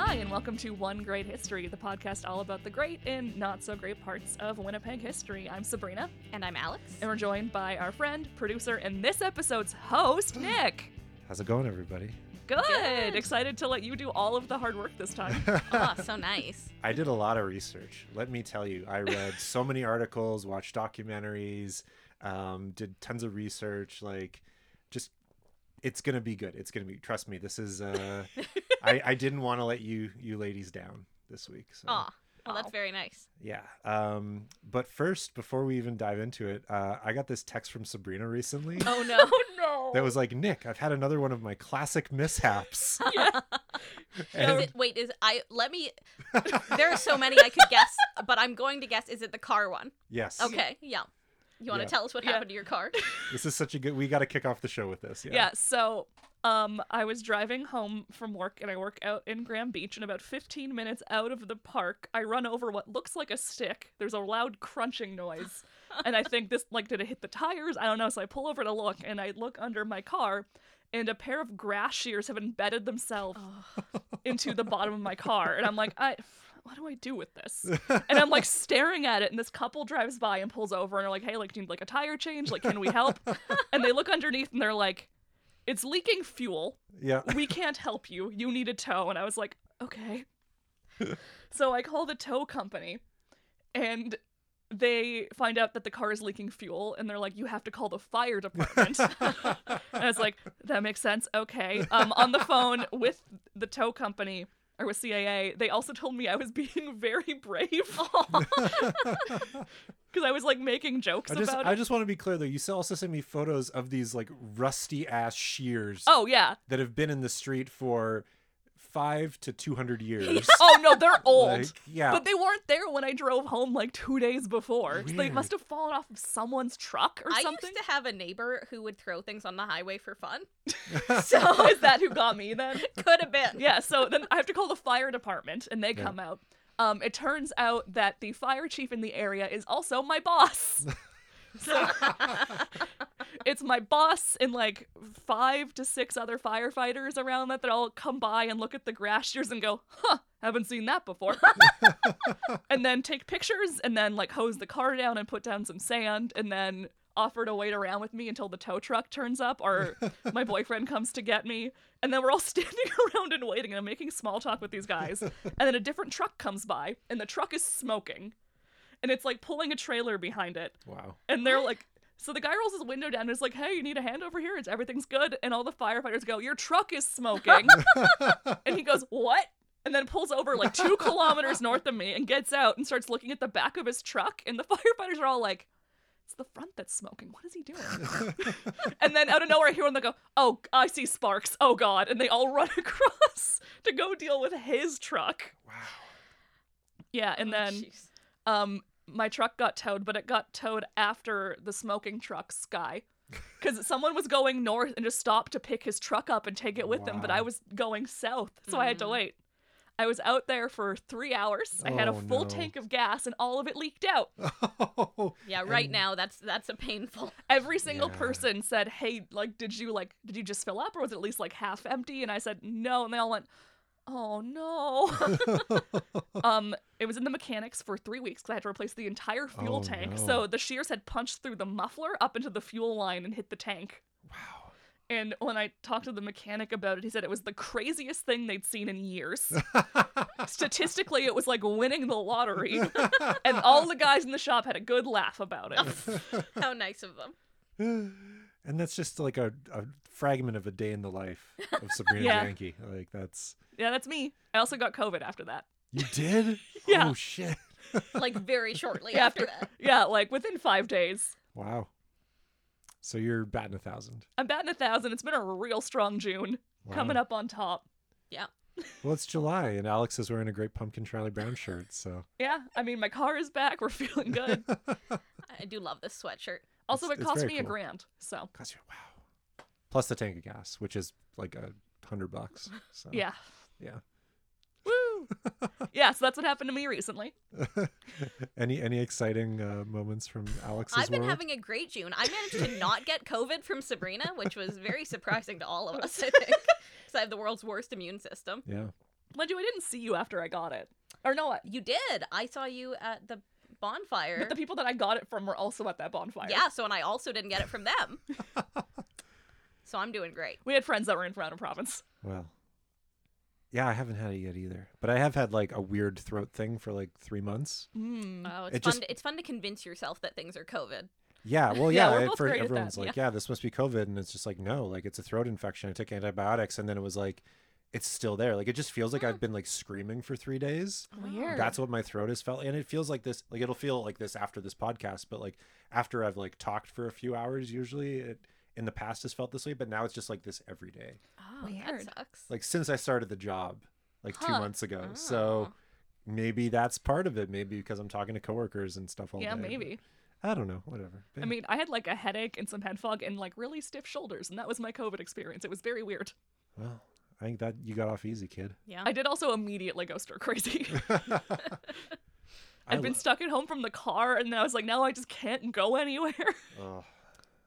Hi, and welcome to One Great History, the podcast all about the great and not so great parts of Winnipeg history. I'm Sabrina, And I'm Alex. and we're joined by our friend, producer, and this episode's host, Nick. How's it going, everybody? Good. Good. Excited to let you do all of the hard work this time. oh, so nice. I did a lot of research. Let me tell you, I read so many articles, watched documentaries, um, did tons of research. Like, just it's gonna be good. It's gonna be. Trust me. This is. Uh, I I didn't want to let you you ladies down this week. So Oh, well, that's very nice. yeah. Um, but first, before we even dive into it, uh, I got this text from Sabrina recently. Oh no. oh no. That was like, Nick, I've had another one of my classic mishaps. yeah. Is it, wait, is I let me There are so many I could guess, but I'm going to guess is it the car one? yes. Okay, yeah. You want to Yeah. tell us what Yeah. happened to your car? This is such a good. We got to kick off the show with this. Yeah. Yeah, so um I was driving home from work and I work out in Grand Beach and about 15 minutes out of the park I run over what looks like a stick. There's a loud crunching noise. and I think this like did it hit the tires? I don't know. So I pull over to look and I look under my car and a pair of grass shears have embedded themselves into the bottom of my car and I'm like I what do I do with this? And I'm like staring at it, and this couple drives by and pulls over, and are like, "Hey, like, do you need like a tire change? Like, can we help?" and they look underneath, and they're like, "It's leaking fuel. Yeah. We can't help you. You need a tow." And I was like, "Okay." so I call the tow company, and they find out that the car is leaking fuel, and they're like, "You have to call the fire department." and I was like, "That makes sense. Okay." Um, on the phone with the tow company. Or with CAA, they also told me I was being very brave because I was like making jokes I just about I it. just want to be clear though. You also sent me photos of these like rusty ass shears Oh yeah. that have been in the street for five to two hundred years. Oh no, they're old. Like, yeah. But they weren't there when I drove home like two days before. So they must have fallen off of someone's truck or I something. used to have a neighbor who would throw things on the highway for fun. So is that who got me then? Could have been. Yeah, so then I have to call the fire department and they Yeah. come out. Um, it turns out that the fire chief in the area is also my boss. So it's my boss and like five to six other firefighters around that that all come by and look at the grass shears and go, huh, haven't seen that before. and then take pictures and then like hose the car down and put down some sand and then offer to wait around with me until the tow truck turns up or my boyfriend comes to get me. And then we're all standing around and waiting and I'm making small talk with these guys. And then a different truck comes by and the truck is smoking. And it's like pulling a trailer behind it. wow. And they're like, so the guy rolls his window down and is like, hey, you need a hand over here? It's everything's good. And all the firefighters go, your truck is smoking. and he goes, what? And then pulls over like two kilometers north of me and gets out and starts looking at the back of his truck. And the firefighters are all like, it's the front that's smoking. What is he doing? and then out of nowhere, I hear them go, oh, I see sparks. Oh, God. And they all run across to go deal with his truck. Wow. Yeah. And Oh, then jeez. um my truck got towed but it got towed after the smoking truck's guy because someone was going north and just stopped to pick his truck up and take it with them but i was going south so i had to Mm. wait i was out there for three hours i had a Oh, full no. tank of gas and all of it leaked out Yeah, right And- now that's that's a painful. every single Yeah. person said hey like did you like did you just fill up or was it at least like half empty and i said no and they all went oh no um it was in the mechanics for three weeks because i had to replace the entire fuel Oh, tank no. so the shears had punched through the muffler up into the fuel line and hit the tank wow. and when i talked to the mechanic about it he said it was the craziest thing they'd seen in years statistically it was like winning the lottery and all the guys in the shop had a good laugh about it How nice of them. and that's just like a, a fragment of a day in the life of Sabrina Yeah. Yankee. Like that's yeah that's me i also got covid after that you did. Yeah. Oh shit. Like very shortly after after- that. yeah like within five days Wow. So you're batting a thousand. I'm batting a thousand. It's been a real strong June. Coming up on top. Yeah. Well, it's July, and Alex is wearing a great pumpkin Charlie Brown shirt. So Yeah, I mean, my car is back. We're feeling good. I do love this sweatshirt. Also, It's- it cost very me a grand. So, Cost you wow. Plus the tank of gas, which is like a hundred bucks. So yeah. yeah. Woo! yeah, so that's what happened to me recently. any any exciting uh, moments from Alex's I've been world? having a great June. I managed to not get COVID from Sabrina, which was very surprising to all of us, I think. Because I have the world's worst immune system. Yeah. Mind you, I didn't see you after I got it. Or no, I- You did. I saw you at the bonfire. but the people that I got it from were also at that bonfire. Yeah, so and I also didn't get it from them. So I'm doing great. We had friends that were in Toronto province. Well, yeah, I haven't had it yet either. But I have had like a weird throat thing for like three months. Mm. Oh, it's It fun. just- To, it's fun to convince yourself that things are COVID. Yeah, well, Yeah, yeah. we're at both first great at that, everyone's like, yeah. this must be COVID, and it's just like, no, like it's a throat infection. I took antibiotics, and then it was like, it's still there. Like it just feels like I've been like screaming for three days. Weird. That's what my throat has felt, and it feels like this. Like it'll feel like this after this podcast, but like after I've like talked for a few hours, usually it in the past has felt this way, but now it's just like this every day. Oh, Weird. that sucks. Like since I started the job, like two Huh. months ago. Oh. So Oh. maybe that's part of it. Maybe because I'm talking to coworkers and stuff all yeah, day. but maybe. I don't know. Whatever. I mean, I had like a headache and some head fog and like really stiff shoulders, and that was my COVID experience. It was very weird. well, I think that you got off easy, kid. yeah. I did also immediately go stir crazy. I I'd been lo- stuck at home from the car, and then I was like, now I just can't go anywhere. Oh,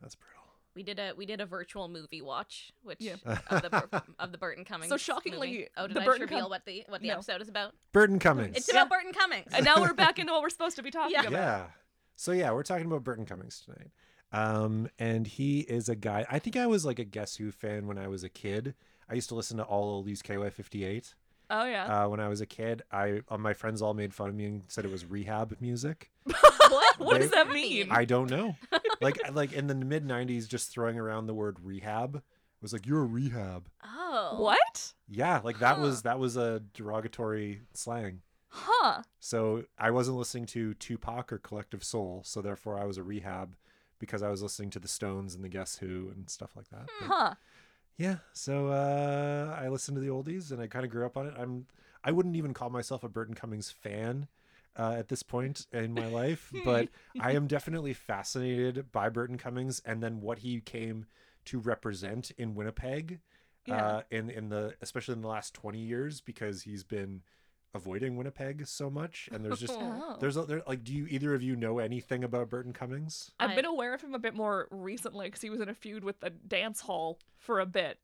that's brutal. We did a we did a virtual movie watch, which Yeah. of the of the Burton Cummings. So shockingly, movie. oh, did the I Burton reveal Cum- what the what the No. episode is about? Burton Cummings. It's about Burton Cummings. and now we're back into what we're supposed to be talking Yeah. about. yeah. So yeah, we're talking about Burton Cummings tonight. Um, and he is a guy. I think I was like a Guess Who fan when I was a kid. I used to listen to all Oldies KY58 Oh yeah. uh, when I was a kid. I uh, my friends all made fun of me and said it was rehab music. what? what does that mean? I don't know. like like in the mid '90s, just throwing around the word rehab was like you're a rehab. Oh. what? Yeah, like that Huh. was that was a derogatory slang. Huh. So I wasn't listening to Tupac or Collective Soul, so therefore I was a rehab because I was listening to the Stones and the Guess Who and stuff like that. But Huh. Yeah, so uh, I listened to the oldies and I kind of grew up on it. I'm I wouldn't even call myself a Burton Cummings fan uh, at this point in my life, but I am definitely fascinated by Burton Cummings and then what he came to represent in Winnipeg, Yeah. uh, in in the especially in the last twenty years because he's been avoiding Winnipeg so much, and there's just Oh. there's a, there like do you either of you know anything about Burton Cummings? I've been aware of him a bit more recently because he was in a feud with the dance hall for a bit,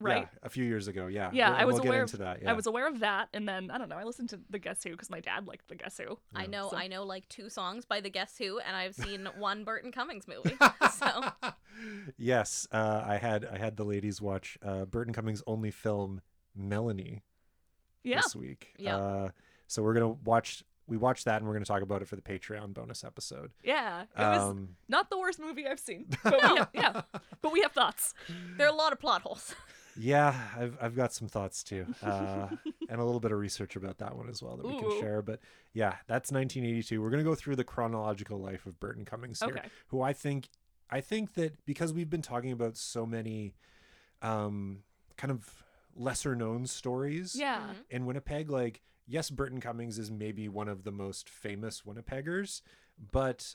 right? Yeah, a few years ago. Yeah. Yeah, We'll- I was we'll get aware. into that. Yeah. I was aware of that, and then I don't know. I listened to the Guess Who because my dad liked the Guess Who. I know So- I know like two songs by the Guess Who, and I've seen one Burton Cummings movie. So yes, uh, I had I had the ladies watch uh, Burton Cummings' only film Melanie Yeah. this week. Yeah. Uh, so we're gonna watch. We watched that, and we're gonna talk about it for the Patreon bonus episode. Yeah. It was Um, not the worst movie I've seen. But we have, yeah. But we have thoughts. there are a lot of plot holes. yeah, I've I've got some thoughts too, uh, and a little bit of research about that one as well that we can share. But yeah, that's 1982. We're gonna go through the chronological life of Burton Cummings here. Okay. who I think I think that because we've been talking about so many um kind of lesser known stories Yeah. Mhm. in Winnipeg like yes Burton Cummings is maybe one of the most famous Winnipeggers but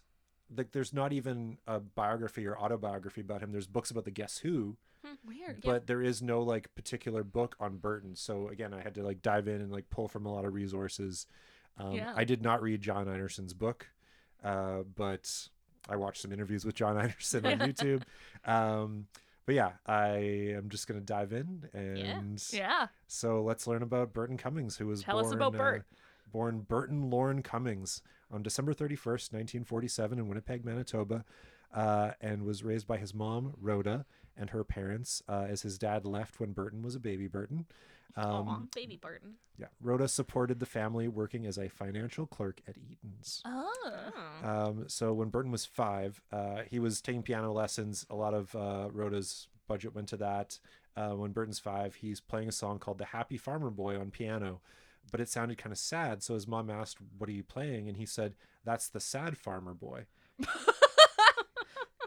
like there's not even a biography or autobiography about him there's books about the Guess Who Weird. but there is no like particular book on Burton. So again, I had to like dive in and like pull from a lot of resources. Um, Yeah. I did not read John Einarson's book, uh, but I watched some interviews with John Einarson on YouTube. Um, but yeah, I am just gonna dive in and Yeah. so let's learn about Burton Cummings, who was Tell born, us about Bert. uh, born Burton Lorne Cummings on December 31st, 1947 in Winnipeg, Manitoba, uh, and was raised by his mom, Rhoda, and her parents uh, as his dad left when Burton was a baby Burton. Um, Aw, baby Burton. yeah, Rhoda supported the family working as a financial clerk at Eaton's. Oh. Oh. Um, so when Burton was five, uh, he was taking piano lessons. A lot of uh, Rhoda's budget went to that. Uh, when Burton's five, he's playing a song called "The Happy Farmer Boy" on piano, but it sounded kind of sad. So his mom asked, "What are you playing?" And he said, "That's the Sad Farmer Boy."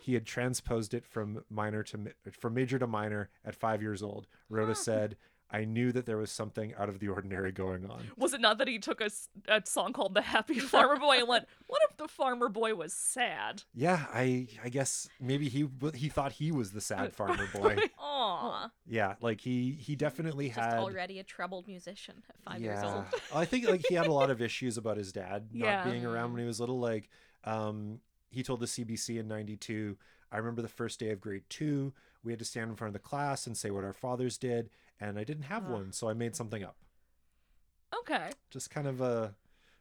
he had transposed it from minor to from major to minor at five years old. Rhoda said, "I knew that there was something out of the ordinary going on." Was it not that he took a song called The Happy Farmer Boy and went, What if the farmer boy was sad? Yeah, I I guess maybe he he thought he was the sad farmer boy. Aw. yeah, like he he definitely Just had already a troubled musician at five years yeah. old. I think like he had a lot of issues about his dad not Yeah. being around when he was little. Like, um, he told the CBC in '92. I remember the first day of grade two. We had to stand in front of the class and say what our fathers did, and I didn't have one, so I made something up. Okay. just kind of a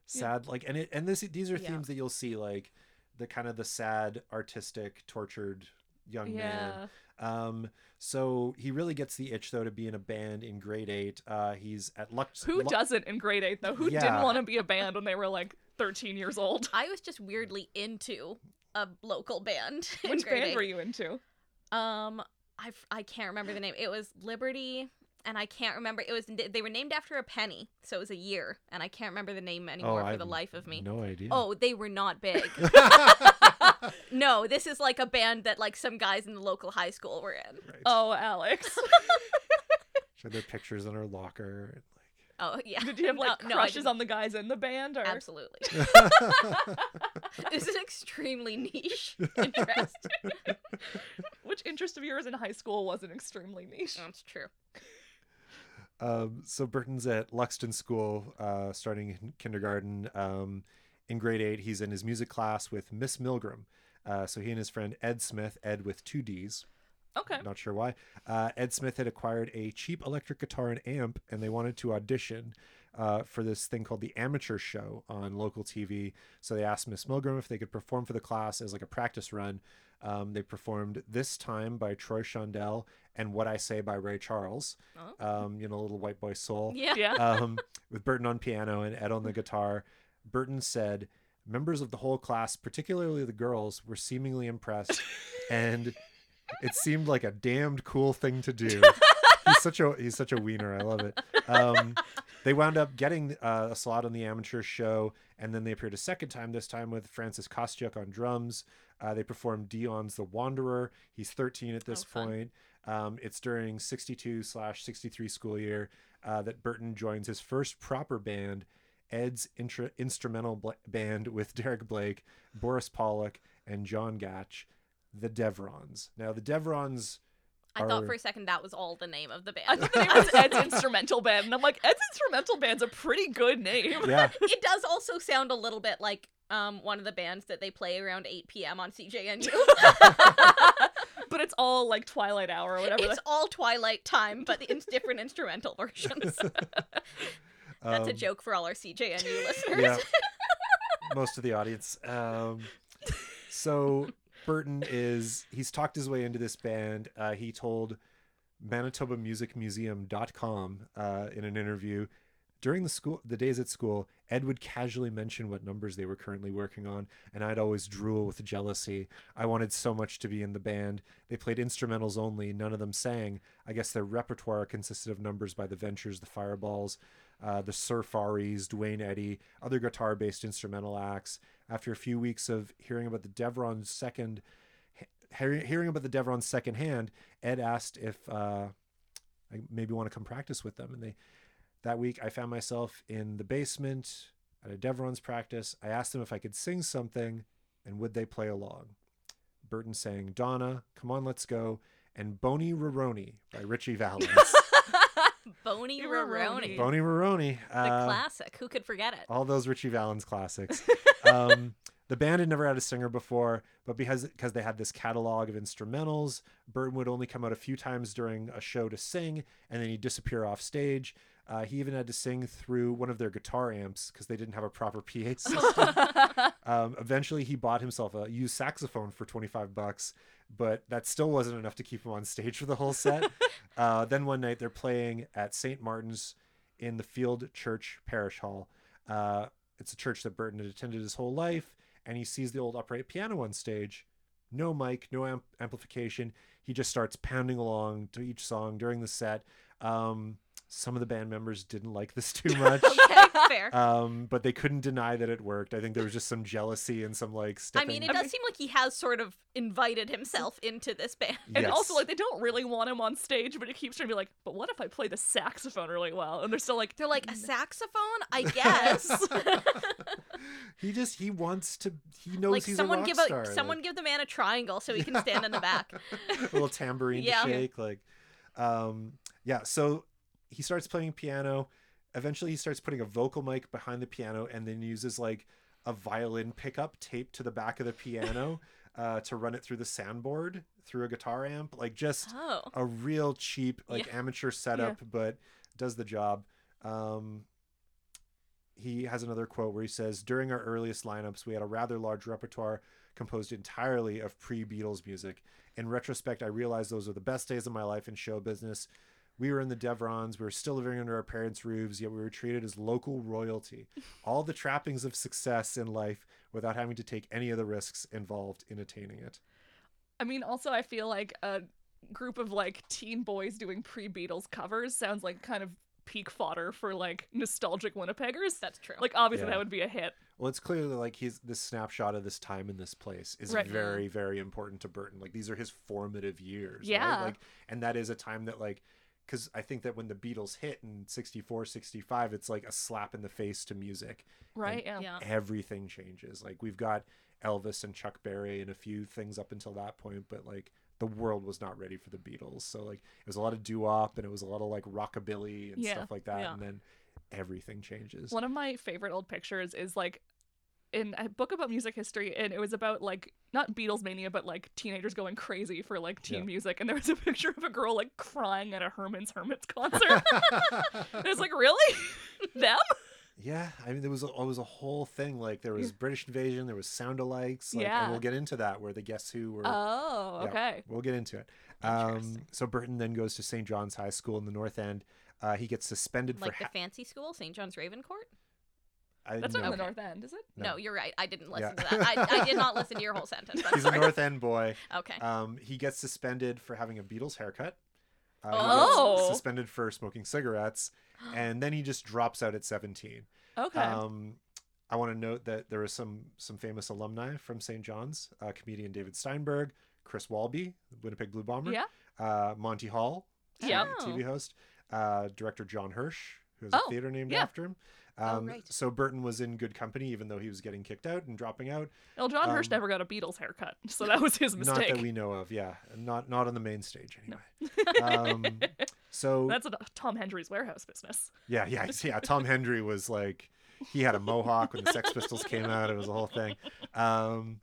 sad like and it and this these are Yeah. themes that you'll see like the kind of the sad artistic tortured young man Yeah. um so he really gets the itch though to be in a band in grade eight uh he's at lux Who Lu- doesn't in grade eight though? Who Yeah. didn't want to be a band when they were like 13 years old? I was just weirdly into a local band. Which band eight. were you into? Um, I I can't remember the name. It was Liberty, and I can't remember. It was they were named after a penny, so it was a year, and I can't remember the name anymore I for the life of me. no idea Oh, they were not big. no, this is like a band that like some guys in the local high school were in. right. Oh, Alex. She had their pictures in her locker and, Oh yeah. Did you have like No, no, crushes didn't. on the guys in the band or Absolutely. like this is extremely niche interest. which interest of yours in high school wasn't extremely niche? That's true. Um, so Burton's at Luxton School, uh, starting in kindergarten. Um, in grade eight, he's in his music class with Miss Milgram. Uh, so he and his friend Ed Smith, Ed with two D's, Okay. not sure why. Uh, Ed Smith had acquired a cheap electric guitar and amp, and they wanted to audition uh, for this thing called the Amateur Show on local TV. So they asked Miss Milgram if they could perform for the class as like a practice run. Um, they performed "This Time" by Troy Shondell and "What I Say" by Ray Charles. Oh. Um, you know, little white boy soul Yeah. Yeah. um, with Burton on piano and Ed on the guitar. Burton said, Members of the whole class, particularly the girls, were seemingly impressed, and it seemed like a damned cool thing to do. He's such a he's such a wiener. I love it. Um, they wound up getting uh, a slot on the amateur show, and then they appeared a second time. This time with Francis Kostyuk on drums. Uh, they performed Dion's "The Wanderer." He's 13 at this Oh, point. Um, it's during 62 slash 63 school year uh, that Burton joins his first proper band, Ed's intra- instrumental bl- band with Derek Blake, Boris Pollock, and John Gatch, the Devrons. Now, the Devrons. I thought for a second that was all the name of the band. I thought the name was Ed's instrumental band, and I'm like, Ed's instrumental band's a pretty good name. Yeah, it does also sound a little bit like um one of the bands that they play around 8 p.m. on CJNU. but it's all like Twilight Hour or whatever. it's all Twilight time, but in different instrumental versions. That's a um, joke for all our CJNU listeners. Yeah, most of the audience. Um, so Burton is he's talked his way into this band. Uh, he told ManitobaMusicMuseum.com uh, in an interview. During the school the days at school ed would casually mention what numbers they were currently working on and i'd always drool with jealousy. I wanted so much to be in the band. They played instrumentals only. None of them sang. I guess their repertoire consisted of numbers by the ventures the fireballs uh, the surfaris duane eddy other guitar based instrumental acts after a few weeks of hearing about the devron's second he- hearing about the devron's second hand ed asked if uh, i maybe want to come practice with them and they that week, I found myself in the basement at a Devron's practice. I asked them if I could sing something and would they play along. Burton sang Donna, Come On, Let's Go, and Boney Roroni by Ritchie Valens. Boney Roroni. Roroni. Boney Roroni. The uh, classic. Who could forget it? all those Ritchie Valens classics. um, the band had never had a singer before, but because because they had this catalog of instrumentals, Burton would only come out a few times during a show to sing, and then he'd disappear off stage. Uh, he even had to sing through one of their guitar amps because they didn't have a proper PA system. um, eventually, he bought himself a used saxophone for twenty five bucks, but that still wasn't enough to keep him on stage for the whole set. uh, then one night, they're playing at St. Martin's in the Field Church Parish Hall. Uh, it's a church that Burton had attended his whole life, and he sees the old upright piano on stage. No mic, no amp- amplification. He just starts pounding along to each song during the set. Um, some of the band members didn't like this too much. Okay, fair. Um, but they couldn't deny that it worked. I think there was just some jealousy and some like I mean, it I does mean- seem like he has sort of invited himself into this band. And also, like, they don't really want him on stage, but he keeps trying to be like, but what if I play the saxophone really well? And they're still like, They're like, a saxophone? I guess. he just he wants to. He knows like he's someone a rock give star. a someone like- give the man a triangle so he can stand in the back. a little tambourine Yeah. to shake like um yeah so he starts playing piano eventually he starts putting a vocal mic behind the piano and then uses like a violin pickup taped to the back of the piano uh to run it through the soundboard through a guitar amp like just Oh. a real cheap like amateur setup but does the job um he has another quote where he says, During our earliest lineups, we had a rather large repertoire composed entirely of pre Beatles music. In retrospect, I realized those were the best days of my life in show business. We were in the Devrons. We were still living under our parents' roofs, yet we were treated as local royalty. All the trappings of success in life without having to take any of the risks involved in attaining it. I mean, also, I feel like a group of like teen boys doing pre Beatles covers sounds like kind of peak fodder for like nostalgic Winnipeggers. That's true. Like, obviously, Yeah. that would be a hit. Well, it's clearly like he's this snapshot of this time in this place is Right. very, very important to Burton. Like these are his formative years. right? Yeah. Like, and that is a time that like, because I think that when the Beatles hit in 64, 65, it's like a slap in the face to music. Right? Yeah. yeah. Everything changes. Like we've got Elvis and Chuck Berry and a few things up until that point, but like the world was not ready for the Beatles. So like it was a lot of doo wop and it was a lot of like rockabilly and Yeah. stuff like that. Yeah. And then everything changes. One of my favorite old pictures is like in a book about music history, and it was about like not Beatles mania, but like teenagers going crazy for like teen Yeah. music. And there was a picture of a girl like crying at a Herman's Hermits concert. it was like, really? Them? Yeah, I mean there was a, it was a whole thing. Like there was British Invasion, there was sound alikes. Like, Yeah. and we'll get into that where the Guess Who were. Oh, yeah, okay. we'll get into it. Um, so Burton then goes to St. John's High School in the North End. Uh, he gets suspended Like for. the Ha- fancy school, St. John's Ravencourt? I, That's no, not in the North End, is it? No, No. you're right. I didn't Yeah. listen to that. I, I did not listen to your whole sentence. I'm He's a sorry. North End boy. Okay. Um, he gets suspended for having a Beatles haircut. Uh, he Oh. gets suspended for smoking cigarettes, and then he just drops out at 17. Okay. Um, I want to note that there are some some famous alumni from St. John's. Uh, comedian David Steinberg, Chris Walby, Winnipeg Blue Bomber, yeah. uh, Monty Hall, Yep. a TV host, uh, director John Hirsch, who has Oh, a theater named yeah. after him. Oh, Um, right. So Burton was in good company, even though he was getting kicked out and dropping out. Well, John Hirsch um, never got a Beatles haircut, so that was his mistake. Not that we know of, yeah, not not on the main stage anyway. um, so That's a Tom Hendry's warehouse business. Yeah, yeah, yeah. Tom Hendry was like, he had a mohawk when the Sex Pistols came out. It was a whole thing. Um,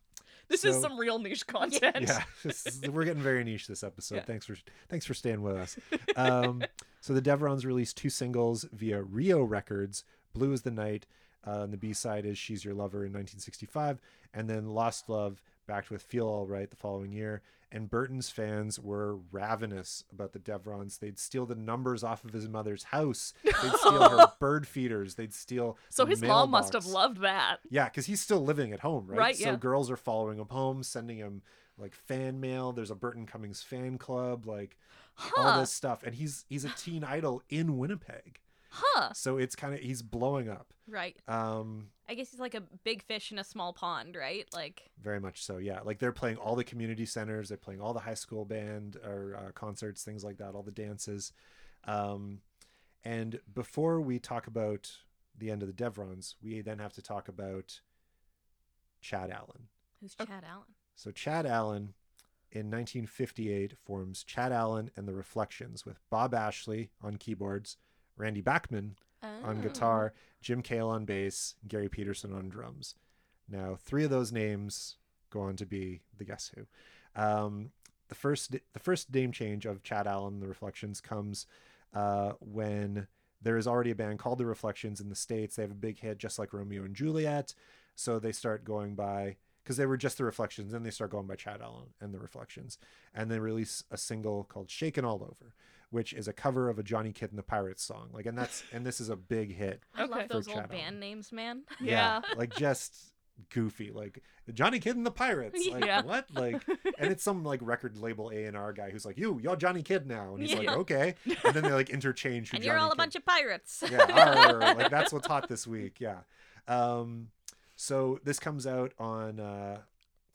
This is some real niche content. yeah, is- we're getting very niche this episode. Yeah. Thanks for thanks for staying with us. Um, so the Devrons released two singles via Reo Records. Blue is the Night, uh, and the B side is She's Your Lover in 1965, and then Lost Love backed with Feel All Right the following year. And Burton's fans were ravenous about the Devrons. They'd steal the numbers off of his mother's house. They'd steal her bird feeders. They'd steal. So his mom must have loved that. Yeah, because he's still living at home, right? Right, So yeah. girls are following him home, sending him like fan mail. There's a Burton Cummings fan club, like all this stuff, and he's he's a teen idol in Winnipeg. Huh. So it's kind of he's blowing up. Right. Um, I guess he's like a big fish in a small pond, right? Like, very much so. Yeah, like they're playing all the community centers. They're playing all the high school band or uh, concerts, things like that. All the dances. Um, and before we talk about the end of the Devrons, we then have to talk about Chad Allen. who's Okay. Chad Allen? So Chad Allen in 1958 forms Chad Allen and the Reflections with Bob Ashley on keyboards, Randy Bachman on Oh. guitar, Jim Kale on bass, Gary Peterson on drums. Now, three of those names go on to be the Guess Who. Um, the first the first name change of Chad Allen and the Reflections comes uh, when there is already a band called the Reflections in the states. They have a big hit, just like Romeo and Juliet. So they start going by because they were just the Reflections, then they start going by Chad Allen and the Reflections, and they release a single called "Shakin' All Over," which is a cover of a Johnny Kidd and the Pirates song. Like, and that's and this is a big hit. I Okay. love those For old Chad band names, man. Yeah. like just goofy, like Johnny Kidd and the Pirates. Like Yeah. what? Like, and it's some like record label A and R guy who's like, "You, you're Johnny Kidd now," and he's like, "Okay," and then they like interchange. Who And you're Johnny all a bunch of pirates. yeah, arr, like that's what's hot this week. Yeah. Um, so this comes out on uh,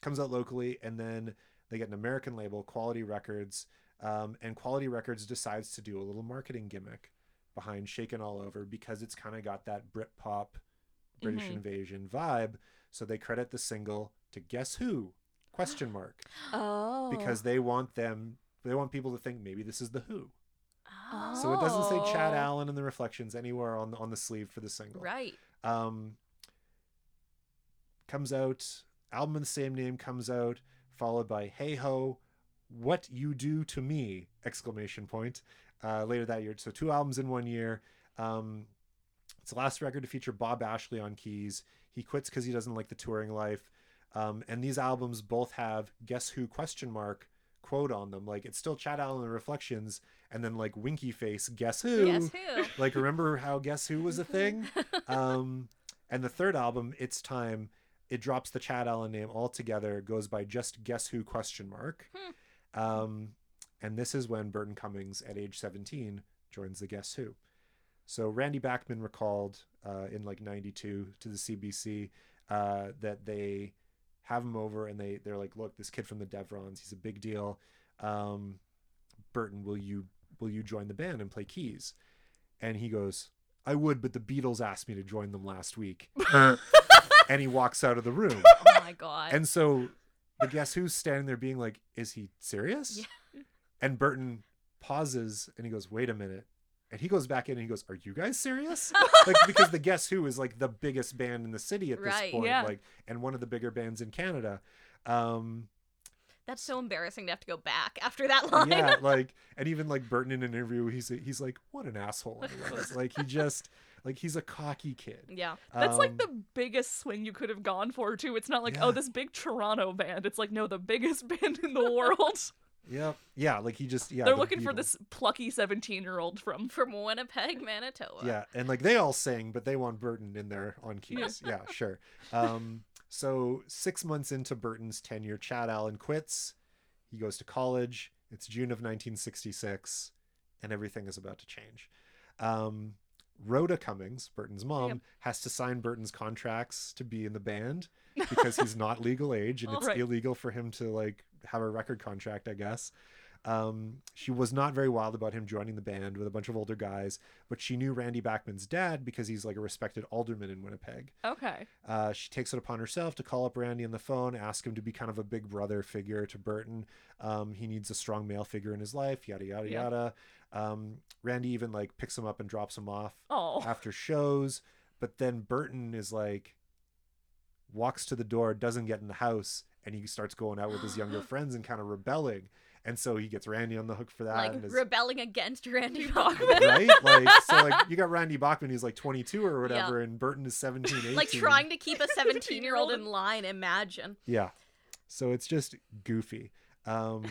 comes out locally, and then they get an American label, Quality Records, um, and Quality Records decides to do a little marketing gimmick behind Shakin' All Over because it's kind of got that Britpop British Mhm. invasion vibe. So they credit the single to Guess Who? Question mark Oh. because they want them they want people to think maybe this is the Who. Oh. So it doesn't say Chad Oh. Allen and the Reflections anywhere on the, on the sleeve for the single. Right. Um, comes out, album of the same name comes out, followed by Hey Ho, What You Do to Me! Exclamation point. Uh, later that year. So two albums in one year. Um, It's the last record to feature Bob Ashley on keys. He quits because he doesn't like the touring life. Um, and these albums both have "Guess Who?" question mark quote on them. Like it's still Chad Allen and Reflections, and then like winky face, "Guess who?" Guess who? like remember how Guess Who was a thing? um, and the third album, It's Time, it drops the Chad Allen name altogether. Goes by just Guess Who question mark. Hmm. Um, and this is when Burton Cummings, at age 17, joins the Guess Who. So Randy Bachman recalled uh, in like 92 to the CBC uh, that they have him over and they, they're like, look, this kid from the Devrons, he's a big deal. Um, Burton, will you will you join the band and play keys? And he goes, I would, but the Beatles asked me to join them last week. and he walks out of the room. Oh my god. And so the guess who's standing there being like, Is he serious? Yeah. And Burton pauses and he goes, Wait a minute. And he goes back in and he goes, Are you guys serious? like because the Guess Who is like the biggest band in the city at this Right. point. Yeah. Like and one of the bigger bands in Canada. Um That's so embarrassing to have to go back after that line. yeah, like and even like Burton in an interview, he's he's like, What an asshole I was. like he just like he's a cocky kid. Yeah. That's like Um, the biggest swing you could have gone for too. It's not like, Yeah. oh, this big Toronto band. It's like, no, the biggest band in the world. Yep. Yeah, like he just yeah. They're the looking for this plucky 17 year old from. From Winnipeg, Manitoba. Yeah, and like they all sing, but they want Burton in there on keys. Yeah, sure. Um, so six months into Burton's tenure, Chad Allen quits. He goes to college. It's June of 1966, and everything is about to change. Um, Rhoda Cummings, Burton's mom, Yep. has to sign Burton's contracts to be in the band because he's not legal age and it's Alright. illegal for him to like have a record contract, I guess. Um, she was not very wild about him joining the band with a bunch of older guys, but she knew Randy Bachman's dad because he's like a respected alderman in Winnipeg. Okay. Uh, she takes it upon herself to call up Randy on the phone, ask him to be kind of a big brother figure to Burton. Um, he needs a strong male figure in his life, yada yada Yeah. yada. Um, Randy even like picks him up and drops him off Oh. after shows, but then Burton is like walks to the door, doesn't get in the house, and he starts going out with his younger friends and kind of rebelling. And so he gets Randy on the hook for that. Like and is- rebelling against Randy Bachman. Bachman. right? Like so like you got Randy Bachman, he's like 22 or whatever, and Burton is 17, 18. like trying to keep a 17 year old in line, imagine. Yeah. So it's just goofy. Um,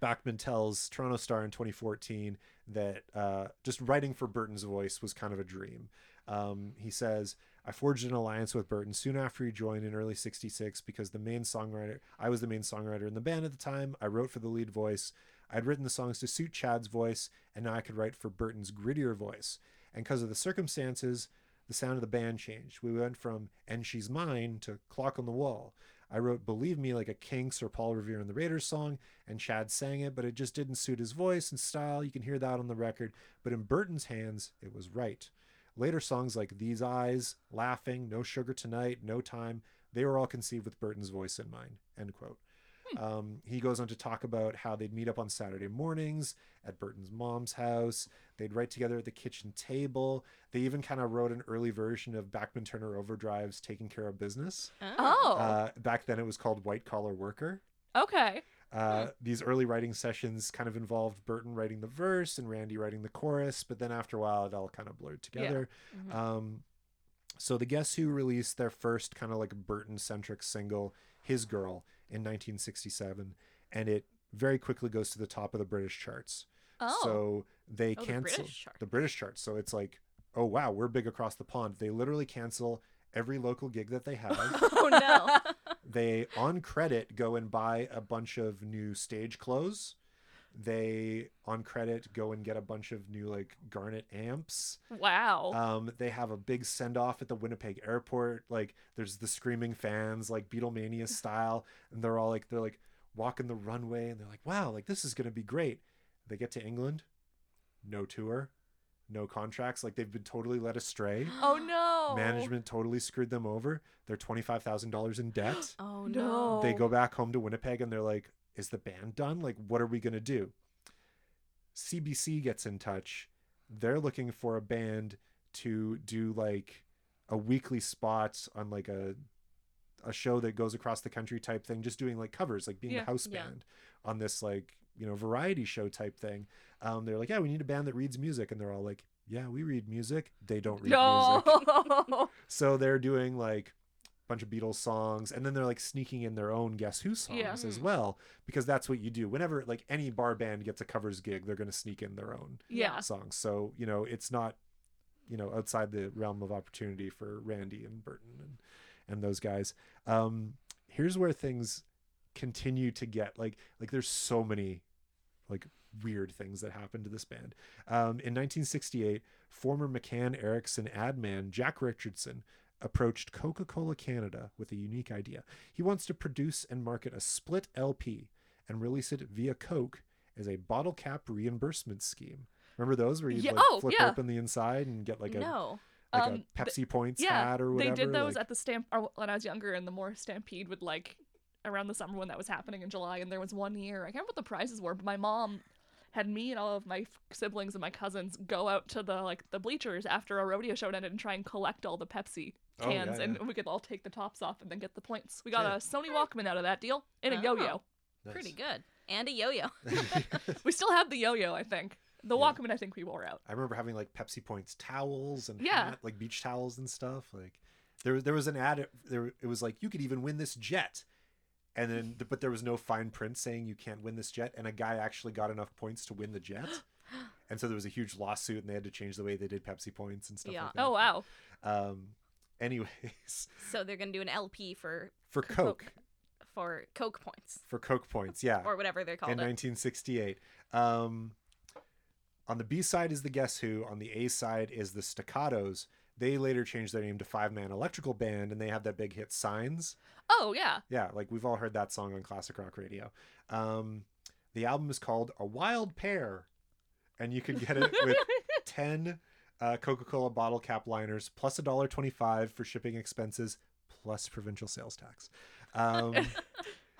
Bachman tells Toronto Star in 2014 that uh, just writing for Burton's voice was kind of a dream. Um, he says, I forged an alliance with Burton soon after he joined in early 66 because the main songwriter, I was the main songwriter in the band at the time. I wrote for the lead voice. I'd written the songs to suit Chad's voice, and now I could write for Burton's grittier voice. And because of the circumstances, the sound of the band changed. We went from And She's Mine to Clock on the Wall. I wrote Believe Me like a Kinks or Paul Revere in the Raiders song, and Chad sang it, but it just didn't suit his voice and style. You can hear that on the record. But in Burton's hands, it was right. Later songs like These Eyes, Laughing, No Sugar Tonight, No Time, they were all conceived with Burton's voice in mind. End quote. Um, he goes on to talk about how they'd meet up on Saturday mornings at Burton's mom's house. They'd write together at the kitchen table. They even kind of wrote an early version of Bachman Turner Overdrive's Taking Care of Business. Oh. Uh, back then it was called White Collar Worker. okay. Uh, These early writing sessions kind of involved Burton writing the verse and Randy writing the chorus, but then after a while it all kind of blurred together. Mhm. Um, so the Guess Who released their first kind of like Burton centric single, His Girl, in 1967, and it very quickly goes to the top of the British charts. Oh. So they Oh, the cancel British the British charts. So it's like, oh wow, we're big across the pond. They literally cancel every local gig that they have. Oh no. they on credit go and buy a bunch of new stage clothes. They on credit go and get a bunch of new like garnet amps. wow. Um, they have a big send off at the Winnipeg airport. Like there's the screaming fans, like Beatlemania style, and they're all like they're like walking the runway, and they're like, wow, like this is gonna be great. They get to England, no tour, no contracts. Like they've been totally led astray. oh no. Management totally screwed them over. They're twenty five thousand dollars in debt. Oh No. no. They go back home to Winnipeg and they're like, is the band done? Like, what are we going to do? CBC gets in touch. They're looking for a band to do like a weekly spot on like a a show that goes across the country type thing, just doing like covers, like being Yeah. a house Yeah. band on this like, you know, variety show type thing. Um, they're like, yeah, we need a band that reads music. And they're all like, yeah, we read music. They don't read music. So they're doing like a bunch of Beatles songs and then they're like sneaking in their own Guess Who songs Yeah. as well because that's what you do. Whenever like any bar band gets a covers gig, they're going to sneak in their own yeah. songs. So, you know, it's not you know, outside the realm of opportunity for Randy and Burton and and those guys. Um here's where things continue to get like like there's so many like weird things that happened to this band. Um, in 1968, former McCann Erickson ad man Jack Richardson approached Coca Cola Canada with a unique idea. He wants to produce and market a split LP and release it via Coke as a bottle cap reimbursement scheme. Remember those where you Yeah, like oh, flip yeah. open the inside and get like a no. like Um, a th- Pepsi points yeah, hat or whatever? They did those like- at the stamp or when I was younger, and the more Stampede would like around the summer when that was happening in July. And there was one year I can't remember what the prizes were, but my mom had me and all of my siblings and my cousins go out to the like the bleachers after a rodeo show ended and try and collect all the Pepsi Oh, yeah, cans, and yeah. we could all take the tops off and then get the points. We got Yeah. a Sony Walkman out of that deal and a Oh. yo-yo. Nice. Pretty good. And a yo-yo. We still have the yo-yo, I think. The Yeah. Walkman, I think we wore out. I remember having like Pepsi Points towels and Yeah. hat- like beach towels and stuff. Like there was there was an ad there it was like you could even win this jet. And then but there was no fine print saying you can't win this jet and a guy actually got enough points to win the jet. And so there was a huge lawsuit and they had to change the way they did Pepsi points and stuff Yeah. like that. Oh wow. Um anyways, so they're gonna do an LP for for Coke, for Coke points for Coke points, yeah. or whatever they're called. in it. 1968. Um, on the B side is the Guess Who. On the A side is the Staccatos. They later changed their name to Five Man Electrical Band, and they have that big hit "Signs." Oh yeah. Yeah, like we've all heard that song on classic rock radio. Um, the album is called "A Wild Pair," and you can get it with ten uh, Coca-Cola bottle cap liners plus a dollar twenty-five for shipping expenses plus provincial sales tax. Um,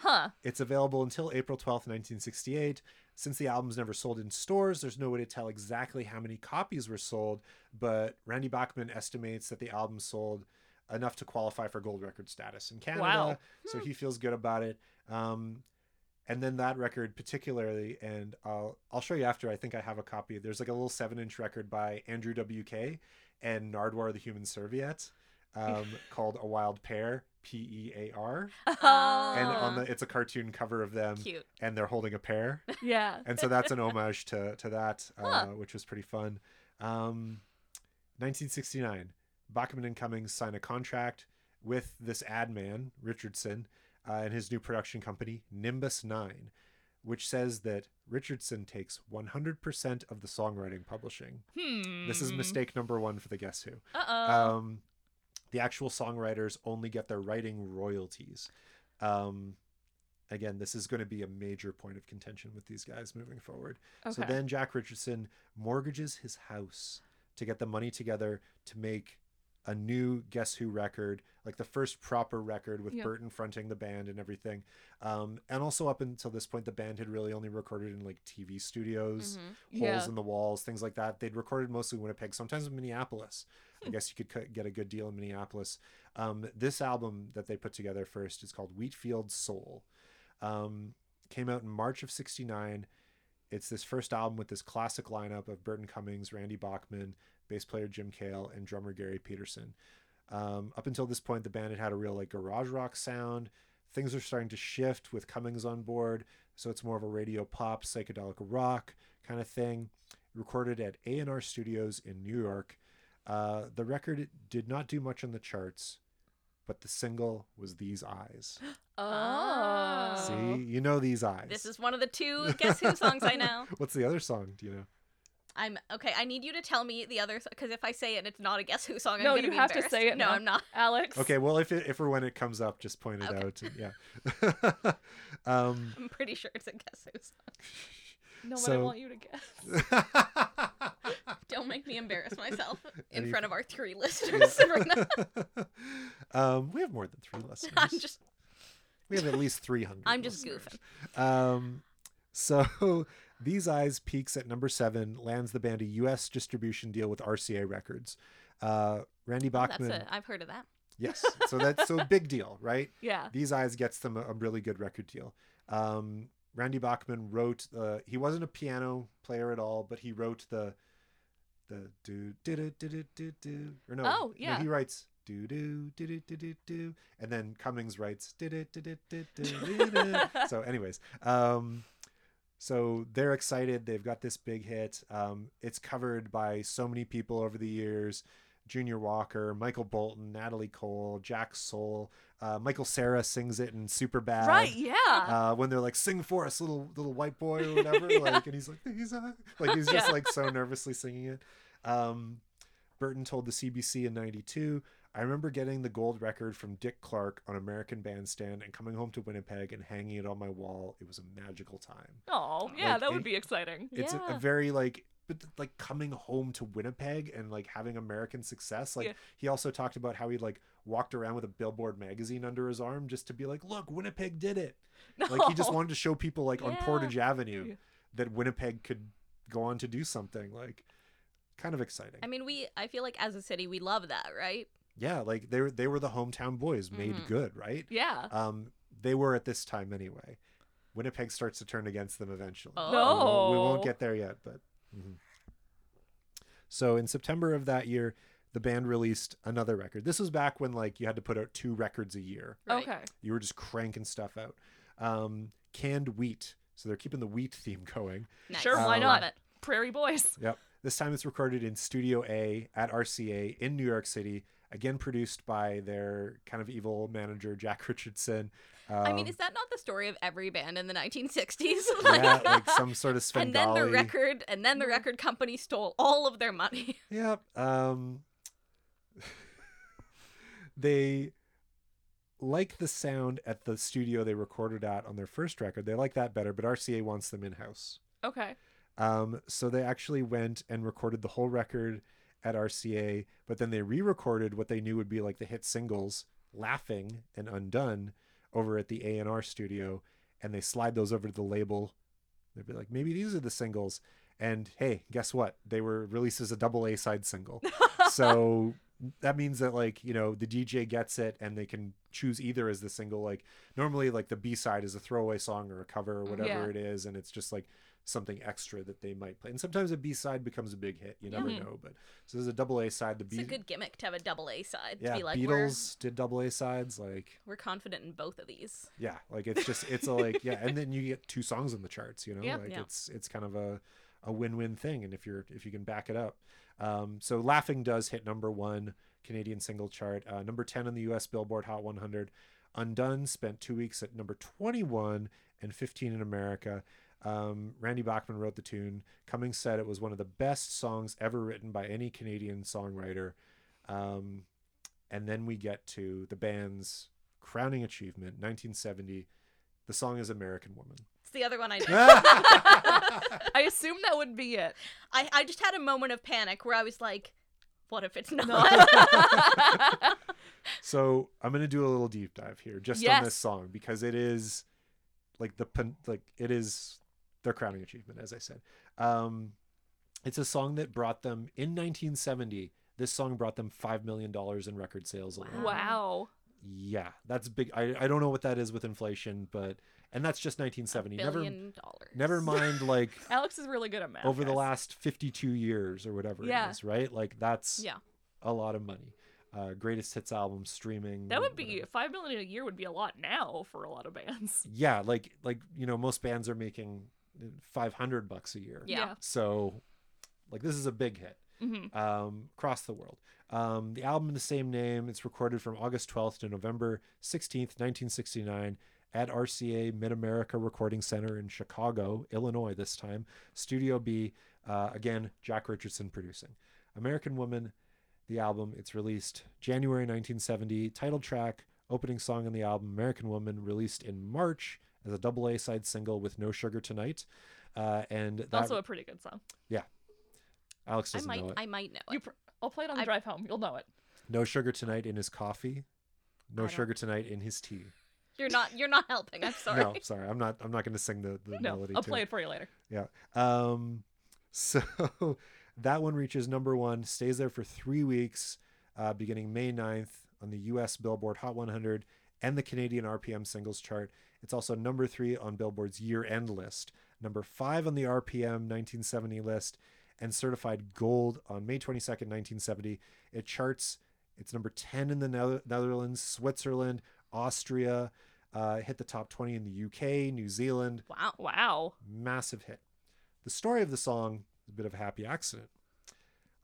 Huh. it's available until April 12th, 1968. Since the album's never sold in stores, there's no way to tell exactly how many copies were sold, but Randy Bachman estimates that the album sold enough to qualify for gold record status in Canada, Wow. so he feels good about it. Um, and then that record particularly, and I'll I'll show you after. I think I have a copy. There's like a little seven-inch record by Andrew WK and Nardwuar the Human Serviette, um, called "A Wild Pair," P E A R and on the it's a cartoon cover of them Cute. and they're holding a pair yeah. and so that's an homage to to that uh, Huh. which was pretty fun um 1969 bachman and cummings sign a contract with this ad man richardson uh, and his new production company nimbus 9 which says that richardson takes 100% of the songwriting publishing Hmm. this is mistake number one for the guess who Uh oh. um, the actual songwriters only get their writing royalties. Um, again, this is going to be a major point of contention with these guys moving forward. So then Jack Richardson mortgages his house to get the money together to make a new Guess Who record, like the first proper record with Yeah. Burton fronting the band and everything. Um, and also up until this point, the band had really only recorded in like TV studios Mhm. holes Yeah. in the walls, things like that. They'd recorded mostly Winnipeg, sometimes in Minneapolis. I guess you could get a good deal in Minneapolis. Um, this album that they put together first is called Wheatfield Soul. Um, came out in March of '69. It's this first album with this classic lineup of Burton Cummings, Randy Bachman, bass player Jim Kale, and drummer Gary Peterson. Um, up until this point, the band had had a real like garage rock sound. Things are starting to shift with Cummings on board, so it's more of a radio pop, psychedelic rock kind of thing. Recorded at A&R Studios in New York. Uh, the record did not do much on the charts, but the single was "These Eyes." Oh. See, you know "These Eyes." This is one of the two Guess Who songs I know. What's the other song? Do you know? I'm okay. I need you to tell me the other because if I say it, and it's not a Guess Who song. I'm No, gonna you be have to say it No, now. I'm not. Alex. Okay, well, if it, if or when it comes up, just point it Okay. out. and- yeah. um, I'm pretty sure it's a Guess Who song. No, but I want you to guess. Don't make me embarrass myself in Any- front of our three listeners right now. um, we have more than three listeners. I'm just, We have at least three hundred. I'm just goofing. Um, so these eyes peaks at number seven, lands the band a U.S. distribution deal with RCA Records. Uh, Randy Oh, That's Bachman, it. I've heard of that. yes. So that's so big deal, right? Yeah. These eyes gets them a, a really good record deal. Um, Randy Bachman wrote. Uh, he wasn't a piano player at all, but he wrote the The do do do do do do. Or no. Oh, no, yeah. he writes do do do do do do do, and then Cummings writes do do do do do. do. So, anyways, um, so they're excited. They've got this big hit. Um, it's covered by so many people over the years. Junior Walker, Michael Bolton, Natalie Cole, Jack Soul, uh, Michael Cera sings it in Superbad. Right, yeah. Uh, when they're like, "Sing for us, little little white boy" or whatever, like, and he's like, "He's a-" like he's just Yeah. like so nervously singing it. Um, Burton told the CBC in '92, "I remember getting the gold record from Dick Clark on American Bandstand and coming home to Winnipeg and hanging it on my wall. It was a magical time." oh, yeah, like, that would it- be exciting. It's a, a very like, but like coming home to Winnipeg and like having American success. Like Yeah. he also talked about how he like walked around with a Billboard magazine under his arm just to be like, "Look, Winnipeg did it." Like he just wanted to show people like on Portage Avenue that Winnipeg could go on to do something like kind of exciting. I mean, we. I feel like as a city, we love that, right? Yeah, like they were they were the hometown boys made Mhm. good, right? Yeah. Um they were at this time anyway. Winnipeg starts to turn against them eventually. Oh. We won't- we won't get there yet, but mhm. So in September of that year, the band released another record. This was back when like you had to put out two records a year. Right. Okay. You were just cranking stuff out. Um, canned wheat. So they're keeping the wheat theme going. Nice. Sure, why Um, not? Prairie Boys. Yep. This time it's recorded in Studio A at RCA in New York City. Again, produced by their kind of evil manager Jack Richardson. Um, I mean, is that not the story of every band in the 1960s? yeah, like some sort of Svengali. and then the record, and then the record company stole all of their money. Yep. Um, they like the sound at the studio they recorded at on their first record. They like that better, but RCA wants them in house. Okay. Um, so they actually went and recorded the whole record at RCA, but then they re-recorded what they knew would be like the hit singles, "Laughing" and "Undone," over at the A&R studio, and they slide those over to the label. They'd be like, maybe these are the singles. And hey, guess what? They were released as a double A side single. so that means that like you know the DJ gets it and they can choose either as the single. Like normally, like the B side is a throwaway song or a cover or mm, whatever Yeah. it is, and it's just like something extra that they might play. And sometimes a B side becomes a big hit. You never Mhm. know. But so there's a double A side. The It's a good gimmick to have a double A side. yeah, to be like, Beatles did double A sides. Like we're, confident in both of these. yeah, like it's just it's a like yeah, and then you get two songs in the charts. You know, Yeah. like Yeah. it's it's kind of a a win-win thing. And if you're if you can back it up, um, so laughing does hit number one Canadian single chart, uh, number ten on the U.S. Billboard Hot 100. Undone spent two weeks at number 21 and 15 in America. Um, Randy Bachman wrote the tune. Cummings said it was one of the best songs ever written by any Canadian songwriter. Um, and then we get to the band's crowning achievement, 1970. The song is American Woman. It's the other one I know. I assume that would be it. I, I just had a moment of panic where I was like, what if it's not? So I'm gonna do a little deep dive here, just on this song, because it is like the like it is their crowning achievement, as I said. Um, it's a song that brought them in 1970. This song brought them five million dollars in record sales alone. wow. Yeah, that's big. I, I don't know what that is with inflation, but and that's just 1970. Never Billion dollars. never mind like Alex is really good at math. over the last 52 years or whatever Yeah. it is, right? Like that's Yeah. a lot of money. Uh, greatest hits album streaming. That would be whatever. five million a year would be a lot now for a lot of bands. Yeah, like like you know most bands are making 500 bucks a year. Yeah. So like this is a big hit hmm um, across the world. Um, the album, in the same name, it's recorded from August 12th to November 16th, 1969, at RCA Mid America Recording Center in Chicago, Illinois, this time. Studio B, uh, again, Jack Richardson producing. American Woman, the album, it's released January 1970. Title track, opening song on the album, American Woman, released in March as a double A side single with No Sugar Tonight. Uh, and that, Also a pretty good song. Yeah, Alex I doesn't might know it. I might know You it. pr- I'll play it on the I- drive home. You'll know it. No sugar tonight in his coffee. No sugar tonight in his tea. You're not you're not helping. I'm sorry. No, sorry, I'm not. I'm not going to sing the, the No, melody. I'll to play it for you later. Yeah. Um. So that one reaches number one, stays there for three weeks, uh, beginning May 9th on the U.S. Billboard Hot 100 and the Canadian RPM singles chart. It's also number three on Billboard's year-end list, number five on the RPM 1970 list, and certified gold on May 22nd, 1970. It charts, it's number 10 in the Netherlands, Switzerland, Austria, uh, hit the top 20 in the UK, New Zealand. Wow. Wow. Massive hit. The story of the song is a bit of a happy accident.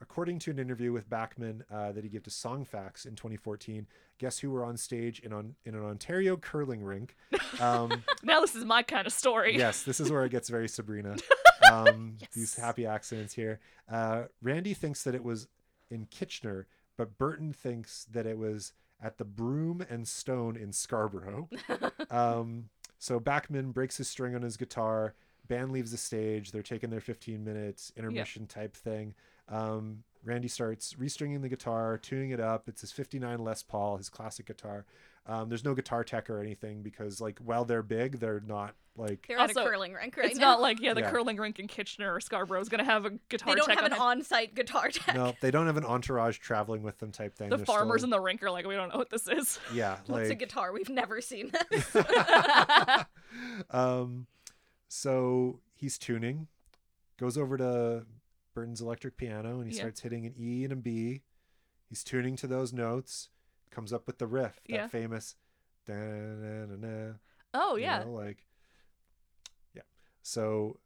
According to an interview with Bachman uh, that he gave to Songfacts in 2014, guess who were on stage in, on, in an Ontario curling rink? Um, Now this is my kind of story. yes, this is where it gets very Sabrina. Um, These happy accidents here. Uh, Randy thinks that it was in Kitchener, but Burton thinks that it was at the Broom and Stone in Scarborough. um, so Bachman breaks his string on his guitar. Band leaves the stage. They're taking their 15 minutes intermission type thing. Um, Randy starts restringing the guitar, tuning it up. It's his 59 Les Paul, his classic guitar. Um, there's no guitar tech or anything because, like, while they're big, they're not like They're at a curling rink right it's now. not like yeah, the Yeah. curling rink in Kitchener or Scarborough is gonna have a guitar they don't tech have an on on-site guitar tech. no, they don't have an entourage traveling with them type thing. The They're farmers still- in the rink are like, we don't know what this is. yeah, What's a guitar? We've never seen this. um, so he's tuning, goes over to Burton's electric piano, and he Yeah. starts hitting an E and a B. He's tuning to those notes, comes up with the riff, that Yeah. famous. Da-na-na-na, Oh you yeah. know, like yeah. So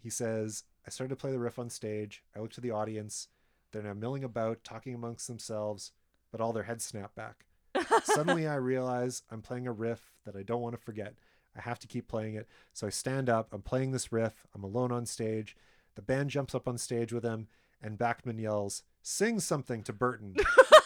he says, I started to play the riff on stage. I look to the audience. They're now milling about, talking amongst themselves, but all their heads snap back. Suddenly I realize I'm playing a riff that I don't want to forget. I have to keep playing it. So I stand up. I'm playing this riff. I'm alone on stage. The band jumps up on stage with him, and Bachman yells, Sing something to Burton.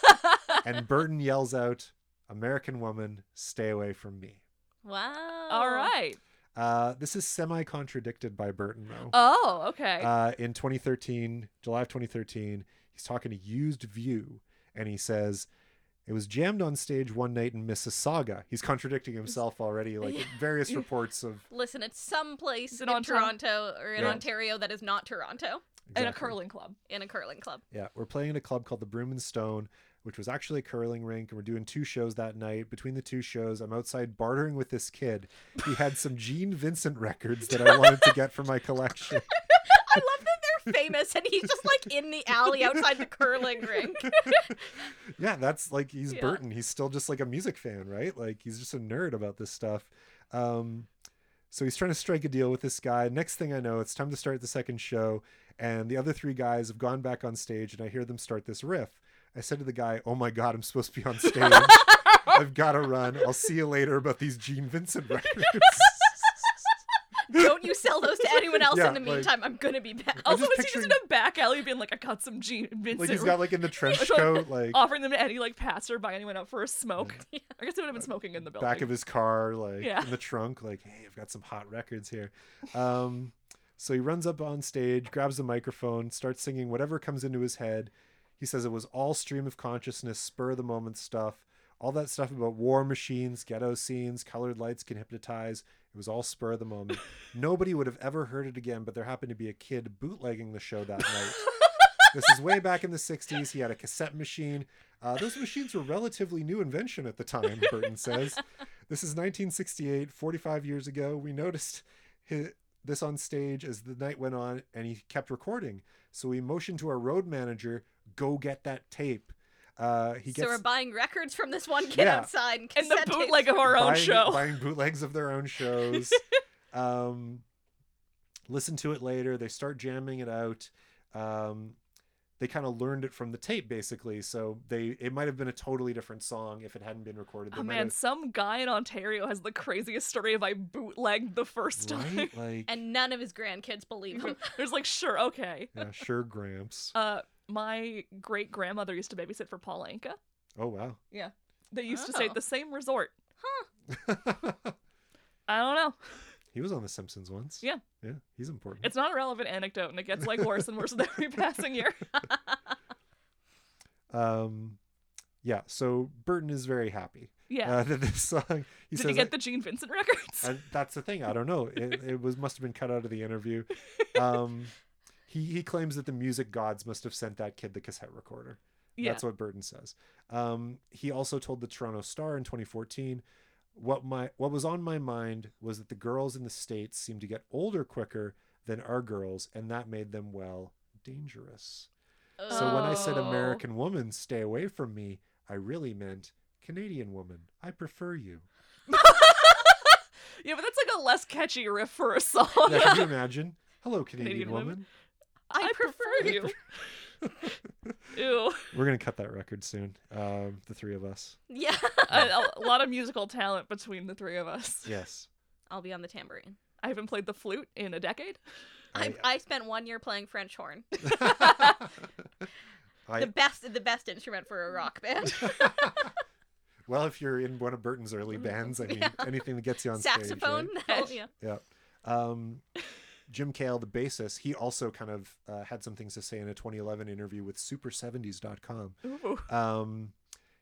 and Burton yells out, American woman, stay away from me. wow. All right. Uh, this is semi contradicted by Burton, though. Oh, okay. Uh, in 2013, July of 2013, he's talking to Used View, and he says, it was jammed on stage one night in Mississauga. He's contradicting himself already, like various reports of Listen, it's some place in in, Toronto or in Yeah. Ontario that is not Toronto In a curling club. in a curling club. Yeah, we're playing in a club called the Broom and Stone, which was actually a curling rink, and we're doing two shows that night. Between the two shows, I'm outside bartering with this kid. He had some Gene Vincent records that I wanted to get for my collection. I love that they're famous and he's just like in the alley outside the curling rink. yeah, that's like he's Yeah. Burton. He's still just like a music fan, right? Like he's just a nerd about this stuff. Um, so he's trying to strike a deal with this guy. Next thing I know, it's time to start the second show, and the other three guys have gone back on stage, and I hear them start this riff. I said to the guy, "Oh my god, I'm supposed to be on stage. I've got to run. I'll see you later about these Gene Vincent records." Don't you sell those to anyone else Yeah, in the like- meantime. I'm gonna be back. I'm Also, is he just in a back alley being like, I got some Vincent, like he's got like in the trench coat, like offering them to any like passerby anyone out for a smoke. I guess they would have been smoking in the building. back of his car, like Yeah. in the trunk, like, hey, I've got some hot records here. Um, so he runs up on stage, grabs the microphone, starts singing whatever comes into his head. He says it was all stream of consciousness, spur of the moment stuff. All that stuff about war machines, ghetto scenes, colored lights can hypnotize. It was all spur of the moment. Nobody would have ever heard it again, but there happened to be a kid bootlegging the show that night. this is way back in the 60s. He had a cassette machine. Uh, those machines were relatively new invention at the time, Burton says. This is 1968, 45 years ago. We noticed hi this on stage as the night went on, and he kept recording. So we motioned to our road manager, go get that tape. Uh, he so we're buying records from this one kid Yeah. outside and, and the bootleg of our own buying, show. buying bootlegs of their own shows. um, listen to it later. They start jamming it out. Um, they kind of learned it from the tape, basically. So they it might have been a totally different song if it hadn't been recorded. They Oh man, have- some guy in Ontario has the craziest story of I bootlegged the first time. right? Like, and none of his grandkids believe him. There's like, sure, okay. yeah, sure, Gramps. Uh, my great grandmother used to babysit for Paul Anka. Oh wow. Yeah, they used to stay Oh. at the same resort. Huh. I don't know. he was on The Simpsons once. Yeah. Yeah, he's important. It's not a relevant anecdote, and it gets like worse and worse with every passing year. Um, yeah. So Burton is very happy Yeah. uh, that this song. He Did says he get the Gene Vincent records? And that's the thing. I don't know. It, it was must have been cut out of the interview. Um, he he claims that the music gods must have sent that kid the cassette recorder. yeah. That's what Burton says. Um, he also told the Toronto Star in 2014, "What my what was on my mind was that the girls in the states seem to get older quicker than our girls, and that made them well dangerous. So when I said Oh. American woman, stay away from me, I really meant Canadian woman. I prefer you. Yeah, but that's like a less catchy riff for a song. Now, can you imagine? Hello, Canadian, Canadian women. woman. I, prefer you. Ew. We're gonna cut that record soon. Um, the three of us. Yeah. a, a lot of musical talent between the three of us. Yes. I'll be on the tambourine. I haven't played the flute in a decade. I, I spent one year playing French horn. I, the best the best instrument for a rock band. well, if you're in one of Burton's early bands, I mean, Yeah. anything that gets you on Saxophone. stage. No, Right? yeah. Yeah. Um, Jim Kale, the bassist, he also kind of uh, had some things to say in a 2011 interview with Super70s.com. Ooh. Um,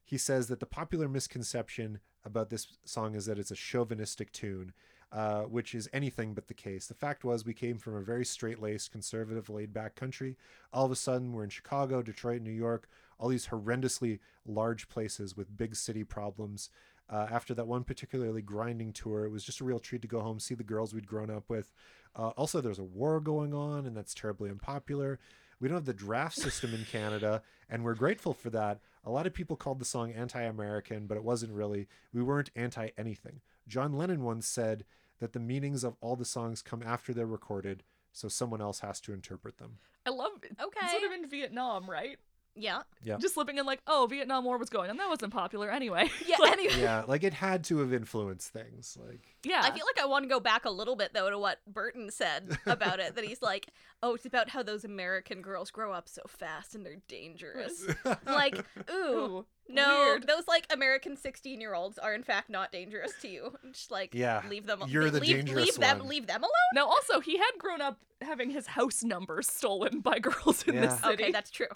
he says that the popular misconception about this song is that it's a chauvinistic tune, uh, which is anything but the case. The fact was, we came from a very straight laced, conservative, laid back country. All of a sudden, we're in Chicago, Detroit, New York, all these horrendously large places with big city problems. Uh, after that one particularly grinding tour, it was just a real treat to go home, see the girls we'd grown up with. Uh, also, there's a war going on, and that's terribly unpopular. We don't have the draft system in Canada, and we're grateful for that. A lot of people called the song anti American, but it wasn't really. We weren't anti anything. John Lennon once said that the meanings of all the songs come after they're recorded, so someone else has to interpret them. I love it. Okay. Sort of in Vietnam, right? Yeah. Yeah. Just slipping in like, oh, Vietnam War was going on. That wasn't popular anyway. Yeah. Like, Anyway. Yeah, like it had to have influenced things. Like, yeah. I feel like I want to go back a little bit though to what Burton said about it. That he's like, oh, it's about how those American girls grow up so fast and they're dangerous. like, ooh, Ooh, no, weird. those like American sixteen-year-olds are in fact not dangerous to you. Just like, Yeah, leave them. you're the leave, dangerous leave them. one. Leave them alone. Now, also, he had grown up having his house numbers stolen by girls in the Yeah. city. Okay, that's true.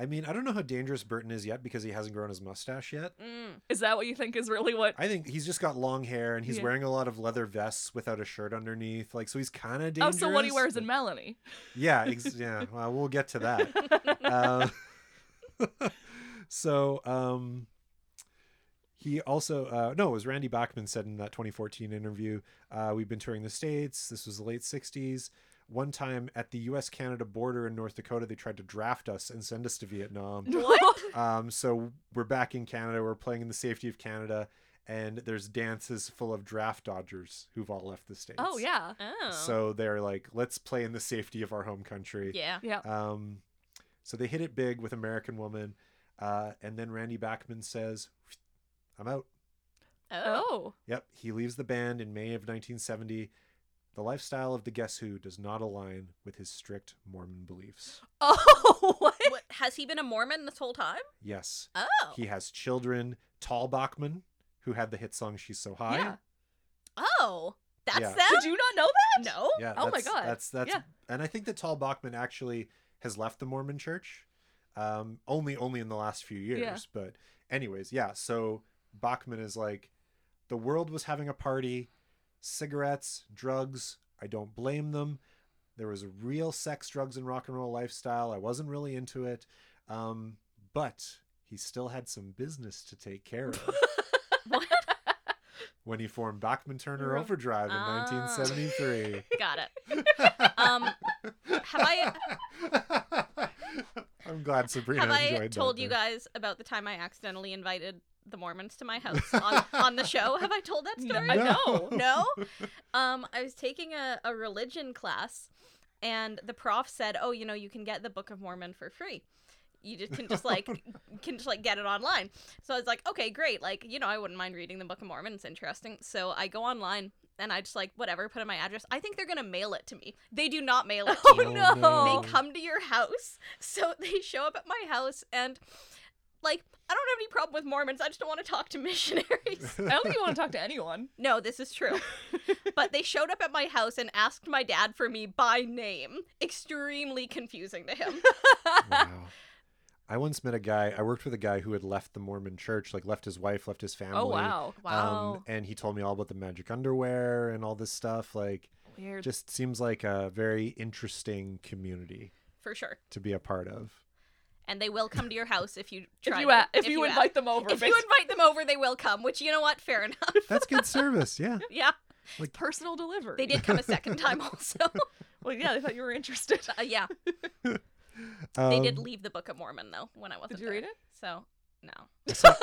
I mean, I don't know how dangerous Burton is yet because he hasn't grown his mustache yet. Mm. Is that what you think is really what? I think he's just got long hair and he's Yeah. wearing a lot of leather vests without a shirt underneath. Like, so he's kind of dangerous. Oh, so what he wears in Melanie. Yeah, ex- yeah. Well, we'll get to that. Um, so, um, he also uh, no, it was Randy Bachman said in that 2014 interview. Uh, we've been touring the states. This was the late 60s. One time at the U.S. Canada border in North Dakota, they tried to draft us and send us to Vietnam. What? Um, so we're back in Canada. We're playing in the safety of Canada, and there's dances full of draft dodgers who've all left the states. oh yeah. Oh. So they're like, let's play in the safety of our home country. yeah. Yeah. Um, so they hit it big with American Woman, uh, and then Randy Bachman says, "I'm out." Oh. Oh. Yep, he leaves the band in May of 1970. The lifestyle of the Guess Who does not align with his strict Mormon beliefs. Oh. What? What, has he been a Mormon this whole time? Yes, Oh. he has children. Tal Bachman, who had the hit song "She's So High." Yeah. Oh. That's Yeah. them? Did you not know that? No. Yeah. Oh my God. That's that's Yeah. and I think that Tal Bachman actually has left the Mormon Church, um, only only in the last few years. Yeah. But anyways, yeah. So Bachman is like, the world was having a party, cigarettes, drugs. I don't blame them. There was a real sex, drugs, and rock and roll lifestyle. I wasn't really into it, um, but he still had some business to take care of. What? when he formed Bachman Turner Overdrive in Ah. 1973. Got it. Um, have I I'm glad Sabrina have I enjoyed told that you guys about the time I accidentally invited the Mormons to my house on, on the show? Have I told that story? No. know. no um i was taking a, a religion class and the prof said oh you know you can get the book of mormon for free you just can just like can just like get it online so i was like okay great like you know i wouldn't mind reading the book of mormon it's interesting so i go online and i just like whatever put in my address i think they're gonna mail it to me they do not mail it Oh, you Oh, no. they come to your house so they show up at my house and like i don't have any problem with mormons i just don't want to talk to missionaries I don't think you want to talk to anyone. no, this is true. but they showed up at my house and asked my dad for me by name. Extremely confusing to him. wow. I once met a guy, I worked with a guy who had left the Mormon church, like left his wife, left his family. Oh wow. Wow. Um, and he told me all about the magic underwear and all this stuff. Like, Weird. just seems like a very interesting community For sure. to be a part of. And they will come to your house if you if try you, to- a- if, you, ask. invite them over, If you invite them over, they will come, which you know what? Fair enough. That's good service. Yeah. yeah. Like personal delivery. They did come a second time also. Well, yeah, they thought you were interested. Uh, yeah. They did Um, leave the Book of Mormon though when I wasn't Did you there. read it? So no. I saw,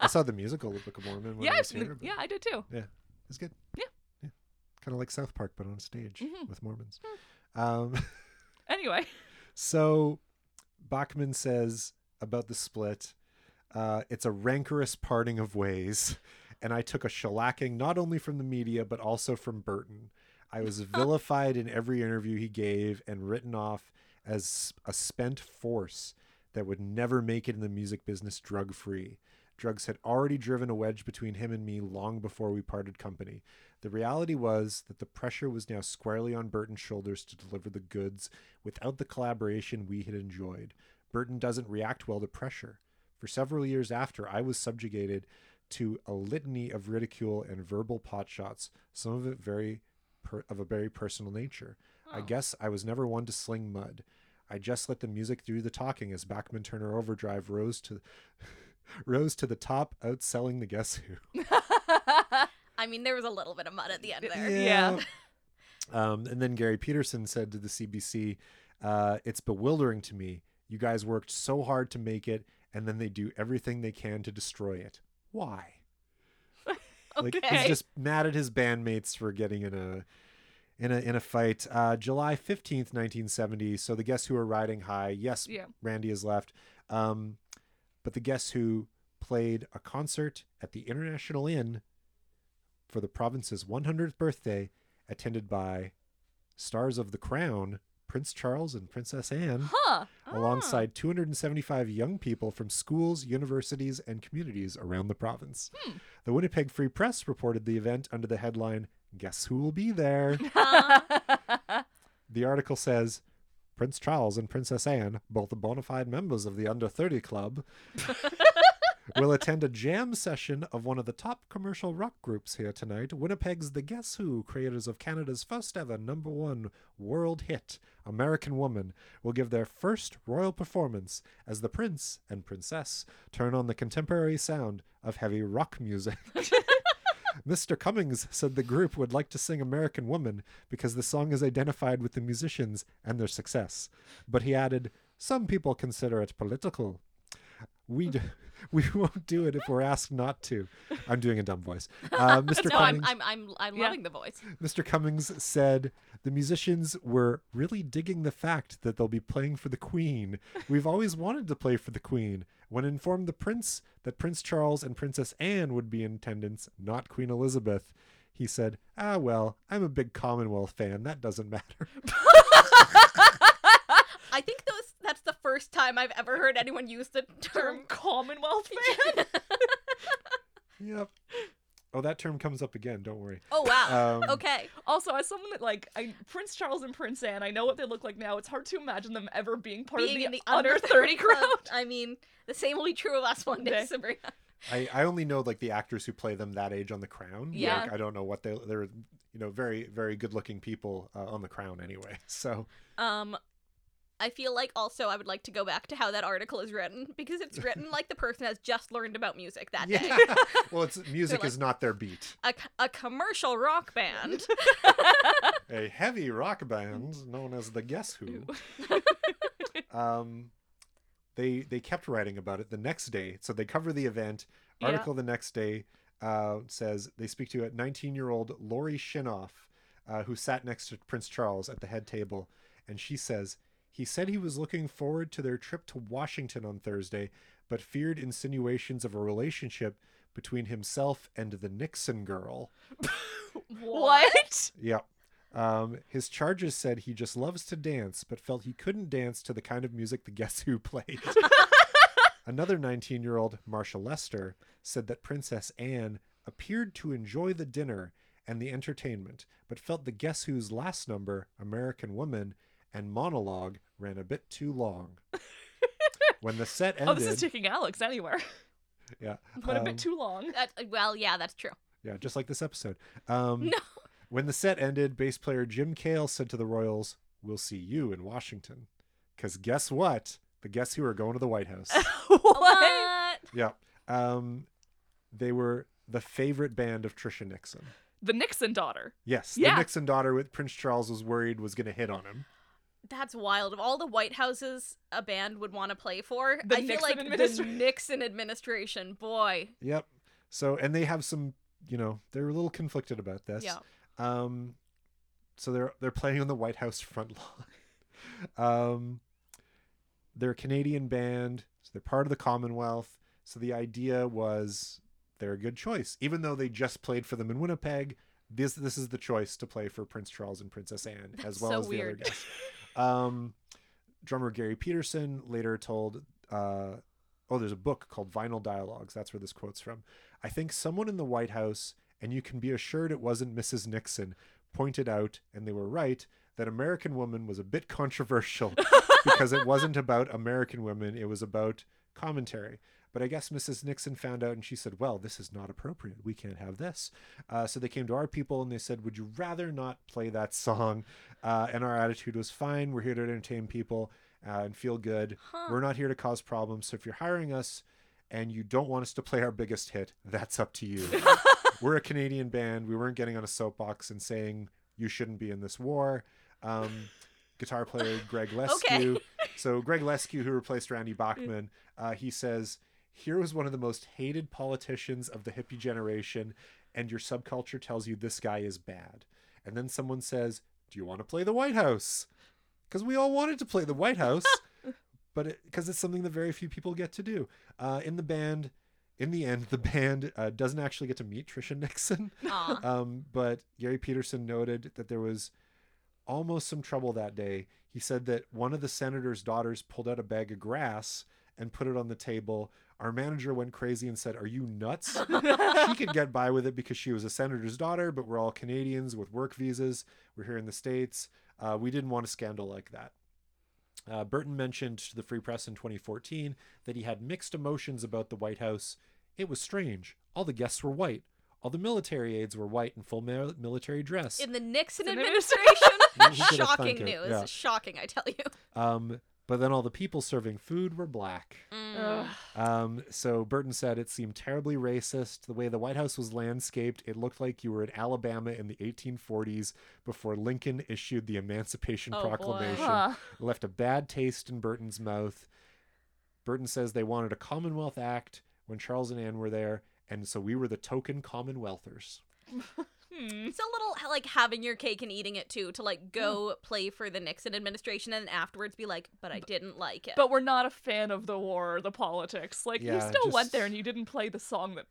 I saw the musical The Book of Mormon when yeah, I was here. yeah, I did too. Yeah, it's good. Yeah. Yeah. Kind of like South Park, but on stage Mhm. with Mormons. Um, Anyway, so Bachman says about the split, uh, it's a rancorous parting of ways. And I took a shellacking not only from the media, but also from Burton. I was vilified in every interview he gave and written off as a spent force that would never make it in the music business drug free. Drugs had already driven a wedge between him and me long before we parted company. The reality was that the pressure was now squarely on Burton's shoulders to deliver the goods without the collaboration we had enjoyed. Burton doesn't react well to pressure. For several years after, I was subjugated to a litany of ridicule and verbal potshots, some of it very per- of a very personal nature. I Oh. guess I was never one to sling mud. I just let the music do the talking as Bachman Turner Overdrive rose to rose to the top, outselling the Guess Who. I mean, there was a little bit of mud at the end there. Yeah. Um, and then Garry Peterson said to the CBC, uh, "It's bewildering to me. You guys worked so hard to make it, and then they do everything they can to destroy it. Why?" Like Okay. he's just mad at his bandmates for getting in a in a in a fight. Uh, July fifteenth, nineteen seventy. So the Guess Who are riding high. Yes, yeah. Randy has left. Um, but the Guess Who played a concert at the International Inn for the province's 100th birthday, attended by stars of The Crown, Prince Charles and Princess Anne, Huh. alongside 275 young people from schools, universities, and communities around the province. Hmm. The Winnipeg Free Press reported the event under the headline, Guess Who Will Be There? Ah. The article says Prince Charles and Princess Anne, both bona fide members of the Under 30 Club, will attend a jam session of one of the top commercial rock groups here tonight, Winnipeg's The Guess Who, creators of Canada's first ever number one world hit, American Woman, will give their first royal performance as the prince and princess turn on the contemporary sound of heavy rock music. Mr. Cummings said the group would like to sing American Woman because the song is identified with the musicians and their success. But he added, Some people consider it political. We, d- we won't do it if we're asked not to. I'm doing a dumb voice. Uh, Mr. No, I'm Cummings, I'm I'm I'm Yeah. loving the voice. Mr. Cummings said the musicians were really digging the fact that they'll be playing for the Queen. We've always wanted to play for the Queen. When informed the Prince that Prince Charles and Princess Anne would be in attendance, not Queen Elizabeth, he said, Ah, well, I'm a big Commonwealth fan. That doesn't matter. I think those that's the first time I've ever heard anyone use the Term term. Commonwealth fan. yep. Oh, that term comes up again. Don't worry. oh wow. Um, okay. Also, as someone that like I, Prince Charles and Prince Anne, I know what they look like now. It's hard to imagine them ever being part Being of in the, the under thirty crowd. I mean, the same will be true of us one day, Okay. Sabrina. I, I only know like the actors who play them that age on The Crown. Yeah. Like, I don't know what they they're you know very very good looking people uh, on The Crown anyway. So Um, I feel like also I would like to go back to how that article is written because it's written like the person has just learned about music that day. yeah. well, it's music like- is not their beat. A commercial rock band. A heavy rock band known as the Guess Who. um, they they kept writing about it the next day. So they cover the event. Yeah. Article the next day uh, says they speak to a 19 year old Lori Shinoff, uh, who sat next to Prince Charles at the head table, and she says he said he was looking forward to their trip to Washington on Thursday, but feared insinuations of a relationship between himself and the Nixon girl. what? Yep. Um, his charges said he just loves to dance, but felt he couldn't dance to the kind of music the Guess Who played. Another 19 year old, Marsha Lester, said that Princess Anne appeared to enjoy the dinner and the entertainment, but felt the Guess Who's last number, American Woman, and monologue ran a bit too long. when the set ended, Oh, this is taking Alex anywhere. yeah, Went a um, bit too long. That, well, yeah, that's true. Yeah, just like this episode. Um, No. When the set ended, bass player Jim Kale said to the Royals, We'll see you in Washington. Because guess what? The Guess Who are going to the White House. what? What? yeah. Um, they were the favorite band of Tricia Nixon. The Nixon daughter. Yes, Yeah. the Nixon daughter with Prince Charles was worried was going to hit on him. That's wild. Of all the White Houses a band would want to play for, The I feel Nixon like administra- the Nixon administration, boy. Yep. So and they have some, you know, they're a little conflicted about this. Yeah. Um, so they're they're playing on the White House front lawn. um, they're a Canadian band, so they're part of the Commonwealth. So the idea was they're a good choice, even though they just played for them in Winnipeg. This this is the choice to play for Prince Charles and Princess Anne as well so as the other weird. guests. Um, drummer Garry Peterson later told, uh, oh, there's a book called Vinyl Dialogues. That's where this quote's from. I think someone in the White House, and you can be assured it wasn't Mrs. Nixon, pointed out, and they were right, that American Woman was a bit controversial because it wasn't about American women, it was about commentary. But I guess Mrs. Nixon found out and she said, Well, this is not appropriate. We can't have this. Uh, so they came to our people and they said, Would you rather not play that song? Uh, and our attitude was fine. We're here to entertain people uh, and feel good. Huh. We're not here to cause problems. So if you're hiring us and you don't want us to play our biggest hit, that's up to you. We're a Canadian band. We weren't getting on a soapbox and saying you shouldn't be in this war. Um, guitar player Greg Leskiw. so Greg Leskiw, who replaced Randy Bachman, uh, he says, "Here was one of the most hated politicians of the hippie generation, and your subculture tells you this guy is bad." And then someone says, "Do you want to play the White House?" Because we all wanted to play the White House, but because it's something that very few people get to do. Uh, in the band, in the end, the band uh, doesn't actually get to meet Tricia Nixon. Um, but Garry Peterson noted that there was almost some trouble that day. He said that one of the senator's daughters pulled out a bag of grass and put it on the table. Our manager went crazy and said, Are you nuts? she could get by with it because she was a senator's daughter, but we're all Canadians with work visas. We're here in the States. Uh, we didn't want a scandal like that. Uh, Burton mentioned to the Free Press in 2014 that he had mixed emotions about the White House. It was strange. All the guests were white. All the military aides were white in full mil- military dress. In the Nixon administration? Who could have Shocking news. Yeah. Shocking, I tell you. Um, but then all the people serving food were black. Mm. Um, so Burton said it seemed terribly racist. The way the White House was landscaped, it looked like you were in Alabama in the 1840s before Lincoln issued the Emancipation Oh. Proclamation. Huh. It left a bad taste in Burton's mouth. Burton says they wanted a Commonwealth Act when Charles and Anne were there, and so we were the token Commonwealthers. Hmm. It's a little like having your cake and eating it too, to like go play for the Nixon administration and then afterwards be like, but I didn't like it. But we're not a fan of the war or the politics. Like you Yeah, still went there and you didn't play the song that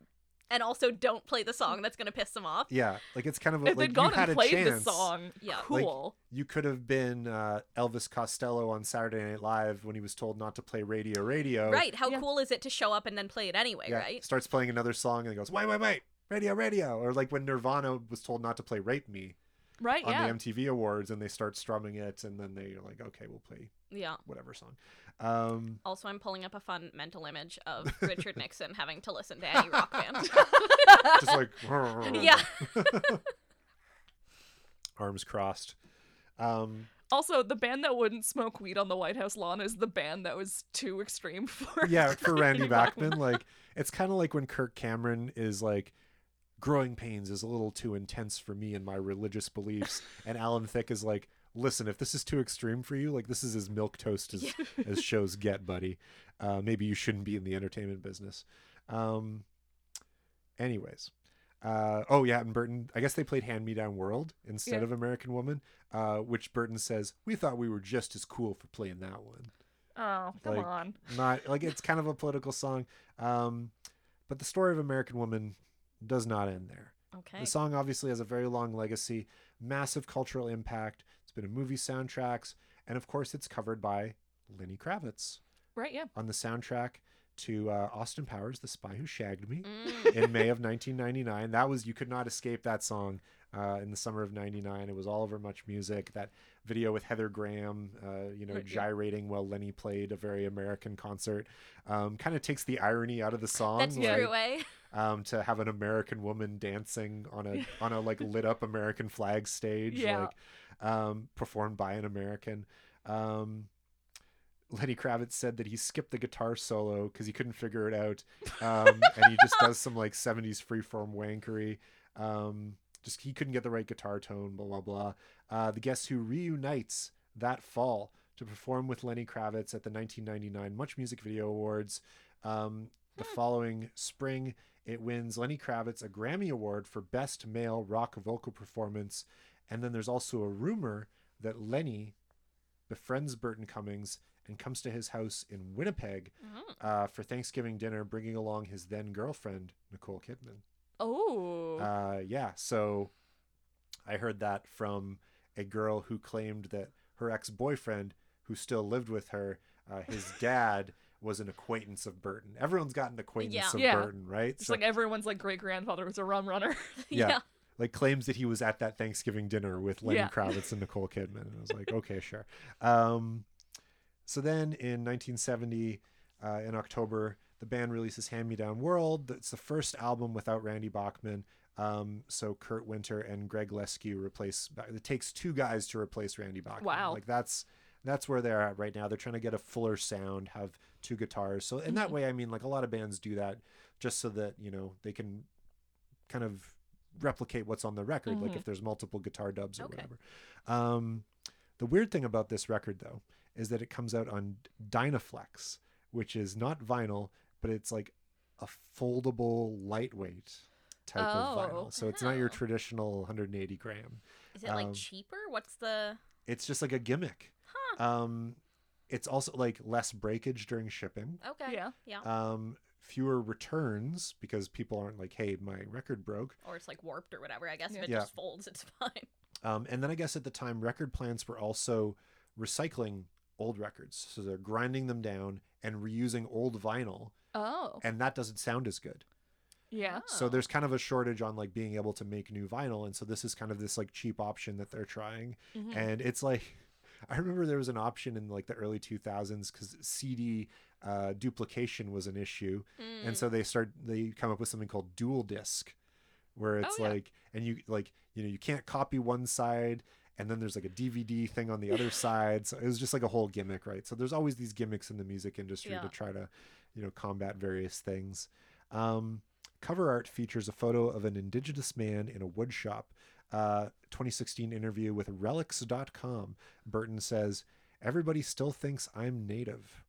and also don't play the song that's gonna piss them off. Yeah, like it's kind of a, if like they'd you gone had and a played chance. the song. Yeah. Like, Cool. You could have been uh, Elvis Costello on Saturday Night Live when he was told not to play Radio Radio. Right. How Yeah. cool is it to show up and then play it anyway, Yeah, right? Starts playing another song and he goes, wait, wait, wait, Radio Radio. Or like when Nirvana was told not to play Rape Me right, on yeah. the MTV Awards and they start strumming it and then they're like, okay, we'll play Yeah. whatever song. Um, Also, I'm pulling up a fun mental image of Richard Nixon having to listen to any rock band. just like yeah. arms crossed. Um, Also, the band that wouldn't smoke weed on the White House lawn is the band that was too extreme for. yeah, for Randy Randy Bachman, like it's kind of like when Kirk Cameron is like, "Growing pains is a little too intense for me and my religious beliefs," and Alan Thicke is like, "Listen, if this is too extreme for you, like this is as milk toast as as shows get, buddy. Uh, maybe you shouldn't be in the entertainment business." Um. Anyways. Uh, oh yeah, and Burton. I guess they played "Hand Me Down World" instead Yeah. of "American Woman," uh, which Burton says we thought we were just as cool for playing that one Oh, come Like- on. not like it's kind of a political song um but the story of american woman does not end there Okay. the song obviously has a very long legacy massive cultural impact it's been in movie soundtracks and of course it's covered by lenny kravitz Right, yeah. on the soundtrack to uh, austin powers the spy who shagged me Mm. in may of 1999 that was you could not escape that song uh, in the summer of 99 it was all over much music that video with heather graham uh, you know Right, yeah. gyrating while lenny played a very american concert um, kind of takes the irony out of the song That's like, true, eh? um, to have an american woman dancing on a on a like lit up american flag stage Yeah. like um, performed by an american um, Lenny Kravitz said that he skipped the guitar solo because he couldn't figure it out, um, and he just does some like '70s freeform wankery. Um, just he couldn't get the right guitar tone. Blah blah blah. Uh, the Guess Who reunites that fall to perform with Lenny Kravitz at the 1999 Much Music Video Awards. Um, the following spring, it wins Lenny Kravitz a Grammy Award for Best Male Rock Vocal Performance. And then there's also a rumor that Lenny befriends Burton Cummings and comes to his house in Winnipeg Mhm. uh, for Thanksgiving dinner, bringing along his then girlfriend, Nicole Kidman. Oh. Uh, yeah, so I heard that from a girl who claimed that her ex boyfriend, who still lived with her, uh, his dad was an acquaintance of Burton. Everyone's got an acquaintance Yeah. of Yeah. Burton, right? it's like everyone's like great grandfather was a rum runner. Yeah. yeah. like claims that he was at that Thanksgiving dinner with Lenny Yeah. Kravitz and Nicole Kidman. And I was like, okay, sure. Um, so then in 1970, uh, in October, the band releases Hand Me Down World. It's the first album without Randy Bachman. Um, so Kurt Winter and Greg Leskiw replace. It takes two guys to replace Randy Bachman. Wow. Like that's that's where they're at right now. They're trying to get a fuller sound, have two guitars. So in that Mhm. way, I mean, like a lot of bands do that just so that you know they can kind of replicate what's on the record like Mhm. if there's multiple guitar dubs or Okay. whatever um, the weird thing about this record though is that it comes out on dynaflex which is not vinyl but it's like a foldable lightweight type of Oh. vinyl so it's not your traditional 180 gram Is it like Um, cheaper? What's the? it's just like a gimmick Huh. um, it's also like less breakage during shipping Okay. yeah. Yeah. um, fewer returns because people aren't like hey my record broke Or it's like warped or whatever. I guess Yeah. if it Yeah. just folds, it's fine. Um, and then I guess at the time, record plants were also recycling old records. So they're grinding them down and reusing old vinyl, Oh. and that doesn't sound as good. Yeah. So there's kind of a shortage on like being able to make new vinyl, and so this is kind of this like cheap option that they're trying. Mhm. And it's like, I remember there was an option in like the early 2000s because CD uh, duplication was an issue, and Mm. so they start they come up with something called dual disc where it's Oh, yeah. like and you like you know you can't copy one side and then there's like a dvd thing on the other side. So it was just like a whole gimmick right? So there's always these gimmicks in the music industry to try to you know combat various things. Um, cover art features a photo of an indigenous man in a wood shop uh, 2016 interview with relix.com burton says everybody still thinks i'm native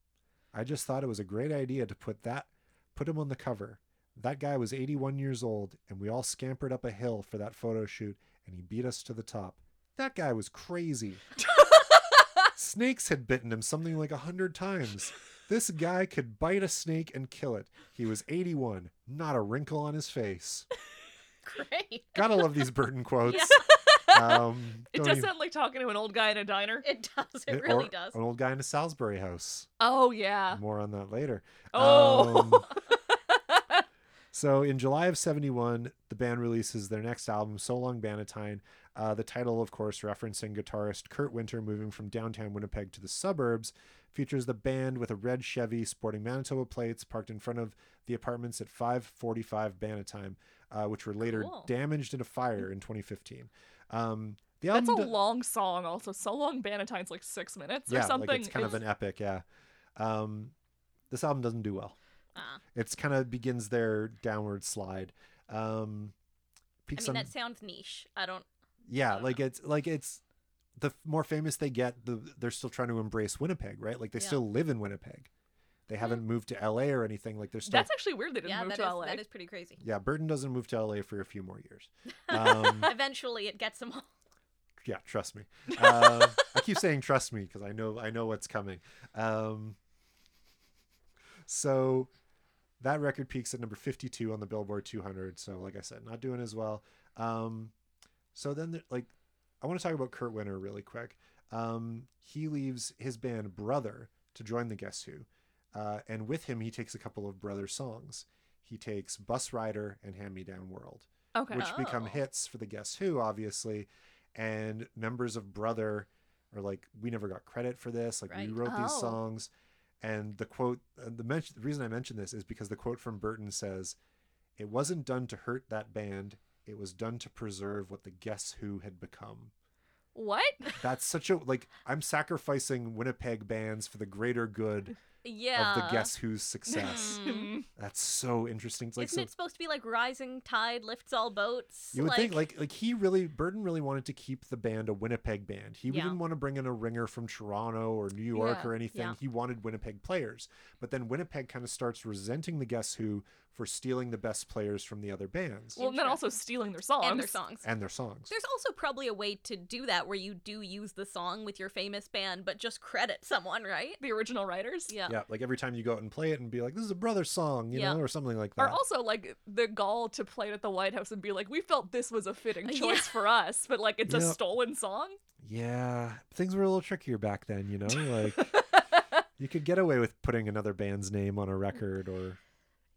i just thought it was a great idea to put that put him on the cover. That guy was 81 years old, and we all scampered up a hill for that photo shoot, and he beat us to the top. That guy was crazy. Snakes had bitten him something like a hundred times. This guy could bite a snake and kill it. He was 81, not a wrinkle on his face. Great. Gotta love these Burton quotes. Um, It does even- sound like talking to an old guy in a diner. It does. It or really does. An old guy in a Salisbury house. Oh yeah. More on that later. Oh. Um, So in July of 71, the band releases their next album, So Long Bannatyne. Uh, the title, of course, referencing guitarist Kurt Winter moving from downtown Winnipeg to the suburbs, features the band with a red Chevy sporting Manitoba plates parked in front of the apartments at 545 Bannatyne, uh, which were later Cool. damaged in a fire in 2015. Um, the album That's a do- long song. Also, so long. Bannatyne's like six minutes or something. like it's kind of an epic, yeah. Um, this album doesn't do well. Ah. It's kind of begins their downward slide. Um, I mean, on- that sounds niche. I don't. yeah, don't like it's like it's the more famous they get, the they're still trying to embrace Winnipeg, right? Like they Yeah. still live in Winnipeg. They haven't moved to LA or anything. Like they're still. That's actually weird. They didn't Yeah, move that to is LA. that is pretty crazy. yeah, Burton doesn't move to LA for a few more years. Um, Eventually, it gets them all. yeah, trust me. Uh, I keep saying trust me because I know I know what's coming. Um, so that record peaks at number 52 on the Billboard 200. So like I said, not doing as well. Um, so then there- like I want to talk about Kurt Winter really quick. Um, he leaves his band Brother to join the Guess Who, uh, and with him he takes a couple of Brother songs. He takes Bus Rider and Hand Me Down World okay. which become Oh. hits for the Guess Who, obviously. And members of Brother are like, we never got credit for this. Like, Right. we wrote these Oh. songs. And the quote, uh, the, mention, the reason I mention this is because the quote from Burton says, It wasn't done to hurt that band, it was done to preserve what the Guess Who had become. what? That's such a, like, I'm sacrificing Winnipeg bands for the greater good Yeah. of the Guess Who's success. Mhm. That's so interesting. It's like Isn't so, it supposed to be like rising tide lifts all boats? you would think like like he really Burton really wanted to keep the band a Winnipeg band. He Yeah. didn't want to bring in a ringer from Toronto or New York Yeah. or anything. Yeah. He wanted Winnipeg players. But then Winnipeg kind of starts resenting the Guess Who for stealing the best players from the other bands Well, and then also stealing their songs. and their songs. and their songs. There's also probably a way to do that where you do use the song with your famous band, but just credit someone, right? The original writers. Yeah. Yeah, like every time you go out and play it and be like, "This is a brother song," you Yeah. know, or something like that. Or also like the gall to play it at the White House and be like, we felt this was a fitting choice yeah. for us, but like it's a stolen song. Yeah, things were a little trickier back then, you know. Like you could get away with putting another band's name on a record, or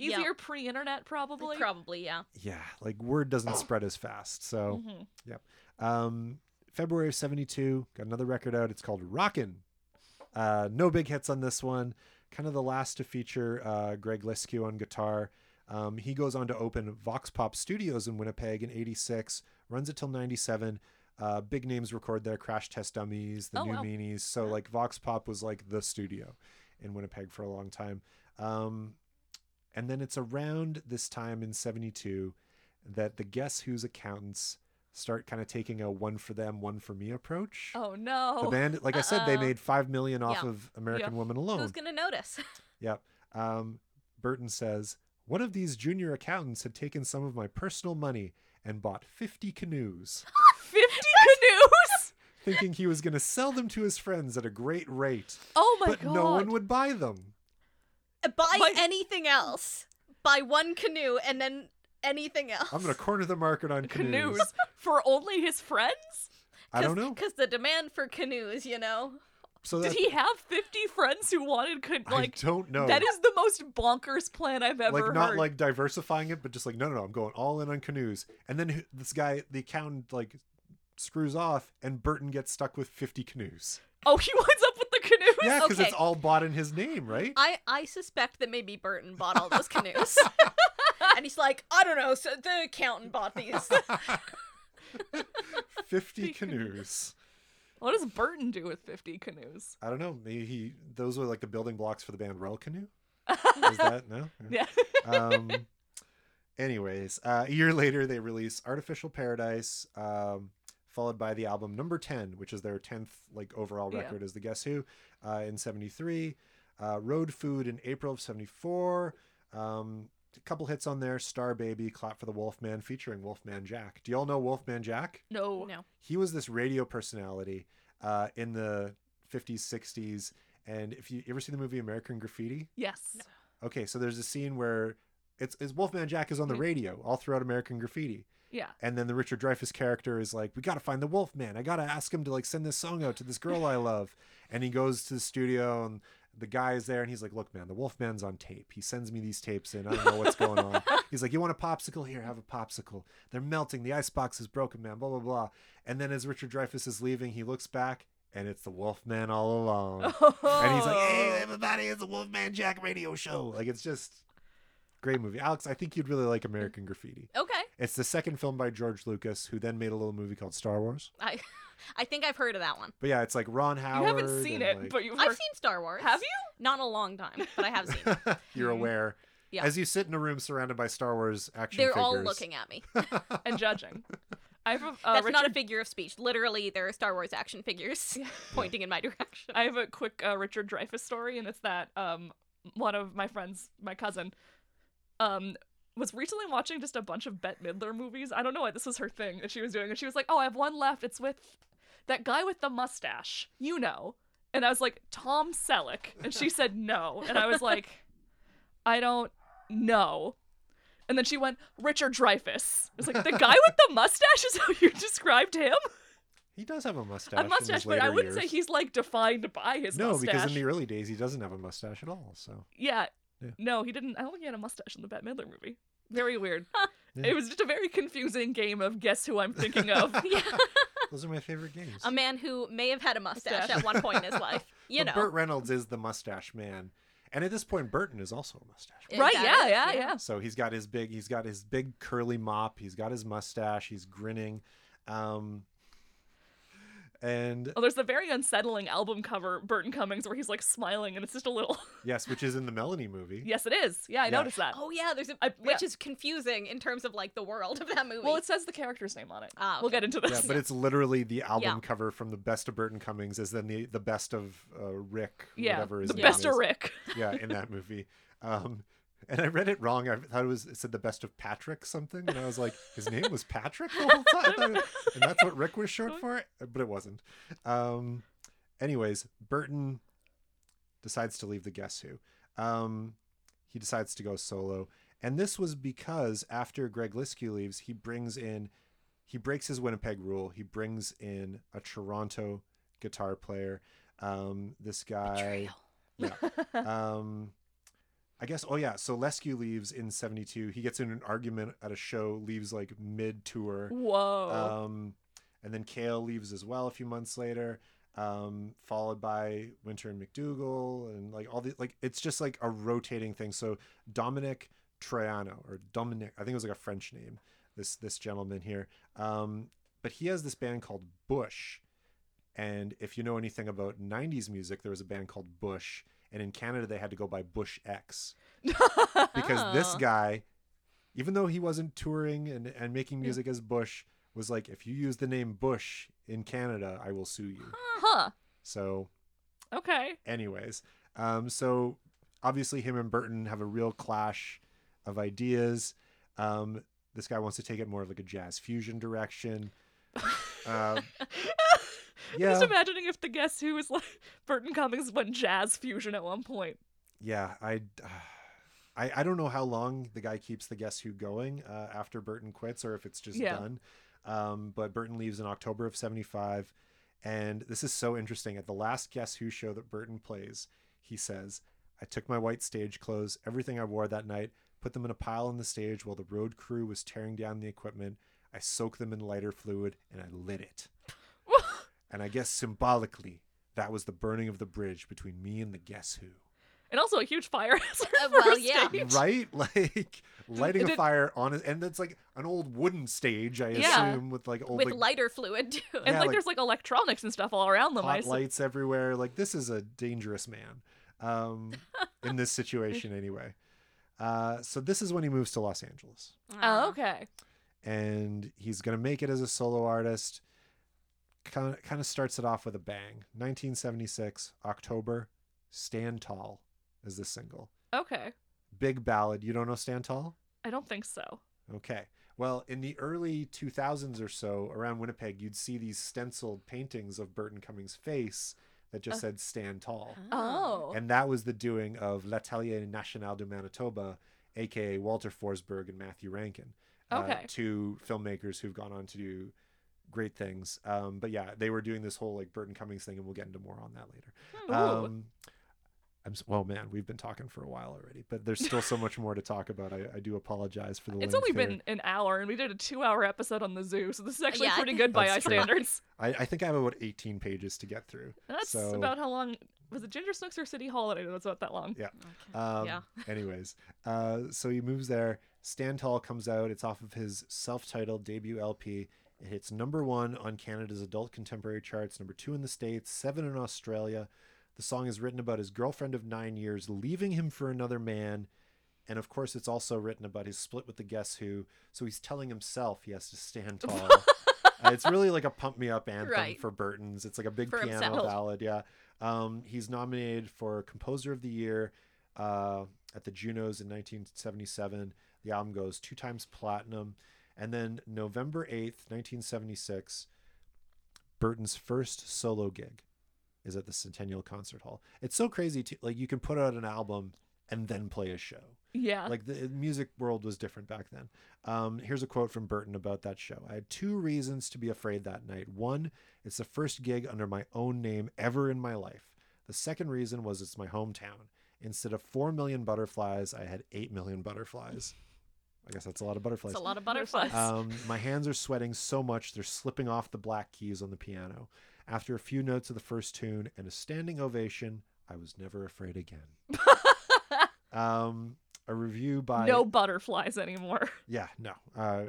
Yeah. Easier pre-internet, probably. Probably, yeah. yeah, like word doesn't spread as fast. So, Mhm. um, February of '72, got another record out. It's called Rockin'. Uh, no big hits on this one. Kind of the last to feature uh, Greg Leskiw on guitar. Um, he goes on to open Vox Pop Studios in Winnipeg in '86. Runs it till '97. Uh, big names record there: Crash Test Dummies, the Oh, New wow. Meanies. So like Vox Pop was like the studio in Winnipeg for a long time. Um, and then it's around this time in '72 that the Guess Who's accountants start kind of taking a one for them, one for me approach. Oh no. The band, like I said, they made five million off Yeah. of American Woman Alone. Who's gonna notice? Yep. Um, Burton says one of these junior accountants had taken some of my personal money and bought fifty canoes, Fifty canoes. thinking he was going to sell them to his friends at a great rate, Oh my but god. But no one would buy them. Buy My- anything else. Buy one canoe and then anything else. I'm going to corner the market on canoes. canoes for only his friends. I don't know. Because the demand for canoes, you know. So Did he have fifty friends who wanted con- like? I don't know. That is the most bonkers plan I've ever like not heard. like diversifying it, but just like no, no, no. I'm going all in on canoes. And then this guy, the accountant, like screws off, and Burton gets stuck with 50 canoes. oh, he winds up with the canoes. Yeah, because Okay. it's all bought in his name, right? I I suspect that maybe Burton bought all those canoes. and he's like, I don't know, so the accountant bought these. 50 canoes. What does Burton do with fifty canoes? I don't know. Maybe he those were like the building blocks for the band Royal Canoe. Is that no? Yeah. um, anyways, uh, a year later, they release Artificial Paradise, um, followed by the album Number 10, which is their 10th like overall Yeah. record as the Guess Who uh, in 73. Uh, Road Food in April of 74. Um, a couple hits on there Star Baby, Clap for the Wolfman, featuring Wolfman Jack. Do y'all know Wolfman Jack? no. no. He was this radio personality uh, in the 50s, 60s. And if you, you ever see the movie American Graffiti, Yes. Okay, so there's a scene where it's, it's Wolfman Jack is on the Mhm. radio all throughout American Graffiti, Yeah. and then the Richard Dreyfuss character is like, "We got to find the Wolf Man. I got to ask him to like send this song out to this girl I love." And he goes to the studio, and the guy is there, and he's like, "Look, man, the Wolf Man's on tape. He sends me these tapes in. I don't know what's going on." He's like, "You want a popsicle? Here, have a popsicle. They're melting. The icebox is broken, man. Blah blah blah." And then as Richard Dreyfuss is leaving, he looks back, and it's the Wolfman all along. And he's like, "Hey, oh. everybody, it's the Wolfman Jack radio show." Like it's just great movie. Alex, I think you'd really like American Graffiti. Okay. It's the second film by George Lucas, who then made a little movie called Star Wars. I I think I've heard of that one. But yeah, it's like Ron Howard. You haven't seen it, like- but you've I've heard. seen Star Wars. Have you? Not in a long time, but I have seen it. you're aware. Yeah. As you sit in a room surrounded by Star Wars action They're figures. all looking at me. and judging. I have a uh, That's Richard. not a figure of speech. Literally, there are Star Wars action figures pointing in my direction. I have a quick uh, Richard Dreyfuss story, and it's that um one of my friends, my cousin, um was recently watching just a bunch of Bette Midler movies. I don't know why this was her thing that she was doing, and she was like, "Oh, I have one left. It's with that guy with the mustache, you know." And I was like, "Tom Selleck," and she said no, and I was like, "I don't know." And then she went, Richard Dreyfuss. I was like, the guy with the mustache is how you described him? He does have a mustache. A mustache, but I wouldn't say he's like defined by his No, mustache. because in the early days he doesn't have a mustache at all. So Yeah. Yeah. No, he didn't. I don't think he had a mustache in the Bette Midler movie. Very weird. Yeah. It was just a very confusing game of guess who I'm thinking of. yeah. those are my favorite games. A man who may have had a mustache Mustache. at one point in his life. You But know. Burt Reynolds is the mustache man, and at this point, Burton is also a mustache. man. right? That Yeah, yeah, yeah. So he's got his big, he's got his big curly mop. He's got his mustache. He's grinning. Um, and Oh, there's the very unsettling album cover, Burton Cummings, where he's like smiling and it's just a little. yes, which is in the Melanie movie. yes, it is. Yeah, I Yeah. noticed that. Oh yeah, there's a I- which yeah. is confusing in terms of like the world of that movie. Well, it says the character's name on it. Ah, We'll get into this. Yeah, but it's literally the album Yeah. cover from the best of Burton Cummings, is then the the best of uh, Rick, Yeah, whatever his the name best of. Rick. Yeah, in that movie. Um, and I read it wrong. I thought it was it said the best of Patrick something, and I was like, his name was Patrick the whole time, it- and that's what Rick was short for, but it wasn't. Um, anyways, Burton decides to leave the Guess Who. Um, he decides to go solo, and this was because after Greg Leskiw leaves, he brings in, he breaks his Winnipeg rule. He brings in a Toronto guitar player. Um, this guy. Yeah. I guess. Oh yeah. So Leskiw leaves in '72. He gets in an argument at a show. Leaves like mid tour. Whoa. Um, and then Kale leaves as well a few months later. Um, followed by Winter and McDougal, and like all the like it's just like a rotating thing. So Dominic Troiano or Dominic, I think it was like a French name. This this gentleman here. Um, but he has this band called Bush. And if you know anything about 90s music, there was a band called Bush. And in Canada, they had to go by Bush X because this guy, even though he wasn't touring and, and making music as Bush, was like, if you use the name Bush in Canada, I will sue you. huh. So, Okay. anyways, um, so obviously him and Burton have a real clash of ideas. Um, this guy wants to take it more of like a jazz fusion direction. Uh, I'm just imagining if the Guess Who was like Burton Cummings went jazz fusion at one point. yeah. I, I, I don't know how long the guy keeps the Guess Who going uh, after Burton quits, or if it's just Yeah. done. Um, but Burton leaves in October of '75, and this is so interesting. At the last Guess Who show that Burton plays, he says, "I took my white stage clothes, everything I wore that night, put them in a pile on the stage while the road crew was tearing down the equipment. I soaked them in lighter fluid and I lit it. And I guess symbolically, that was the burning of the bridge between me and the Guess Who." And also a huge fire hazard. Uh, for well, yeah. stage. right like lighting It a fire on it and it's like an old wooden stage i Yeah. assume with like old with like, lighter fluid too. And Yeah, like, like- there's like electronics and stuff all around them. I hot lights everywhere like this is a dangerous man um in this situation anyway uh so this is when he moves to los angeles Oh, okay. and he's gonna make it as a solo artist kind of kind of starts it off with a bang 1976 october stand tall is the single Okay. big ballad you don't know stand tall I don't think so. Okay. Well, in the early 2000s or so, around Winnipeg, you'd see these stenciled paintings of Burton Cummings' face that just Uh. said "Stand Tall," Oh. and that was the doing of L'Atelier National de Manitoba, aka Walter Forsberg and Matthew Rankin, uh, two filmmakers who've gone on to do great things. Um, but yeah, they were doing this whole like Burton Cummings thing, and we'll get into more on that later. Ooh. Um, I'm s- well, man. We've been talking for a while already, but there's still so much more to talk about. I, I do apologize for the. it's only here. been an hour, and we did a two-hour episode on the zoo, so this is actually Yeah, pretty good by That's our standards. I, I think I have about 18 pages to get through. That's so, about how long was it? Ginger Snooks or City Holiday? That's about that long. Yeah. Okay. Um, yeah. Anyways, uh, so he moves there. Stand Tall comes out. It's off of his self-titled debut LP. It hits number one on Canada's adult contemporary charts, number two in the States, seven in Australia. The song is written about his girlfriend of nine years leaving him for another man. And of course, it's also written about his split with the Guess Who. So he's telling himself he has to stand tall. Uh, it's really like a pump me up anthem Right. for Burton's. It's like a big For piano himself. ballad. Yeah. Um, he's nominated for Composer of the Year uh, at the Junos in 1977. The album goes two times platinum. And then November 8th, 1976, Burton's first solo gig is at the Centennial Concert Hall. It's so crazy to like you can put out an album and then play a show. Yeah. Like the music world was different back then. Um, here's a quote from Burton about that show. I had two reasons to be afraid that night. One, it's the first gig under my own name ever in my life. The second reason was it's my hometown. Instead of 4 million butterflies, I had 8 million butterflies. I guess that's a lot of butterflies. It's a lot of Butterflies. butterflies. Um, my hands are sweating so much they're slipping off the black keys on the piano. After a few notes of the first tune and a standing ovation, I was never afraid again. um, a review by no butterflies anymore. yeah, no. Uh,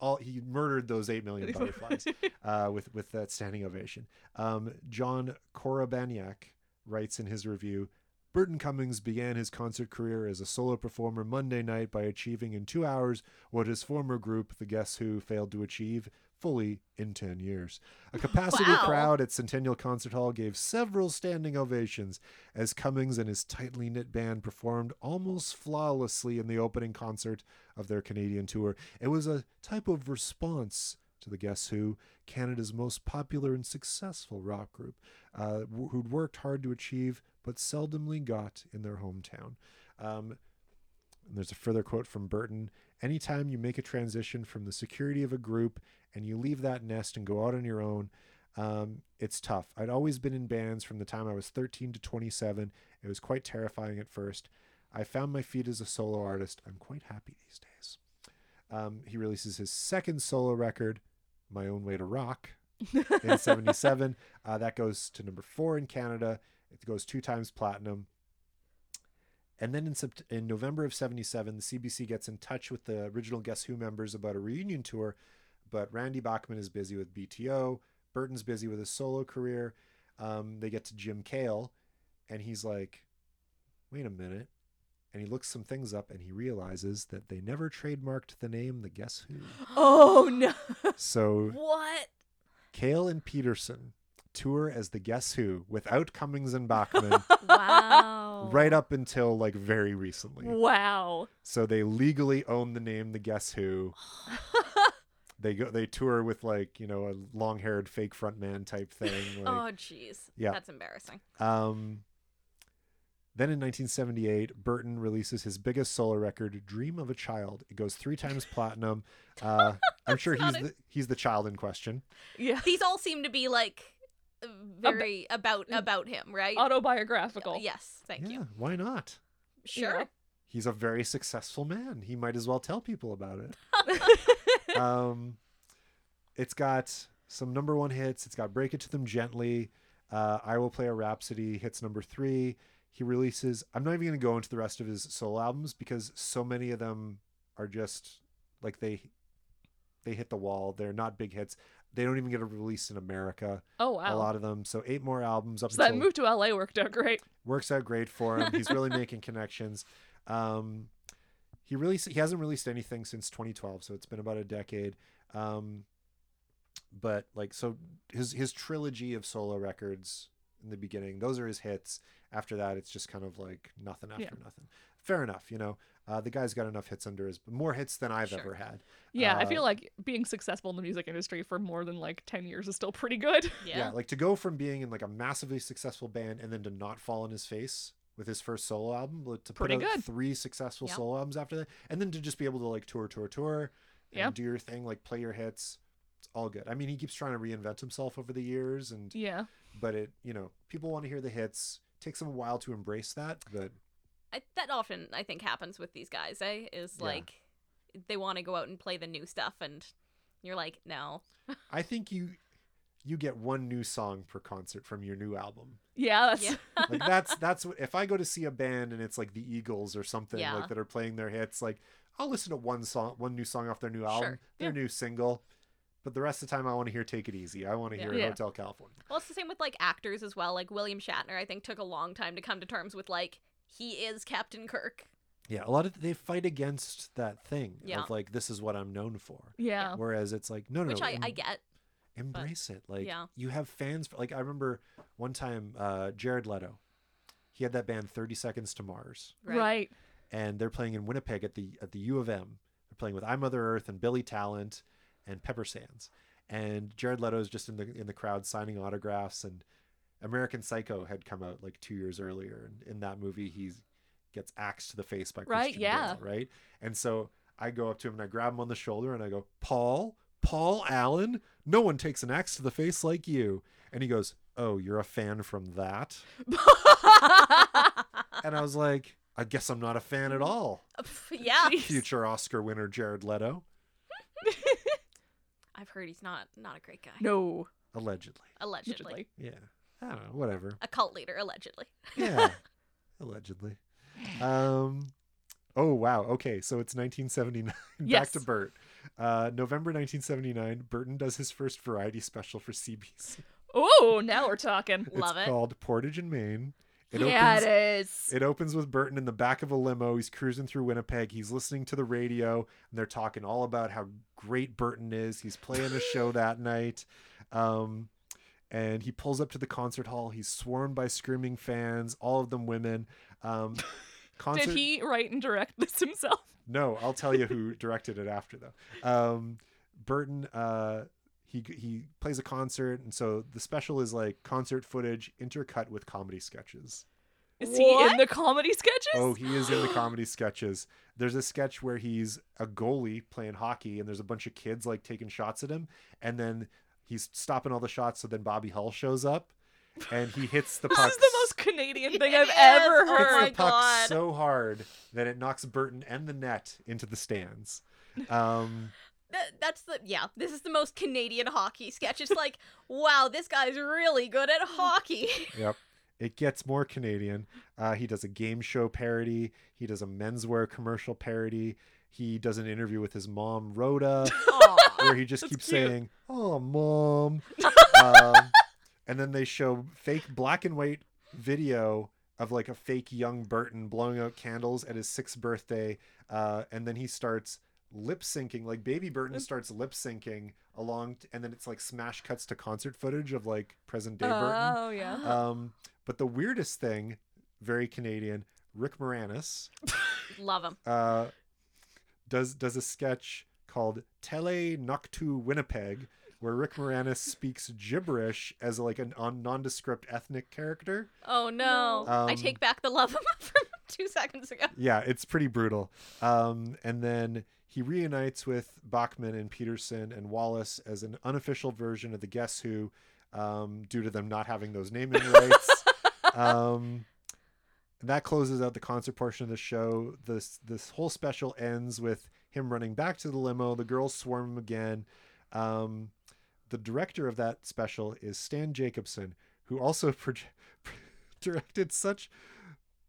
all he murdered those eight million butterflies uh, with with that standing ovation. Um, John Korobaniak writes in his review. Burton Cummings began his concert career as a solo performer Monday night by achieving in two hours what his former group, the Guess Who, failed to achieve fully in 10 years. A capacity Wow. crowd at Centennial Concert Hall gave several standing ovations as Cummings and his tightly knit band performed almost flawlessly in the opening concert of their Canadian tour. It was a type of response to the Guess Who, Canada's most popular and successful rock group, uh, who'd worked hard to achieve but seldomly got in their hometown. Um, and there's a further quote from Burton Anytime you make a transition from the security of a group and you leave that nest and go out on your own, um, it's tough. I'd always been in bands from the time I was 13 to 27. It was quite terrifying at first. I found my feet as a solo artist. I'm quite happy these days. Um, he releases his second solo record, My Own Way to Rock, in 77. Uh, that goes to number four in Canada. It goes two times platinum. And then in, Sept- in November of 77, the CBC gets in touch with the original Guess Who members about a reunion tour, but Randy Bachman is busy with BTO. Burton's busy with his solo career. Um, they get to Jim Kale, and he's like, wait a minute. And he looks some things up and he realizes that they never trademarked the name The Guess Who. oh no. So What? Kale and Peterson tour as The Guess Who without Cummings and Bachman Wow. right up until like very recently. Wow. So they legally own the name The Guess Who. they go they tour with like, you know, a long-haired fake frontman type thing like Oh, jeez. Yeah. That's embarrassing. um then in 1978, Burton releases his biggest solo record, "Dream of a Child." It goes three times platinum. Uh, I'm sure he's a- the he's the child in question. Yeah. These all seem to be like very about about him, right? Autobiographical. Yes. Thank yeah, you. why not? Sure. Yeah. He's a very successful man. He might as well tell people about it. um, it's got some number one hits. It's got "Break It to Them Gently." Uh, "I Will Play a Rhapsody" hits number three. He releases. I'm not even going to go into the rest of his solo albums because so many of them are just like they they hit the wall. They're not big hits. They don't even get a release in America. Oh wow. A lot of them. So eight more albums up so that move to LA worked out great. works out great for him. He's really making connections. Um, he released he hasn't released anything since 2012, so it's been about a decade. Um, but like so his his trilogy of solo records in the beginning, those are his hits. After that, it's just kind of like nothing after Yeah. nothing. Fair enough, you know. Uh, the guy's got enough hits under his more hits than I've Sure. ever had. Yeah, I Uh, feel like being successful in the music industry for more than like 10 years is still pretty good. Yeah. yeah, like to go from being in like a massively successful band and then to not fall on his face with his first solo album like, to put Pretty out good. three successful Yeah. solo albums after that and then to just be able to like tour tour tour and Yeah. do your thing like play your hits it's all good i mean he keeps trying to reinvent himself over the years and Yeah. but it you know people want to hear the hits takes them a while to embrace that but I, that often I think happens with these guys. Eh, is Yeah. like they want to go out and play the new stuff, and you're like, no. i think you you get one new song per concert from your new album Yeah, that's Yeah. like that's that's what if I go to see a band and it's like the Eagles or something Yeah. like that are playing their hits, like I'll listen to one song, one new song off their new album, Sure. their new single. But the rest of the time, I want to hear "Take It Easy." I want to hear Yeah. "Hotel California." Well, it's the same with like actors as well. Like William Shatner, I think took a long time to come to terms with like he is Captain Kirk. Yeah, a lot of they fight against that thing Yeah. of like this is what I'm known for. yeah. Whereas it's like no, no, Which no, I, I get. embrace it. Like yeah. you have fans. For, like I remember one time, uh, Jared Leto, he had that band Thirty Seconds to Mars. Right. Right. and they're playing in Winnipeg at the at the U of M. They're playing with I Mother Earth and Billy Talent and Pepper Sands. And Jared Leto is just in the in the crowd signing autographs and American Psycho had come out like 2 years earlier and in that movie he gets axed to the face by Right, Christian yeah. Bale, right? And so I go up to him and I grab him on the shoulder and I go, "Paul, Paul Allen, no one takes an axe to the face like you." And he goes, "Oh, you're a fan from that?" And I was like, "I guess I'm not a fan at all." yeah. Future Oscar winner Jared Leto, I've heard he's not not a great guy. No. allegedly. Allegedly. Allegedly. Yeah, I don't know, whatever. A cult leader, allegedly. Yeah, allegedly. Um, oh wow. Okay, so it's 1979. Back Yes. to Bert. Uh, November 1979, Burton does his first variety special for CBC. Oh, now we're talking. Love it's it. called Portage and Main. It yeah, opens, it is. It opens with Burton in the back of a limo. He's cruising through Winnipeg. He's listening to the radio, and they're talking all about how great Burton is. He's playing a show that night. Um, and he pulls up to the concert hall. He's swarmed by screaming fans, all of them women. Um, concert... Did he write and direct this himself? No, I'll tell you who directed it after though. Um, Burton, uh, he he plays a concert, and so the special is like concert footage intercut with comedy sketches. Is he in the comedy sketches? Oh, he is in the comedy sketches. There's a sketch where he's a goalie playing hockey, and there's a bunch of kids like taking shots at him, and then he's stopping all the shots. So then Bobby Hull shows up, and he hits the this puck. is the most Canadian thing I've Yes, ever oh hits heard. my the puck God. so hard that it knocks Burton and the net into the stands. Um, Th- that's the yeah. This is the most Canadian hockey sketch. It's like, wow, this guy's really good at hockey. Yep. It gets more Canadian. Uh, he does a game show parody. He does a menswear commercial parody. He does an interview with his mom, Rhoda, where he just keeps cute. saying, "Oh, mom," um, and then they show fake black and white video of like a fake young Burton blowing out candles at his sixth birthday, uh, and then he starts lip syncing, like baby Burton starts lip syncing along, and then it's like smash cuts to concert footage of like present day Burton. Oh yeah. Um, but the weirdest thing, very Canadian, Rick Moranis Love him. uh, does does a sketch called Tele Noctu Winnipeg, where Rick Moranis speaks gibberish as like a non- nondescript ethnic character. Oh no. I Um, take back the love from two seconds ago. Yeah, it's pretty brutal. Um, and then he reunites with Bachman and Peterson and Wallace as an unofficial version of the Guess Who, um, due to them not having those naming rights. um, and that closes out the concert portion of the show. This this whole special ends with him running back to the limo. The girls swarm him again. Um, the director of that special is Stan Jacobson, who also proje- directed such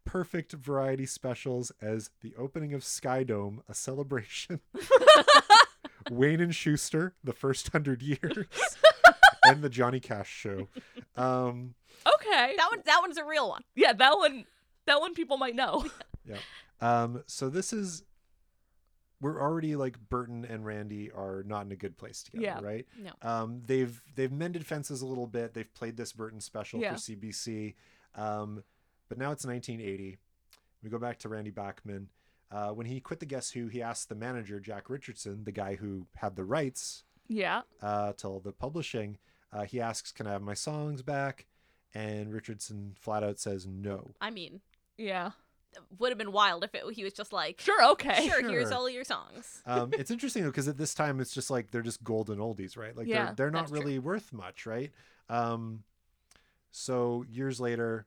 perfect variety specials as the opening of Skydome, a celebration, Wayne and Shuster, the first hundred years, and the Johnny Cash show. Um, Okay. That one that one's a real one. yeah, that one. That one people might know. um, so this is we're already like Burton and Randy are not in a good place together, Yeah. right? No. Um, they've they've mended fences a little bit. They've played this Burton special Yeah. for CBC, um, but now it's 1980. We go back to Randy Bachman. Uh, when he quit the Guess Who, he asked the manager Jack Richardson, the guy who had the rights yeah. uh, to all the publishing. Uh, he asks, "Can I have my songs back?" And Richardson flat out says no. I mean, Yeah. would have been wild if it, he was just like, Sure. Okay. sure, here's all your songs. um, it's interesting though because at this time it's just like they're just golden oldies, right? Like Yeah, they're they're not that's true. really worth much, right? Um, so years later,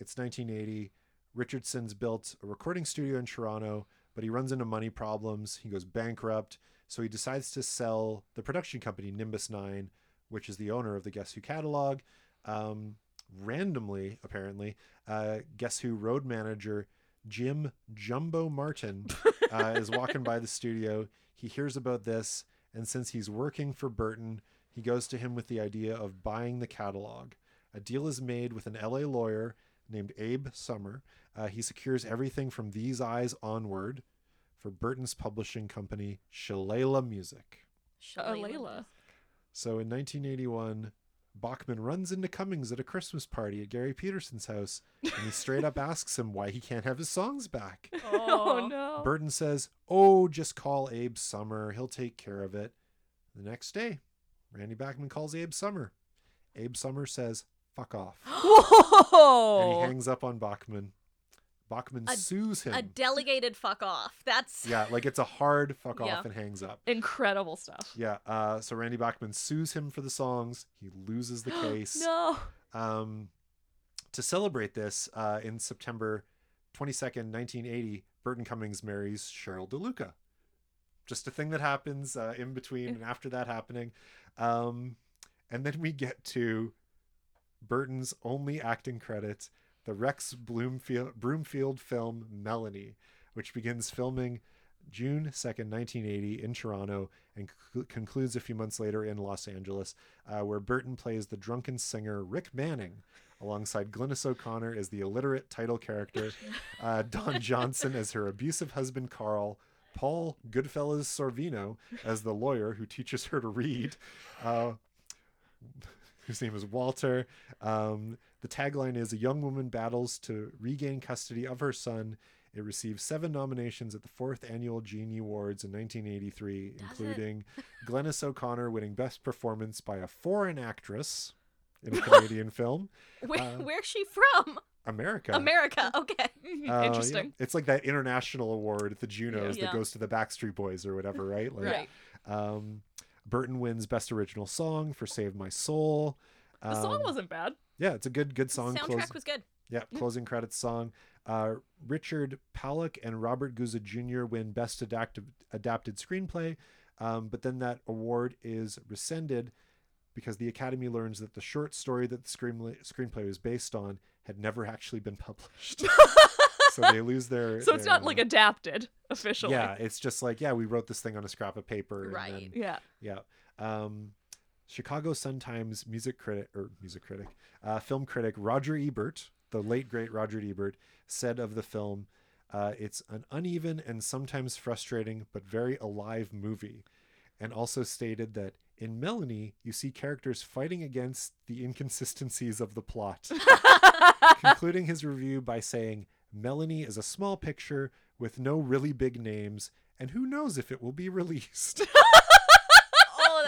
it's 1980. Richardson's built a recording studio in Toronto, but he runs into money problems. He goes bankrupt, so he decides to sell the production company Nimbus Nine, which is the owner of the Guess Who catalog. Um, randomly, apparently, uh, Guess Who road manager Jim Jumbo Martin uh, is walking by the studio. He hears about this, and since he's working for Burton, he goes to him with the idea of buying the catalog. A deal is made with an LA lawyer named Abe Somer. Uh, he secures everything from These Eyes onward for Burton's publishing company, Shalala Music. Shalala. So in 1981, Bachman runs into Cummings at a Christmas party at Garry Peterson's house, and he straight up asks him why he can't have his songs back. Oh, oh no. Burton says, Oh, just call Abe Somer. He'll take care of it. The next day, Randy Bachman calls Abe Somer. Abe Somer says, Fuck off. Whoa! And he hangs up on Bachman. Bachman A- sues him. A delegated fuck off. That's yeah, like it's a hard fuck Yeah. off and hangs up. Incredible stuff. Yeah, uh, so Randy Bachman sues him for the songs. He loses the case. No. Um, to celebrate this, uh, in September 22nd, 1980, Burton Cummings marries Cheryl DeLuca. Just a thing that happens uh, in between and after that happening. Um, and then we get to Burton's only acting credit, the Rex Bloomfield, Broomfield film Melanie, which begins filming June 2nd, 1980, in Toronto, and c- concludes a few months later in Los Angeles, uh, where Burton plays the drunken singer Rick Manning. Alongside Glynis O'Connor as the illiterate title character, uh, Don Johnson as her abusive husband Carl, Paul Goodfellas Sorvino as the lawyer who teaches her to read, uh, whose name is Walter. Um, the tagline is A young woman battles to regain custody of her son. It received seven nominations at the fourth annual Genie Awards in 1983, Does including Glynis O'Connor winning Best Performance by a Foreign Actress in a Canadian film. Where, Uh, where's she from? America. America. Okay. Uh, yeah. Interesting. It's like that international award at the Junos Yeah. that goes to the Backstreet Boys or whatever, right? Like, Right. Um, Burton wins Best Original Song for "Save My Soul." The song Um, wasn't bad. Yeah, it's a good good song. Soundtrack Close, was good. yeah, closing credits song. Uh, Richard Pollock and Robert Guza Jr. win Best Adapted Adapted Screenplay, um, but then that award is rescinded because the Academy learns that the short story that the screenplay screenplay was based on had never actually been published. so they lose their. So it's their, not like uh, adapted officially. Yeah, it's just like yeah, we wrote this thing on a scrap of paper. Right. then- Yeah. yeah. Um, Chicago Sun Times music critic or music critic, uh, film critic Roger Ebert, the late great Roger Ebert, said of the film, uh, "It's an uneven and sometimes frustrating but very alive movie," and also stated that in Melanie you see characters fighting against the inconsistencies of the plot. concluding his review by saying, "Melanie is a small picture with no really big names." And who knows if it will be released?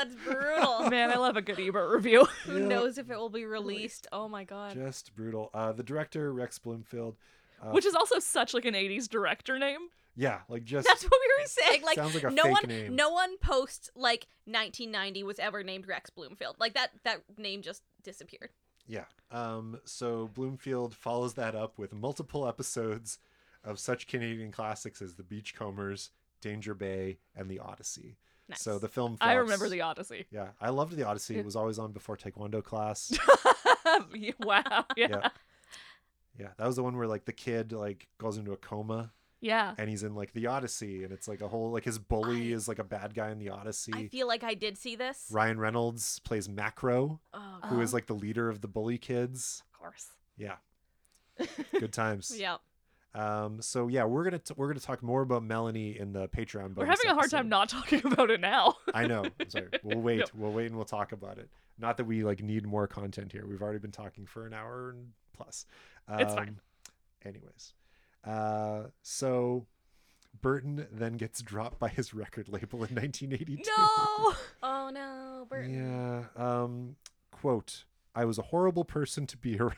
That's brutal. Man, I love a good Ebert review. Who Yeah. knows if it will be released? Oh my god. just brutal. Uh, the director Rex Bloomfield, uh, Which is also such like an 80s director name. yeah, like just That's what we were saying. Like Sounds like a no fake one, name. no one post like 1990 was ever named Rex Bloomfield. Like that, that name just disappeared. yeah. Um, so Bloomfield follows that up with multiple episodes of such Canadian classics as The Beachcombers, Danger Bay, and The Odyssey. Nice. So the film. I remember the Odyssey. Yeah, I loved The Odyssey. It was always on before Taekwondo class. wow. Yeah. yeah. Yeah, that was the one where like the kid like goes into a coma Yeah. and he's in like the Odyssey and it's like a whole like his bully I- is like a bad guy in the Odyssey. I feel like I did see this. Ryan Reynolds plays Macro, Oh, who is like the leader of the bully kids. Of course. Yeah, good times. yeah. Um. So yeah, we're gonna t- we're gonna talk more about Melanie in the Patreon. We're having a hard episode. time not talking about it now. I know. Sorry. We'll wait. Yep. We'll wait and we'll talk about it. Not that we like need more content here. We've already been talking for an hour and plus. Um, It's fine. Anyways, uh, so Burton then gets dropped by his record label in 1982. no. Oh no, Burton. Yeah. Um. Quote: I was a horrible person to be around.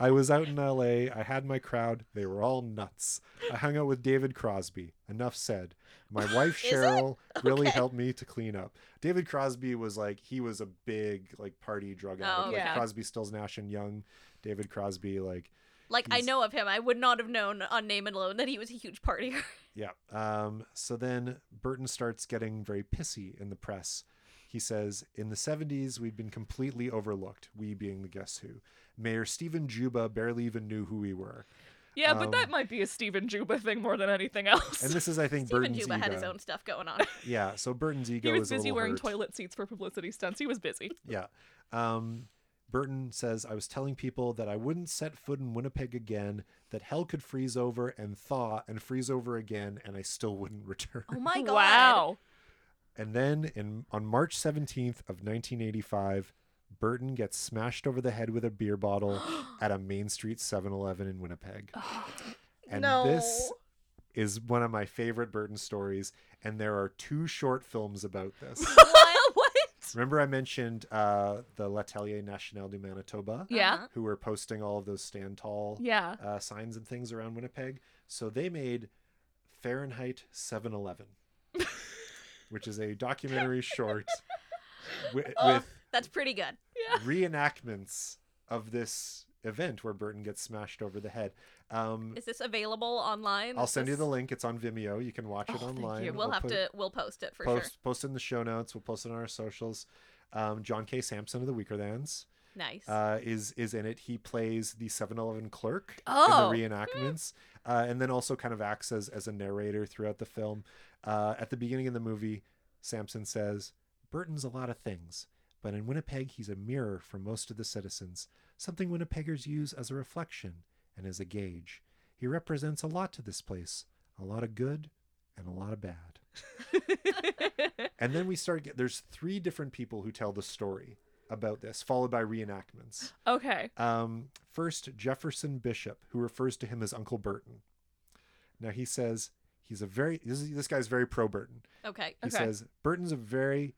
I was out in LA. I had my crowd. They were all nuts. I hung out with David Crosby. Enough said. My wife? Cheryl really helped me to clean up. David Crosby was like he was a big like party drug addict. Oh, like yeah. Crosby, Stills, Nash and Young. David Crosby, like Like I know of him. I would not have known on name and alone that he was a huge partier. Yeah. Um, so then Burton starts getting very pissy in the press. He says, In the 70s, we'd been completely overlooked, we being the Guess Who. Mayor Stephen Juba barely even knew who we were. Yeah, but Um, that might be a Stephen Juba thing more than anything else. And this is, I think, Stephen Burton's Juba ego. had his own stuff going on. Yeah, so Burton's ego he was is a busy wearing hurt. toilet seats for publicity stunts. He was busy. Yeah. Um, Burton says, I was telling people that I wouldn't set foot in Winnipeg again, that hell could freeze over and thaw and freeze over again, and I still wouldn't return. Oh my god. Wow. And then in on March 17th of 1985, Burton gets smashed over the head with a beer bottle at a Main Street 7-Eleven in Winnipeg. And no. this is one of my favorite Burton stories and there are two short films about this. what? what? Remember I mentioned uh, the L'Atelier National du Manitoba Yeah. Uh-huh. who were posting all of those stand tall Yeah. uh, signs and things around Winnipeg. So they made Fahrenheit 711, which is a documentary short wi- Oh, with That's pretty good. Yeah. reenactments of this event where Burton gets smashed over the head. Um, Is this available online? I'll Is send you the link. It's on Vimeo. You can watch it Oh, thank online. you. We'll have put- to. We'll post it for post sure. post it in the show notes. We'll post it on our socials. Um, John K. Sampson of the Weakerthans Nice. uh, is is in it. He plays the 7-Eleven clerk Oh. in the reenactments, uh, and then also kind of acts as as a narrator throughout the film. Uh, at the beginning of the movie, Sampson says, "Burton's a lot of things, but in Winnipeg, he's a mirror for most of the citizens. Something Winnipeggers use as a reflection and as a gauge. He represents a lot to this place, a lot of good and a lot of bad." and then we start get there's three different people who tell the story about this followed by reenactments okay. um, first jefferson bishop who refers to him as uncle burton now he says he's a very this, is, this guy's very pro burton okay. he Okay. says burton's a very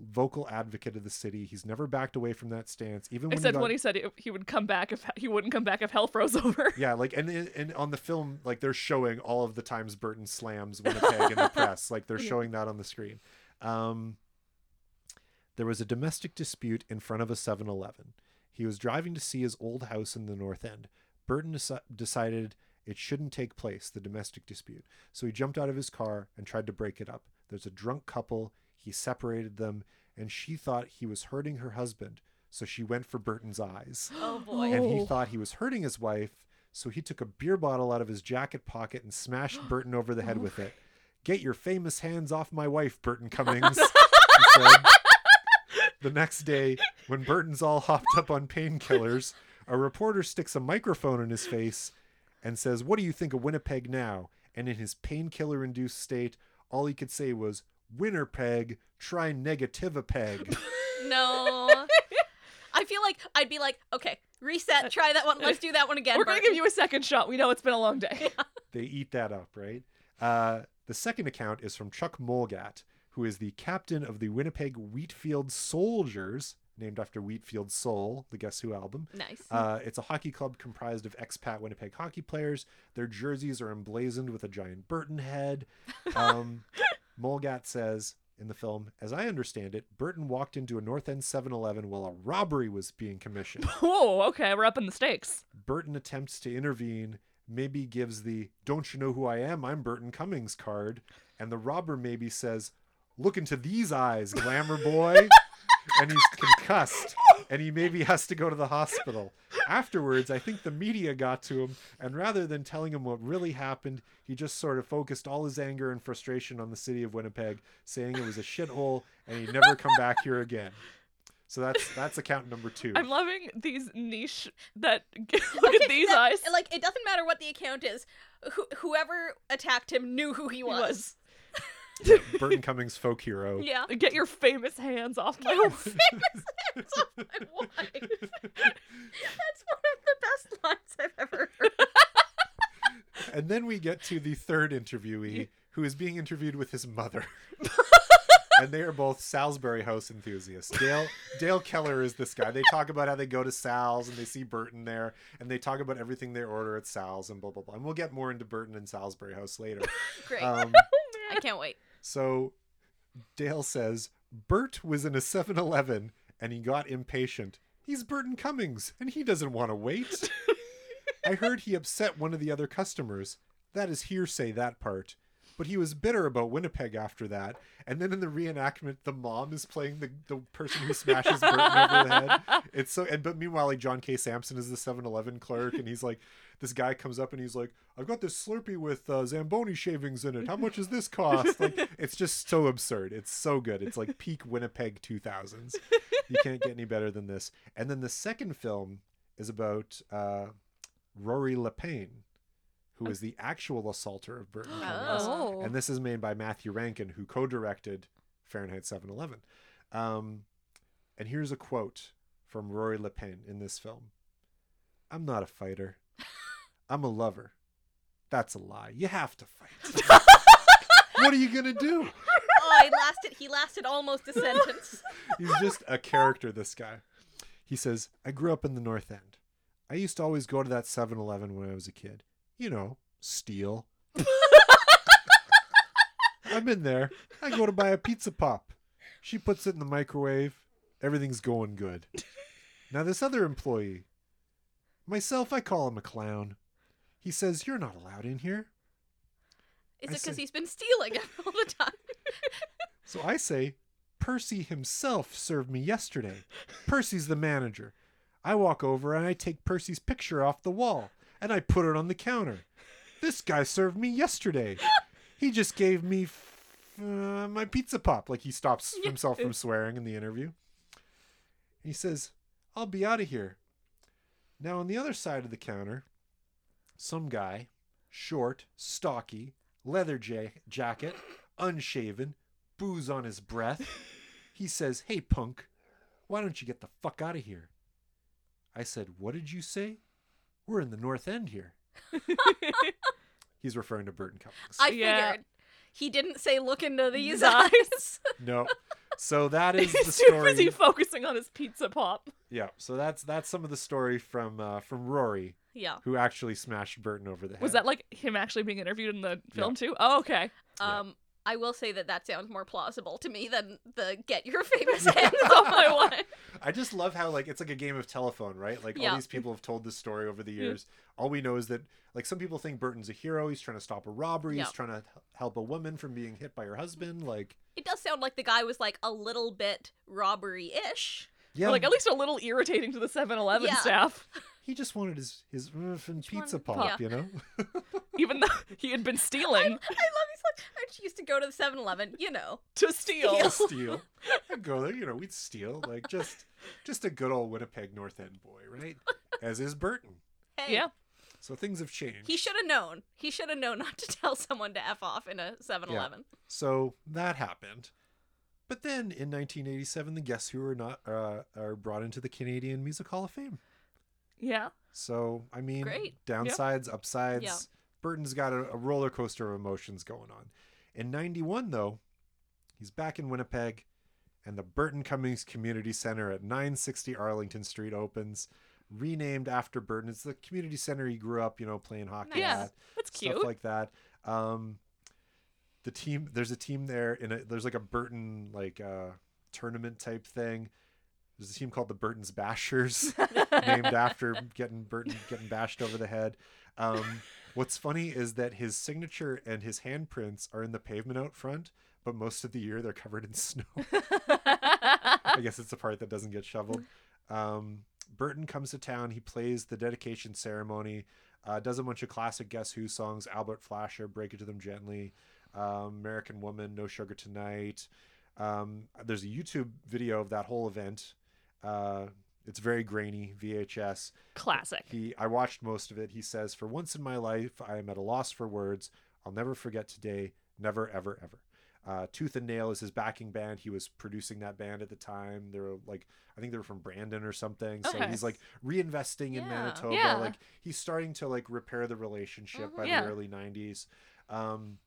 vocal advocate of the city. He's never backed away from that stance even when he Except got, when he said he- he would come back if he wouldn't come back if hell froze over. yeah like and, and on the film like they're showing all of the times burton slams winnipeg in the press. Like they're Yeah. showing that on the screen. Um, there was a domestic dispute in front of a 7-eleven he was driving to see his old house in the north end. Burton deci- decided it shouldn't take place the domestic dispute. So he jumped out of his car and tried to break it up. There's a drunk couple he separated them and she thought he was hurting her husband so she went for burton's eyes Oh boy. and he Oh. thought he was hurting his wife, so he took a beer bottle out of his jacket pocket and smashed Burton over the head with it. Get your famous hands off my wife, Burton Cummings. he said. The next day, when Burton's all hopped up on painkillers, a reporter sticks a microphone in his face and says, What do you think of Winnipeg now? And in his painkiller induced state, all he could say was, Winnerpeg, try negativipeg. No. I feel like I'd be like, okay, reset, try that one. Let's do that one again. We're gonna Burton." give you a second shot. We know it's been a long day. they eat that up, right? Uh, the second account is from Chuck Molgat, who is the captain of the Winnipeg Wheatfield Soldiers, named after Wheatfield Soul, the Guess Who album. Nice. Uh, it's a hockey club comprised of expat Winnipeg hockey players. Their jerseys are emblazoned with a giant Burton head. Um, Molgat says in the film, as I understand it, Burton walked into a North End 7 Eleven while a robbery was being commissioned. Whoa, okay, we're up in the stakes. Burton attempts to intervene, maybe gives the "Don't you know who I am? I'm Burton Cummings" card, and the robber maybe says, "Look into these eyes, glamour boy," and he's concussed, and he maybe has to go to the hospital. Afterwards, I think the media got to him, and rather than telling him what really happened, he just sort of focused all his anger and frustration on the city of Winnipeg, saying it was a shithole and he'd never come back here again. So that's that's account number two. I'm loving these niche that look Okay, at these that- eyes. Like, it doesn't matter what the account is. Who whoever attacked him knew who he He was. Yeah, Burton Cummings folk hero. Yeah. Get your famous hands off my wife. Hands off my wife. That's one of the best lines I've ever heard. And then we get to the third interviewee who is being interviewed with his mother. and they are both Salisbury House enthusiasts. Dale Dale Keller is this guy. They talk about how they go to Sal's and they see Burton there, and they talk about everything they order at Sal's and blah blah blah. And we'll get more into Burton and Salisbury House later. Great. Um, I can't wait. so Dale says Bert was in a 7-Eleven and he got impatient. He's Burton Cummings and he doesn't want to wait. I heard he upset one of the other customers. That is hearsay, that part. But he was bitter about Winnipeg after that. And then in the reenactment, the mom is playing the, the person who smashes Burton over the head. It's so and but meanwhile, like John K. Sampson is the 7-Eleven clerk, and he's like, this guy comes up and he's like, I've got this Slurpee with uh, Zamboni shavings in it. How much does this cost? Like, it's just so absurd. It's so good. It's like peak Winnipeg 2000s. You can't get any better than this. And then the second film is about uh, Rory LePain, who is the actual assaulter of Burton Cummings. Oh. And this is made by Matthew Rankin, who co-directed Fahrenheit 7/11. Um, and here's a quote from Rory LePain in this film: "I'm not a fighter. I'm a lover. That's a lie. You have to fight. what are you gonna do? Oh, he lasted. He lasted almost a sentence. He's just a character. This guy. He says, "I grew up in the North End. I used to always go to that 7-Eleven when I was a kid. You know, steal." I'm in there. I go to buy a pizza pop. She puts it in the microwave. Everything's going good. Now, this other employee, myself, I call him a clown. He says, You're not allowed in here. Is I it because he's been stealing it all the time? So I say, Percy himself served me yesterday. Percy's the manager. I walk over and I take Percy's picture off the wall and I put it on the counter. This guy served me yesterday. He just gave me f- uh, my pizza pop. Like he stops himself from swearing in the interview. He says, I'll be out of here. Now, on the other side of the counter, some guy, short, stocky, leather ja- jacket, unshaven, booze on his breath. He says, Hey, punk, why don't you get the fuck out of here? I said, What did you say? We're in the North End here. He's referring to Burton Cummings. I Yeah. figured. He didn't say look into these These eyes. eyes. no. So that is the He's too busy focusing on his pizza pop. Yeah. So that's that's some of the story from uh, from Rory, yeah. who actually smashed Burton over the head. Was that like him actually being interviewed in the film too? Oh, okay. Yeah. Um, I will say that that sounds more plausible to me than the get your famous hands off my wife. I just love how like it's like a game of telephone, right? Like all these people have told this story over the mm. years. All we know is that like some people think Burton's a hero. He's trying to stop a robbery. Yeah. He's trying to help a woman from being hit by her husband. Like It does sound like the guy was like a little bit robbery-ish. yeah, Or like at least a little irritating to the 7-Eleven Yeah. staff, he just wanted his his mm, pizza wanted- pop, yeah. you know. even though he had been stealing I love he's like I used to go to the 7-Eleven, you know. to steal. To steal. I'd go there, you know, we'd steal like just just a good old Winnipeg North End boy, right? As is Burton. Hey, Yeah. So things have changed. He should have known. He should have known not to tell someone to f off in a 7-Eleven. So that happened. But then in 1987, the Guess Who are not uh, are brought into the Canadian Music Hall of Fame. Yeah. So I mean, Great. downsides, upsides. Yeah. Burton's got a, a roller coaster of emotions going on. In '91, though, he's back in Winnipeg, and the Burton Cummings Community Center at 960 Arlington Street opens, renamed after Burton. It's the community center he grew up, you know, playing hockey Yeah. at That's cute. stuff like that. Um, the team, there's a team there, in a, there's like a Burton like uh, tournament type thing. There's a team called the Burton's Bashers, named after getting Burton getting bashed over the head. Um, what's funny is that his signature and his handprints are in the pavement out front, but most of the year they're covered in snow. I guess it's the part that doesn't get shoveled. Um, Burton comes to town. He plays the dedication ceremony, uh, does a bunch of classic Guess Who songs, Albert Flasher, Break It to Them Gently, um, American Woman, No Sugar Tonight. Um, there's a YouTube video of that whole event. Uh, it's very grainy VHS. Classic. He, I watched most of it. He says, "For once in my life, I am at a loss for words. I'll never forget today. Never, ever, ever." Uh, Tooth and Nail is his backing band. He was producing that band at the time. They were like, I think they were from Brandon or something. So Okay. he's like reinvesting in Manitoba. Yeah. Like he's starting to like repair the relationship Mhm. by Yeah. the early '90s. Um,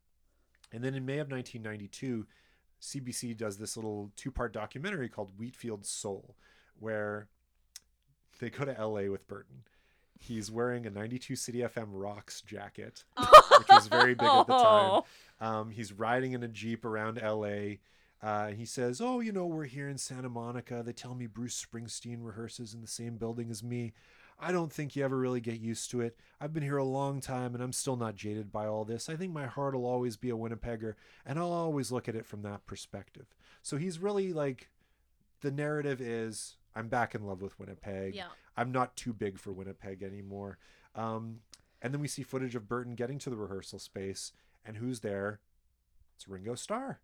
and then in May of 1992, CBC does this little two-part documentary called Wheatfield Soul, where they go to LA with Burton. He's wearing a 92 CITI FM Rocks jacket, which was very big at the time. Oh. Um, he's riding in a Jeep around LA. Uh, he says, Oh, you know, we're here in Santa Monica. They tell me Bruce Springsteen rehearses in the same building as me. I don't think you ever really get used to it. I've been here a long time and I'm still not jaded by all this. I think my heart will always be a Winnipegger and I'll always look at it from that perspective. So he's really like, the narrative is, I'm back in love with Winnipeg. yeah. I'm not too big for Winnipeg anymore. Um, and then we see footage of Burton getting to the rehearsal space, and who's there? It's Ringo Starr.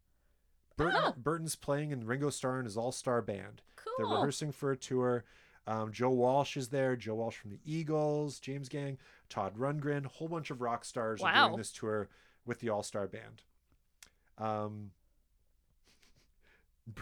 Burton, Oh. Burton's playing in Ringo Starr and his all star band. Cool. They're rehearsing for a tour. Um, Joe Walsh is there. Joe Walsh from the Eagles, James Gang, Todd Rundgren, whole bunch of rock stars are doing this tour with the all star band. Um,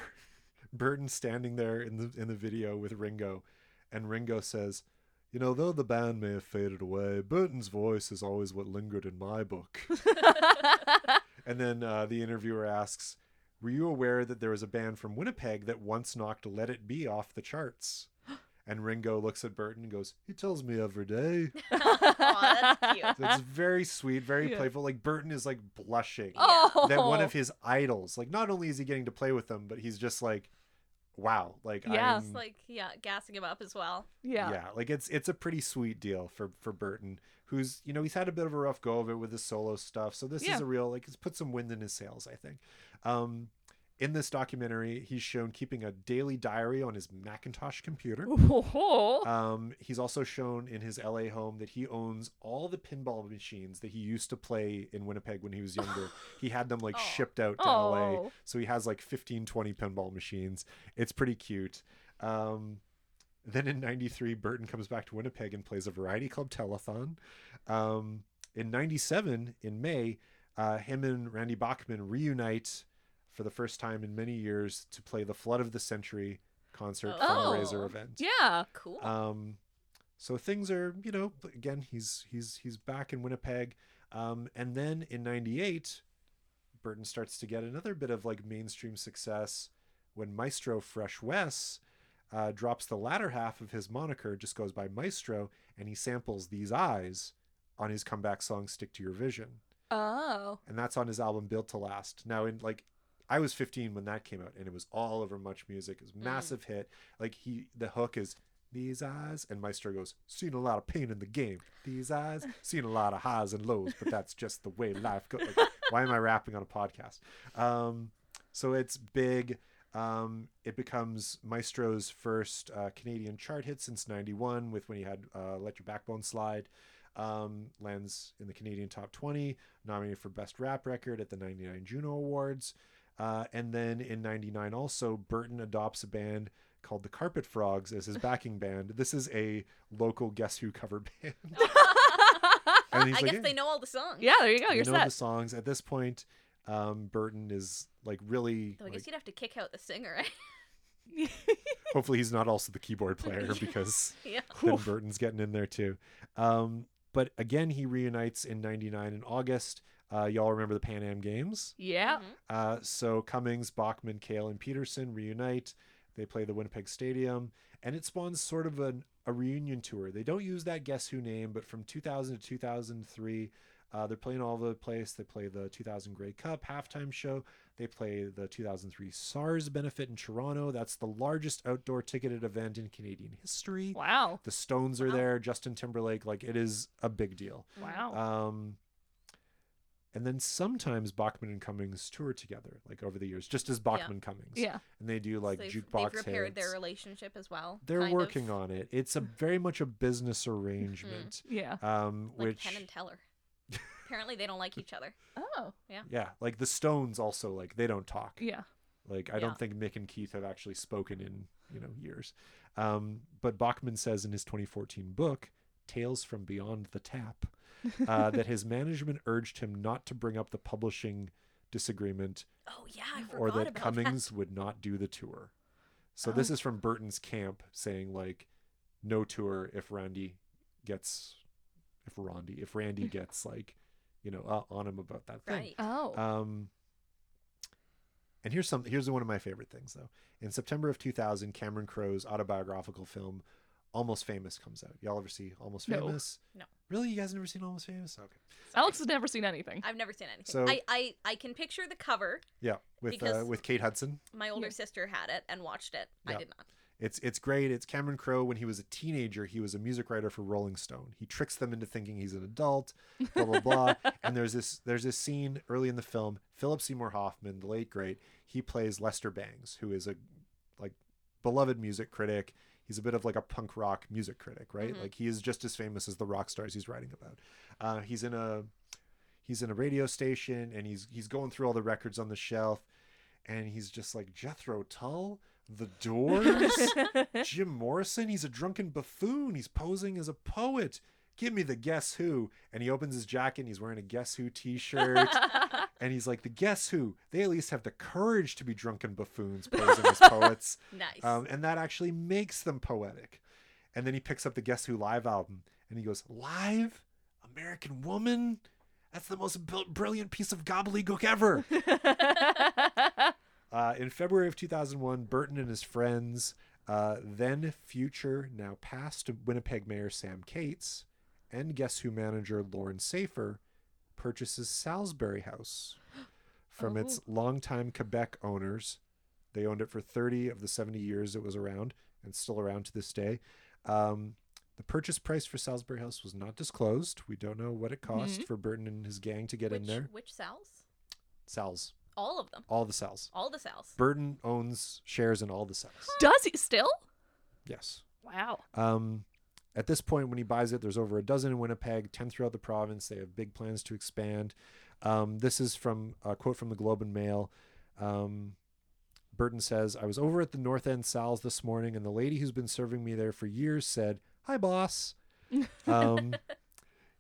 Bur- Burton standing there in the in the video with Ringo, and Ringo says, "You know, though the band may have faded away, Burton's voice is always what lingered in my book." and then uh, the interviewer asks, "Were you aware that there was a band from Winnipeg that once knocked "Let It Be" off the charts?" And Ringo looks at Burton and goes, "He tells me every day." Aw, that's cute. So it's very sweet, very Yeah. playful. Like Burton is like blushing Oh. that one of his idols. Like not only is he getting to play with them, but he's just like, wow. Like Yeah. I'm, like yeah, gassing him up as well. yeah. yeah. like it's it's a pretty sweet deal for for Burton, who's you know he's had a bit of a rough go of it with his solo stuff. So this Yeah. is a real like it's put some wind in his sails, I think. Um, in this documentary, he's shown keeping a daily diary on his Macintosh computer. Um, he's also shown in his LA home that he owns all the pinball machines that he used to play in Winnipeg when he was younger. he had them like Aw. shipped out to LA. Oh. So he has like 15, 20 pinball machines. It's pretty cute. Um, then in 93, Burton comes back to Winnipeg and plays a variety club telethon. Um, in 97, in May, uh, him and Randy Bachman reunite for the first time in many years to play the Flood of the Century concert Oh. fundraiser event. yeah. Cool. Um, so things are, you know, again, he's he's he's back in Winnipeg, um, and then in '98, Burton starts to get another bit of like mainstream success when Maestro Fresh Wes uh, drops the latter half of his moniker, just goes by Maestro, and he samples these eyes on his comeback song "Stick to Your Vision," Oh. and that's on his album "Built to Last." Now, in like. I was 15 when that came out, and it was all over Much Music. It was a Mm. massive hit. Like he, the hook is these eyes and maestro goes seen a lot of pain in the game these eyes seen a lot of highs and lows but that's just the way life goes like, why am i rapping on a podcast um, so it's big um, it becomes maestro's first uh, canadian chart hit since 91 with when he had uh, let your backbone slide um, lands in the canadian top 20 nominated for best rap record at the 99 juno awards uh, and then in 99 also burton adopts a band called the Carpet Frogs as his backing band. This is a local Guess Who cover band. And he's I like, guess "Yeah, they know all the songs. Yeah, there you go. you You're know set. the songs. At this point, um, Burton is like really. Though I like- guess you'd have to kick out the singer, right? hopefully, he's not also the keyboard player because yeah. then Burton's getting in there too. Um, but again, he reunites in '99 in August. Uh, y'all remember the Pan Am Games? yeah. Mhm. Uh, so Cummings, Bachman, Kale, and Peterson reunite. They play the Winnipeg Stadium, and it spawns sort of an, a reunion tour. They don't use that Guess Who name, but from 2000 to 2003, uh, they're playing all over the place. They play the 2000 Grey Cup halftime show. They play the 2003 SARS benefit in Toronto. That's the largest outdoor ticketed event in Canadian history. Wow. The Stones are Wow. there. Justin Timberlake, like it is a big deal. Wow. Um, and then sometimes Bachman and Cummings tour together, like over the years, just as Bachman Cummings. yeah. And they do So like they've, jukebox they've repaired their relationship as well. They're kind working of. on it. It's a very much a business arrangement. Yeah. Um, like which Penn and Teller. Apparently, they don't like each other. Oh. Yeah. Yeah, like the Stones also like they don't talk. Yeah. Like I Yeah. don't think Mick and Keith have actually spoken in you know years. Um, but Bachman says in his 2014 book, Tales from Beyond the Tap, uh, that his management urged him not to bring up the publishing disagreement Oh yeah, I forgot or that about Cummings would not do the tour. So this Oh. is from Burton's camp saying like no tour if Randy gets if Randy if Randy gets like you know uh, on him about that that. thing. Right. Oh. Um, and here's some. Here's one of my favorite things, though. In September of 2000, Cameron Crowe's autobiographical film, Almost Famous, comes out. Y'all ever see Almost No. Famous? No. Really, you guys never seen Almost Famous? Okay. Alex has never seen anything. I've never seen anything. So- I, I I can picture the cover. Yeah, with uh, Because- with Kate Hudson. My older Yeah. sister had it and watched it. Yeah. I did not. It's it's great. It's Cameron Crowe when he was a teenager. He was a music writer for Rolling Stone. He tricks them into thinking he's an adult. Blah blah blah. and there's this there's this scene early in the film. Philip Seymour Hoffman, the late great, he plays Lester Bangs, who is a like beloved music critic. He's a bit of like a punk rock music critic, right? Mhm. Like he is just as famous as the rock stars he's writing about. Uh, he's in a he's in a radio station and he's he's going through all the records on the shelf, and he's just like Jethro Tull, The Doors. Jim Morrison, he's a drunken buffoon. He's posing as a poet. Give me the Guess Who. And he opens his jacket and he's wearing a Guess Who t shirt. and he's like, The Guess Who, they at least have the courage to be drunken buffoons posing as poets. Nice. Um, and that actually makes them poetic. And then he picks up the Guess Who live album and he goes, Live? American Woman? That's the most br- brilliant piece of gobbledygook ever. Uh, in February of 2001, Burton and his friends, uh, then future, now past Winnipeg Mayor Sam Katz, and Guess Who manager Lorne Saifer, purchases Salisbury House from its longtime Quebec owners. They owned it for 30 of the 70 years it was around and still around to this day. Um, the purchase price for Salisbury House was not disclosed. We don't know what it cost Mhm. for Burton and his gang to get which, in there. Which Sal's? Sal's. All of them. All the cells. All the cells. Burton owns shares in all the cells. Does he still? Yes. Wow. Um, at this point, when he buys it, there's over a dozen in Winnipeg, 10 throughout the province. They have big plans to expand. Um, this is from a quote from the Globe and Mail. Um, Burton says, I was over at the North End Sal's this morning, and the lady who's been serving me there for years said, Hi, boss. Um,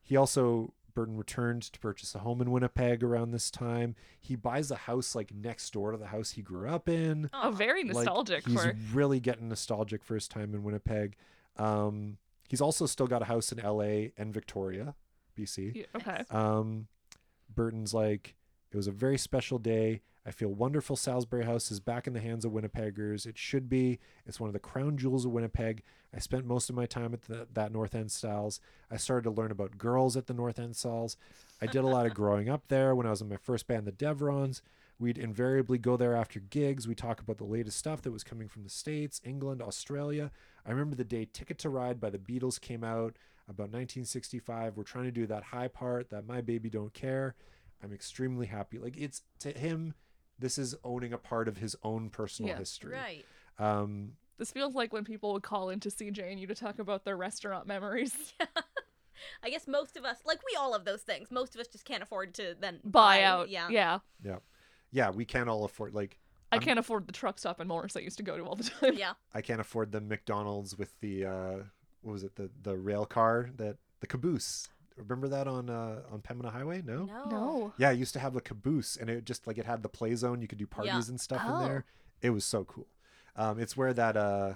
he also, Burton returned to purchase a home in Winnipeg around this time. He buys a house like next door to the house he grew up in. Oh, very Like, nostalgic he's for. really getting nostalgic for his time in Winnipeg. Um, he's also still got a house in L.A. and Victoria, BC. Yeah, Okay. Um, Burton's like, it was a very special day. I feel wonderful. Salisbury House is back in the hands of Winnipeggers. It should be. It's one of the crown jewels of Winnipeg. I spent most of my time at the, that North End Styles. I started to learn about girls at the North End Styles. I did a lot of growing up there when I was in my first band, the Deverons. We'd invariably go there after gigs. We talk about the latest stuff that was coming from the States, England, Australia. I remember the day Ticket to Ride by the Beatles came out about 1965. We're trying to do that high part, that My Baby Don't Care. I'm extremely happy. Like it's to him, this is owning a part of his own personal Yeah. history. Right. Um, This feels like when people would call into CJNU to talk about their restaurant memories. Yeah. I guess most of us, like we all have those things. Most of us just can't afford to then Buy out. Yeah. Yeah. yeah, yeah. We can't all afford like I I'm- can't afford the truck stop in Morris I used to go to all the time. Yeah. I can't afford the McDonald's with the uh, what was it the the rail car that the caboose. Remember that on uh, on Pembina Highway? No. No. No. Yeah, I used to have a caboose, and it just like it had the play zone. You could do parties and stuff Oh. in there. It was so cool. Um, it's where that uh,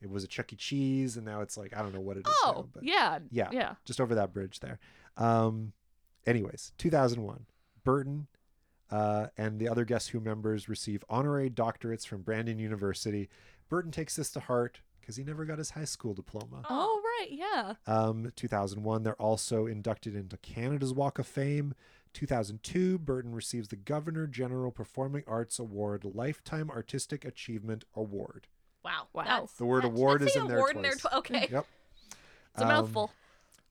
it was a Chuck E. Cheese, and now it's like I don't know what it is. Oh, now, but yeah. yeah, Yeah. just over that bridge there. Um, anyways, 2001, Burton uh, and the other Guess Who members receive honorary doctorates from Brandon University. Burton takes this to heart because he never got his high school diploma. Oh, right. Yeah. Um, 2001, they're also inducted into Canada's Walk of Fame. 2002, Burton receives the Governor General Performing Arts Award Lifetime Artistic Achievement Award. Wow. Wow. That's- The word that- award is in there award in there twice. okay. Yep. It's a Um, mouthful.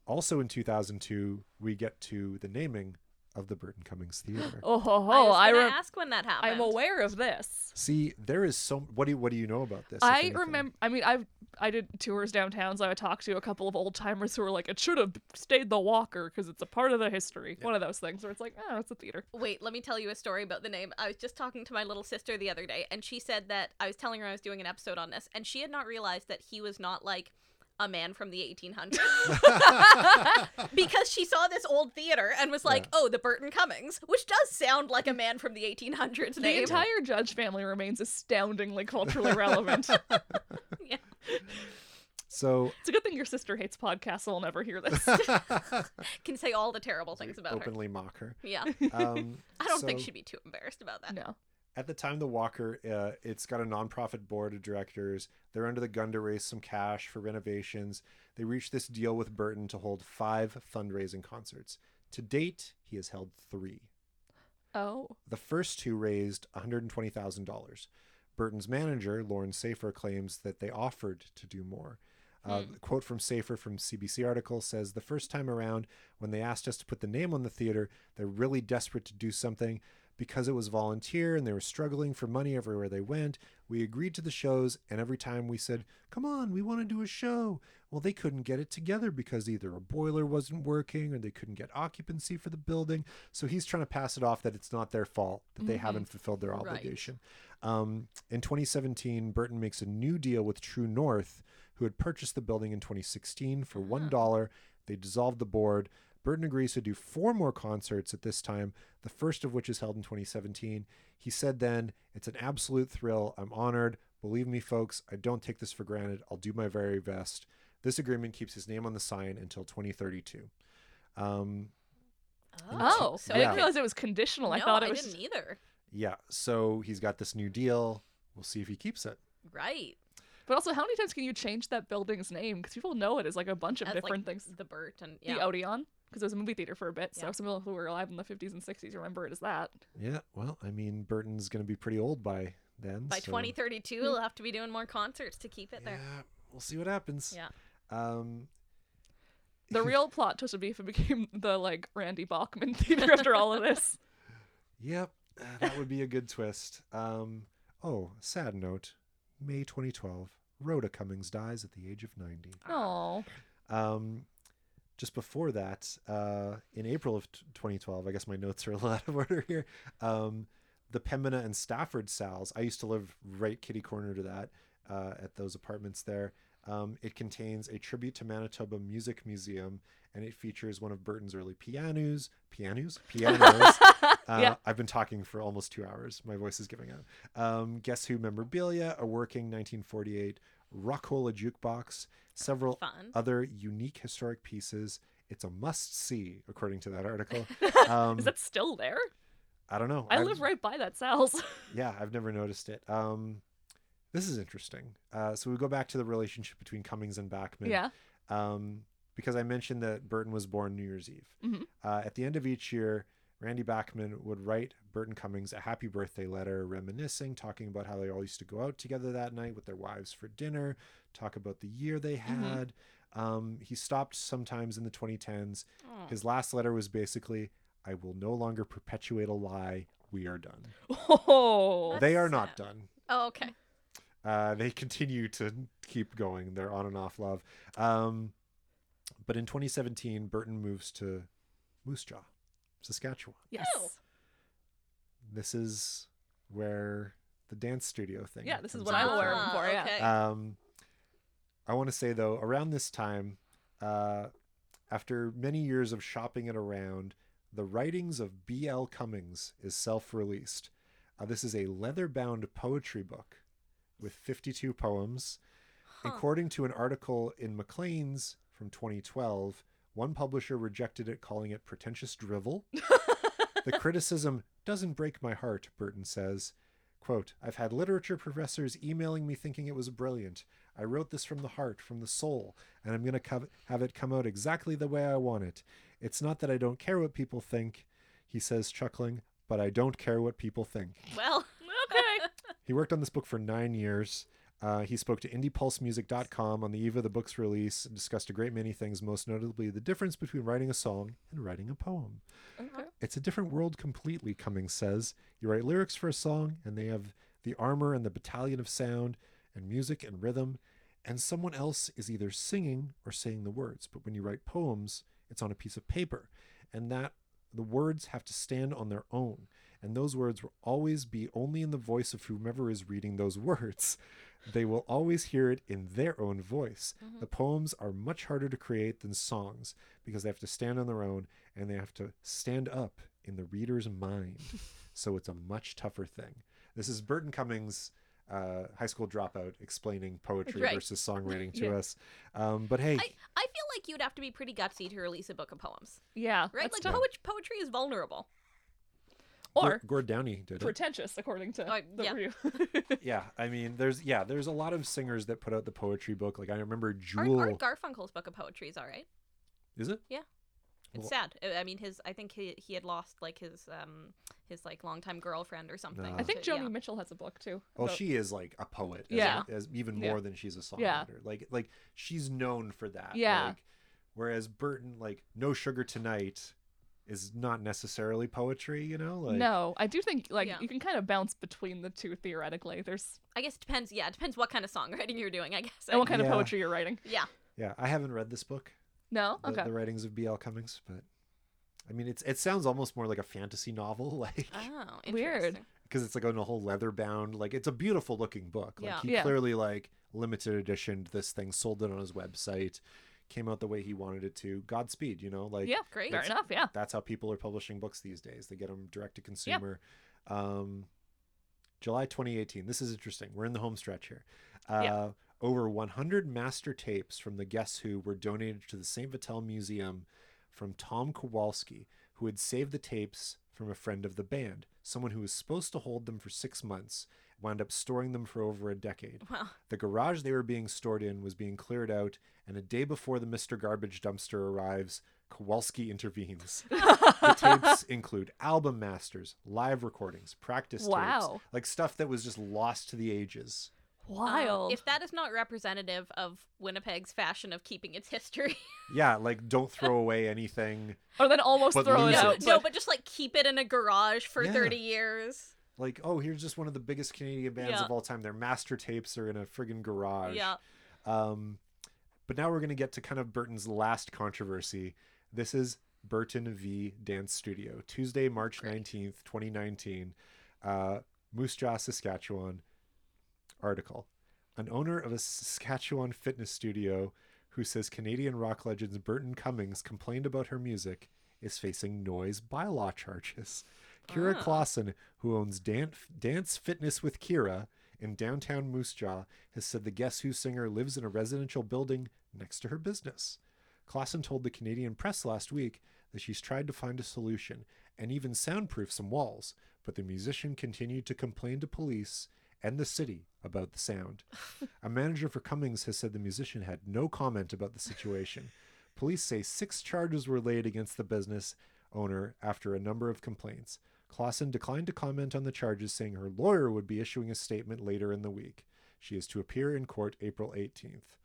Also in 2002, we get to the naming of the Burton Cummings Theater. Oh, ho, ho. I was I, gonna rem- ask when that happened. I'm aware of this. See, there is so. What do you What do you know about this? I remember. I mean, I I did tours downtown, so I talked to a couple of old timers who were like, "It should have stayed the Walker because it's a part of the history." One of those things where it's like, "Oh, it's a theater." Wait, let me tell you a story about the name. I was just talking to my little sister the other day, and she said that I was telling her I was doing an episode on this, and she had not realized that he was not like a man from the 1800s because she saw this old theater and was like, "Oh, the Burton Cummings," which does sound like a man from the 1800s The name. entire Judge family remains astoundingly culturally relevant. yeah. So It's a good thing your sister hates podcasts, I'll never hear this. Can say all the terrible things about her. openly mock her. Yeah. Um, I don't think she'd be too embarrassed about that. no. At the time, the Walker, uh, it's got a nonprofit board of directors. They're under the gun to raise some cash for renovations. They reached this deal with Burton to hold five fundraising concerts. To date, he has held three. Oh. The first two raised $120,000. Burton's manager, Lorne Saifer, claims that they offered to do more. Uh, Hmm. quote from Saifer from CBC article says the first time around, when they asked us to put the name on the theater, they're really desperate to do something. Because it was volunteer and they were struggling for money everywhere they went, we agreed to the shows, and every time we said, Come on, we want to do a show. Well, they couldn't get it together because either a boiler wasn't working or they couldn't get occupancy for the building. So he's trying to pass it off that it's not their fault, that they Mhm. haven't fulfilled their Right. obligation. Um, in 2017, Burton makes a new deal with True North, who had purchased the building in 2016 for $1. dollar. They dissolved the board. Burton agrees to do four more concerts at this time, the first of which is held in 2017. He said then, It's an absolute thrill. I'm honored. Believe me, folks, I don't take this for granted. I'll do my very best. This agreement keeps his name on the sign until 2032. Um, Oh. so I didn't realize it was conditional. I thought it I was. didn't either. yeah, so he's got this new deal. We'll see if he keeps it. Right. But also, how many times can you change that building's name? Because people know it as like a bunch of As, different like, things. The Burt and yeah. The Odeon, because it was a movie theater for a bit. So Yeah. some people who were alive in the 50s and 60s remember it as that. Yeah, well, I mean, Burton's going to be pretty old by then. By so- 2032, we'll have to be doing more concerts to keep it there. Yeah, we'll see what happens. Yeah. Um, The real plot twist would be if it became the like Randy Bachman theater after all of this. Yep. That would be a good twist. Um, oh, sad note. May 2012. Rhoda Cummings dies at the age of 90. Oh. Um, just before that, uh, in April of t- 2012, I guess my notes are a little out of order here. Um, the Pembina and Stafford Sal's. I used to live right kitty corner to that uh, at those apartments there. Um, it contains a tribute to Manitoba Music Museum, and it features one of Burton's early pianos. Pianos? Pianos. Uh, Yeah. I've been talking for almost two hours. My voice is giving out. Um, Guess Who memorabilia, a working 1948 Rockola jukebox, several Fun. other unique historic pieces. It's a must see, according to that article. Um, Is that still there? I don't know. I I've- live right by that Sal's. Yeah, I've never noticed it. Um, this is interesting. Uh, so we go back to the relationship between Cummings and Bachman. yeah. Um, because I mentioned that Burton was born New Year's Eve. Mhm. Uh, at the end of each year, Randy Bachman would write Burton Cummings a happy birthday letter, reminiscing, talking about how they all used to go out together that night with their wives for dinner, talk about the year they Mhm. had. Um, he stopped sometimes in the 2010s. Oh. His last letter was basically, I will no longer perpetuate a lie. We are done. Oh. They are not done. Oh, okay. Uh, they continue to keep going. They're on and off love. Um, but in 2017, Burton moves to Moose Jaw, Saskatchewan. Yes. Oh. This is where the dance studio thing. Yeah, this is what I'm into aware for, yeah. Okay. Um, I want to say though, around this time, uh, after many years of shopping it around, the writings of B.L. Cummings is self-released. Uh, this is a leather-bound poetry book with 52 poems. Huh. According to an article in Maclean's from 2012, one publisher rejected it, calling it pretentious drivel. the criticism doesn't break my heart, Burton says. Quote, I've had literature professors emailing me thinking it was brilliant. I wrote this from the heart, from the soul, and I'm going to co- have it come out exactly the way I want it. It's not that I don't care what people think, he says, chuckling, but I don't care what people think. well, Okay. He worked on this book for nine years. Uh, he spoke to IndiePulseMusic.com on the eve of the book's release and discussed a great many things, most notably the difference between writing a song and writing a poem. okay. It's a different world completely, Cummings says. You write lyrics for a song, and they have the armor and the battalion of sound and music and rhythm, and someone else is either singing or saying the words. But when you write poems, it's on a piece of paper, and that the words have to stand on their own, and those words will always be only in the voice of whomever is reading those words. They will always hear it in their own voice. The poems are much harder to create than songs because they have to stand on their own and they have to stand up in the reader's mind. so it's a much tougher thing. This is Burton Cummings, uh, high school dropout, explaining poetry Right. versus songwriting to Yeah. us. Um, but hey, I, I feel like you'd have to be pretty gutsy to release a book of poems, Yeah. right? Like tough. poetry is vulnerable. Gor- Or Gord Downie did it. pretentious, according to Oh, the yeah. review. Yeah, I mean, there's yeah, there's a lot of singers that put out the poetry book. Like I remember Art, Jewel. Art Garfunkel's book of poetry is all right. is it? Yeah. It's Well- sad. I- I mean, his. I think he he had lost like his um his like longtime girlfriend or something. No. I think Joni yeah. Mitchell has a book too. Well, about- she is like a poet, as, Yeah. as even Yeah. more than she's a songwriter. Yeah. Like, like she's known for that. Yeah. Like, whereas Burton, like, No Sugar Tonight, is not necessarily poetry. You know, like, no, I do think like Yeah. you can kind of bounce between the two theoretically. There's I guess it depends. Yeah, it depends what kind of songwriting you're doing. I guess. and what kind Yeah. of poetry you're writing. yeah. yeah, I haven't read this book, No, the, okay. the writings of B.L. Cummings, but I mean, it's it sounds almost more like a fantasy novel, like Oh, Weird. because it's like on a whole leather bound. Like, it's a beautiful looking book. Like, Yeah. he Yeah. clearly like limited editioned this thing, sold it on his website, came out the way he wanted it to. Godspeed, you know, like yeah, Great. Fair enough. Yeah. that's how people are publishing books these days. They get them direct to consumer. Um, July 2018. This is interesting. We're in the home stretch here. Uh, Yeah. Over 100 master tapes from the Guess Who were donated to the St. Vital Museum from Tom Kowalski, who had saved the tapes from a friend of the band. Someone who was supposed to hold them for six months wound up storing them for over a decade. Wow. The garage they were being stored in was being cleared out, and a day before the Mr. Garbage dumpster arrives, Kowalski intervenes. the tapes include album masters, live recordings, practice tapes, like stuff that was just lost to the ages. Um, Wild. if that is not representative of Winnipeg's fashion of keeping its history, Yeah, like don't throw away anything. or then almost throw it no, out. it. no, but- but just like keep it in a garage for Yeah. 30 years. Like, oh, here's just one of the biggest Canadian bands Yeah. of all time. Their master tapes are in a friggin' garage. Yeah. Um, but now we're going to get to kind of Burton's last controversy. This is Burton v. Dance Studio, Tuesday, March Great. 19th, 2019. Uh, Moose Jaw, Saskatchewan article. An owner of a Saskatchewan fitness studio who says Canadian rock legends Burton Cummings complained about her music is facing noise bylaw charges. Kira Ah. Clausen, who owns Dan- Dance Fitness with Kira in downtown Moose Jaw, has said the Guess Who singer lives in a residential building next to her business. Clausen told the Canadian press last week that she's tried to find a solution and even soundproof some walls, but the musician continued to complain to police and the city about the sound. a manager for Cummings has said the musician had no comment about the situation. Police say six charges were laid against the business owner after a number of complaints. Clausen declined to comment on the charges, saying her lawyer would be issuing a statement later in the week. She is to appear in court April 18th.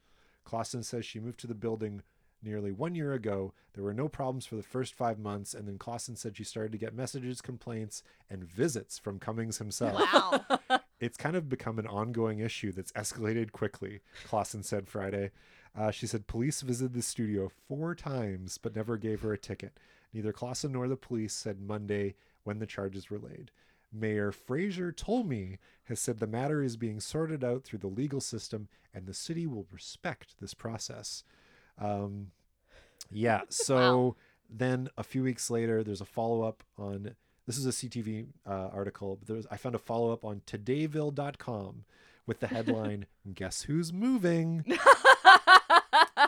Clausen says she moved to the building nearly one year ago. There were no problems for the first five months, and then Clausen said she started to get messages, complaints, and visits from Cummings himself. Wow. It's kind of become an ongoing issue that's escalated quickly, Clausen said Friday. Uh, she said police visited the studio four times but never gave her a ticket. Neither Clausen nor the police said Monday when the charges were laid. Mayor Fraser Tolmie has said the matter is being sorted out through the legal system and the city will respect this process. Um, yeah, so then a few weeks later, there's a follow up on this is a CTV uh, article, but there's I found a follow up on todayville.com with the headline "Guess who's moving?"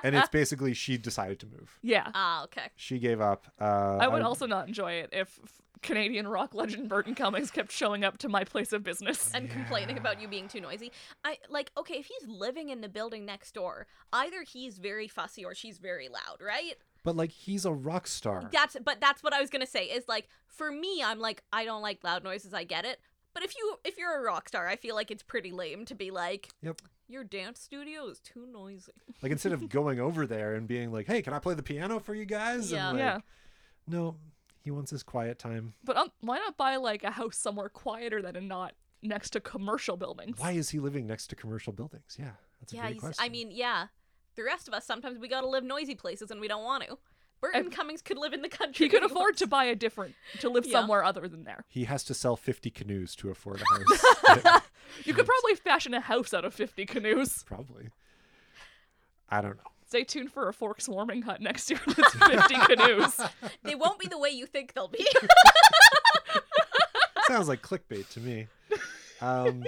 and it's basically she decided to move. yeah. ah, okay. She gave up. Uh, I would also not enjoy it if Canadian rock legend Burton Cummings kept showing up to my place of business. And complaining about you being too noisy. I like okay, if he's living in the building next door, either he's very fussy or she's very loud, right? But like he's a rock star. That's but that's what I was gonna say. Is like for me, I'm like I don't like loud noises. I get it. But if you if you're a rock star, I feel like it's pretty lame to be like, Yep. your dance studio is too noisy. Like instead of going over there and being like, "Hey, can I play the piano for you guys?" Yeah. And like, yeah. No, he wants his quiet time. But um, why not buy like a house somewhere quieter than and not next to commercial buildings? Why is he living next to commercial buildings? Yeah, that's a yeah, great he's, question. I mean, yeah. The rest of us sometimes we gotta live noisy places and we don't want to. Burton And- Cummings could live in the country. He could if afford to buy a different to live Yeah. somewhere other than there. he has to sell 50 canoes to afford a house. You could probably fashion a house out of 50 canoes. Probably. I don't know. Stay tuned for a Forks warming hut next year that's 50 canoes. They won't be the way you think they'll be. Sounds like clickbait to me. Um,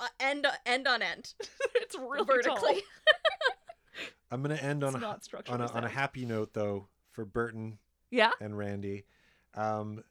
Uh, end end on end, It's really vertically. Tall. I'm going to end on a, on, a, on a happy note, though, for Burton Yeah. and Randy. Um,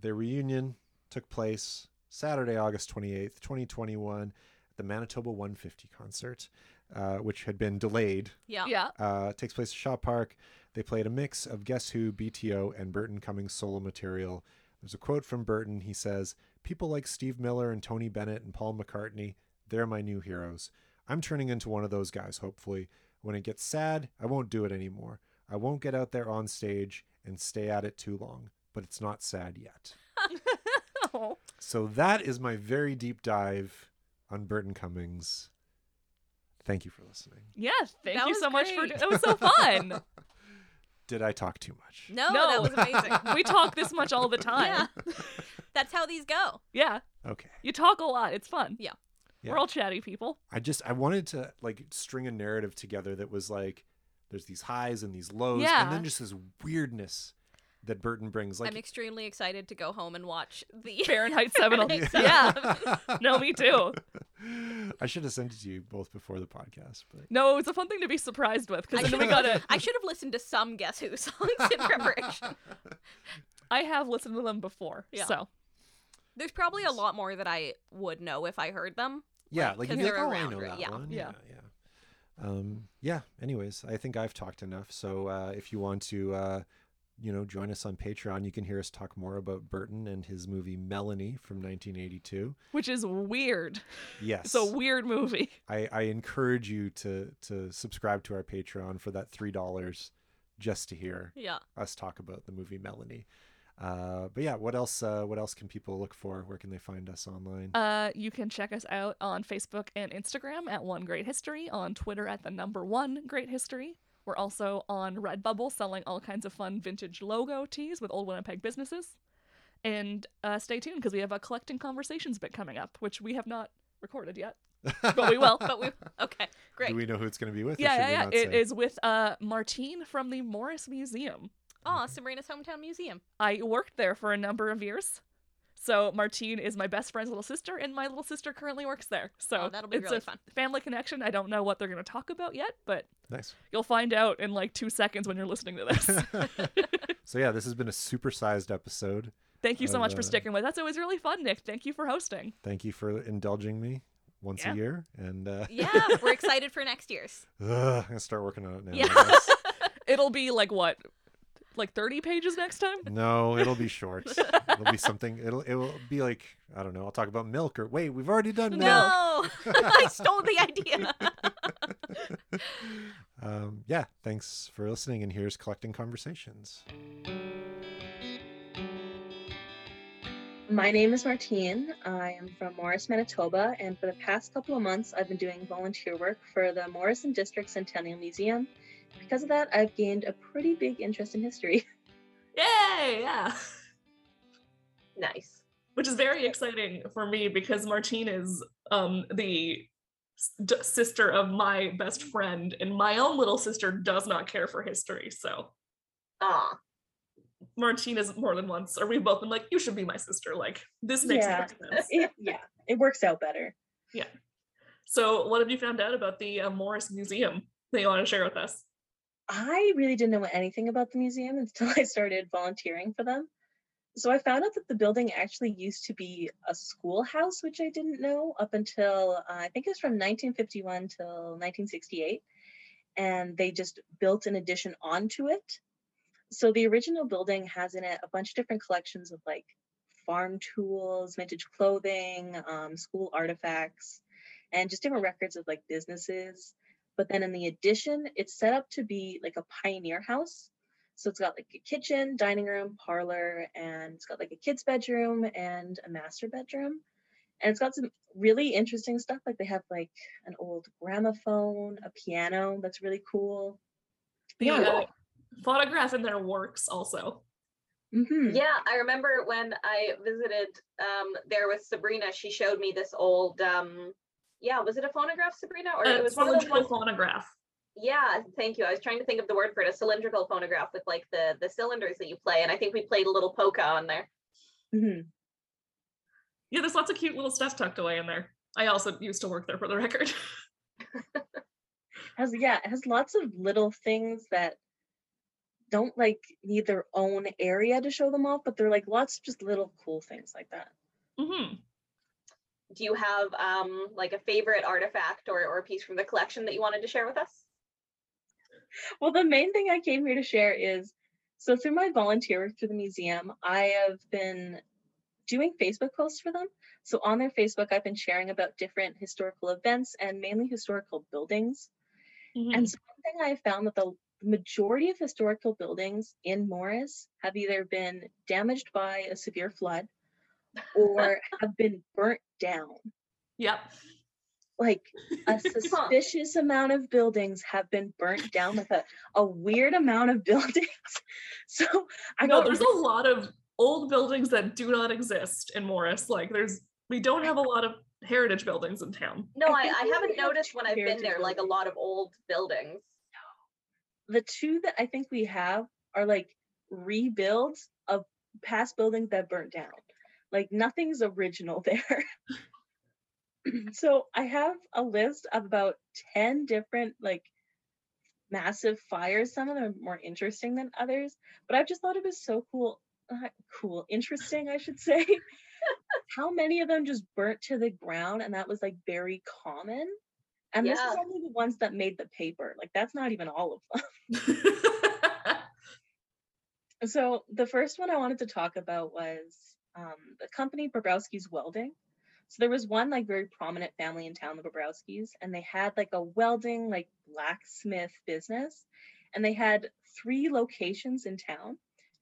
their reunion took place Saturday, August 28th, 2021, at the Manitoba 150 concert, uh, which had been delayed Yeah. Yeah. uh, takes place at Shaw Park. They played a mix of Guess Who, BTO, and Burton Cummings solo material. There's a quote from Burton. He says, People like Steve Miller and Tony Bennett and Paul McCartney, they're my new heroes. I'm turning into one of those guys, hopefully. When it gets sad, I won't do it anymore. I won't get out there on stage and stay at it too long, but it's not sad yet. Oh. So that is my very deep dive on Burton Cummings. Thank you for listening. Yeah. Thank That you was so much for great. That was so fun. Did I talk too much? No, No. that was amazing. we talk this much all the time. yeah. That's how these go. Yeah. Okay. You talk a lot. It's fun. Yeah. Yeah. We're all chatty people. I just I wanted to like string a narrative together that was like there's these highs and these lows Yeah. and then just this weirdness that Burton brings like I'm extremely excited to go home and watch the Fahrenheit 7. Yeah. No, me too. I should have sent it to you both before the podcast, but No, it was a fun thing to be surprised with because then we got it. I should have listened to some Guess Who songs in preparation. I have listened to them before. Yeah. So There's probably a lot more that I would know if I heard them. yeah, Like, like 'cause you'd be like, they're oh, I around, know right? that Yeah. one. Yeah. Yeah, yeah. Um, yeah. Anyways, I think I've talked enough. So uh, if you want to uh, you know, join us on Patreon. You can hear us talk more about Burton and his movie Melanie from 1982. Which is weird. Yes. It's a weird movie. I, I encourage you to to subscribe to our Patreon for that three dollars just to hear Yeah. us talk about the movie Melanie. Uh, but yeah, what else? Uh, what else can people look for? Where can they find us online? Uh, you can check us out on Facebook and Instagram at One Great History, on Twitter at the number one Great History. We're also on Redbubble selling all kinds of fun vintage logo tees with old Winnipeg businesses. And uh, stay tuned because we have a collecting conversations bit coming up, which we have not recorded yet, but we will. But we okay, great. Do we know who it's going to be with? yeah, yeah, yeah. It say? is with uh Martine from the Morris Museum. Aw, Sabrina's hometown museum. I worked there for a number of years. So Martine is my best friend's little sister, and my little sister currently works there. So Oh, that'll be it's really a fun. family connection. I don't know what they're going to talk about yet, but Nice. you'll find out in like two seconds when you're listening to this. so yeah, this has been a supersized episode. Thank you so Of, much for uh, sticking with. That's always really fun, Nick. Thank you for hosting. Thank you for indulging me once Yeah. a year, and uh, Yeah, we're excited for next year's. ugh, I'm gonna start working on it now. I Yeah. guess. It'll be like what, like 30 pages next time? No, it'll be short. it'll be something. It'll it will be like I don't know. I'll talk about milk or wait, we've already done milk. No, I stole the idea. um, yeah, thanks for listening. And here's collecting conversations. My name is Martine. I am from Morris, Manitoba, and for the past couple of months, I've been doing volunteer work for the Morris and District Centennial Museum. Because of that, I've gained a pretty big interest in history. Yay! Yeah. Nice. Which is very exciting for me because Martine is um, the d- sister of my best friend, and my own little sister does not care for history. So Ah, Martine is more than once, or we've both been like, "You should be my sister." Like this makes Yeah. sense. it, yeah, it works out better. Yeah. So, what have you found out about the uh, Morris Museum that you want to share with us? I really didn't know anything about the museum until I started volunteering for them. So I found out that the building actually used to be a schoolhouse, which I didn't know up until uh, I think it was from 1951 till 1968. And they just built an addition onto it. So the original building has in it a bunch of different collections of like farm tools, vintage clothing, um, school artifacts, and just different records of like businesses. But then in the addition, it's set up to be like a pioneer house. So it's got like a kitchen, dining room, parlor, and it's got like a kid's bedroom and a master bedroom. And it's got some really interesting stuff. Like they have like an old gramophone, a piano that's really cool. The Yeah. uh, photograph in their works also. hmm Yeah, I remember when I visited um, there with Sabrina, she showed me this old, um, yeah, was it a phonograph, Sabrina? Or Uh, it was one of those cylindrical ones, phonograph. yeah, thank you. I was trying to think of the word for it, a cylindrical phonograph with like the, the cylinders that you play. And I think we played a little polka on there. hmm Yeah, there's lots of cute little stuff tucked away in there. I also used to work there for the record. Has yeah, it has lots of little things that don't like need their own area to show them off, but they're like lots of just little cool things like that. hmm Do you have um, like a favorite artifact or, or piece from the collection that you wanted to share with us? Well, the main thing I came here to share is so through my volunteer work through the museum, I have been doing Facebook posts for them. So on their Facebook, I've been sharing about different historical events and mainly historical buildings. Mm-hmm. And so one thing I found that the majority of historical buildings in Morris have either been damaged by a severe flood or have been burnt down. Yep. Like a suspicious amount of buildings have been burnt down, like a, a weird amount of buildings. So I know there's a lot of old buildings that do not exist in Morris. Like there's we don't have a lot of heritage buildings in town. No, I I, I haven't have noticed when I've been heritage there, like a lot of old buildings. the two that I think we have are like rebuilds of past buildings that burnt down. Like nothing's original there. so I have a list of about 10 different like massive fires. Some of them are more interesting than others, but I've just thought it was so cool. Uh, cool, interesting, I should say. How many of them just burnt to the ground and that was like very common? And this is only the ones that made the paper. Like that's not even all of them. So the first one I wanted to talk about was um, the company Bobrowski's Welding. So there was one like very prominent family in town, the Bobrowskis, and they had like a welding like blacksmith business, and they had three locations in town.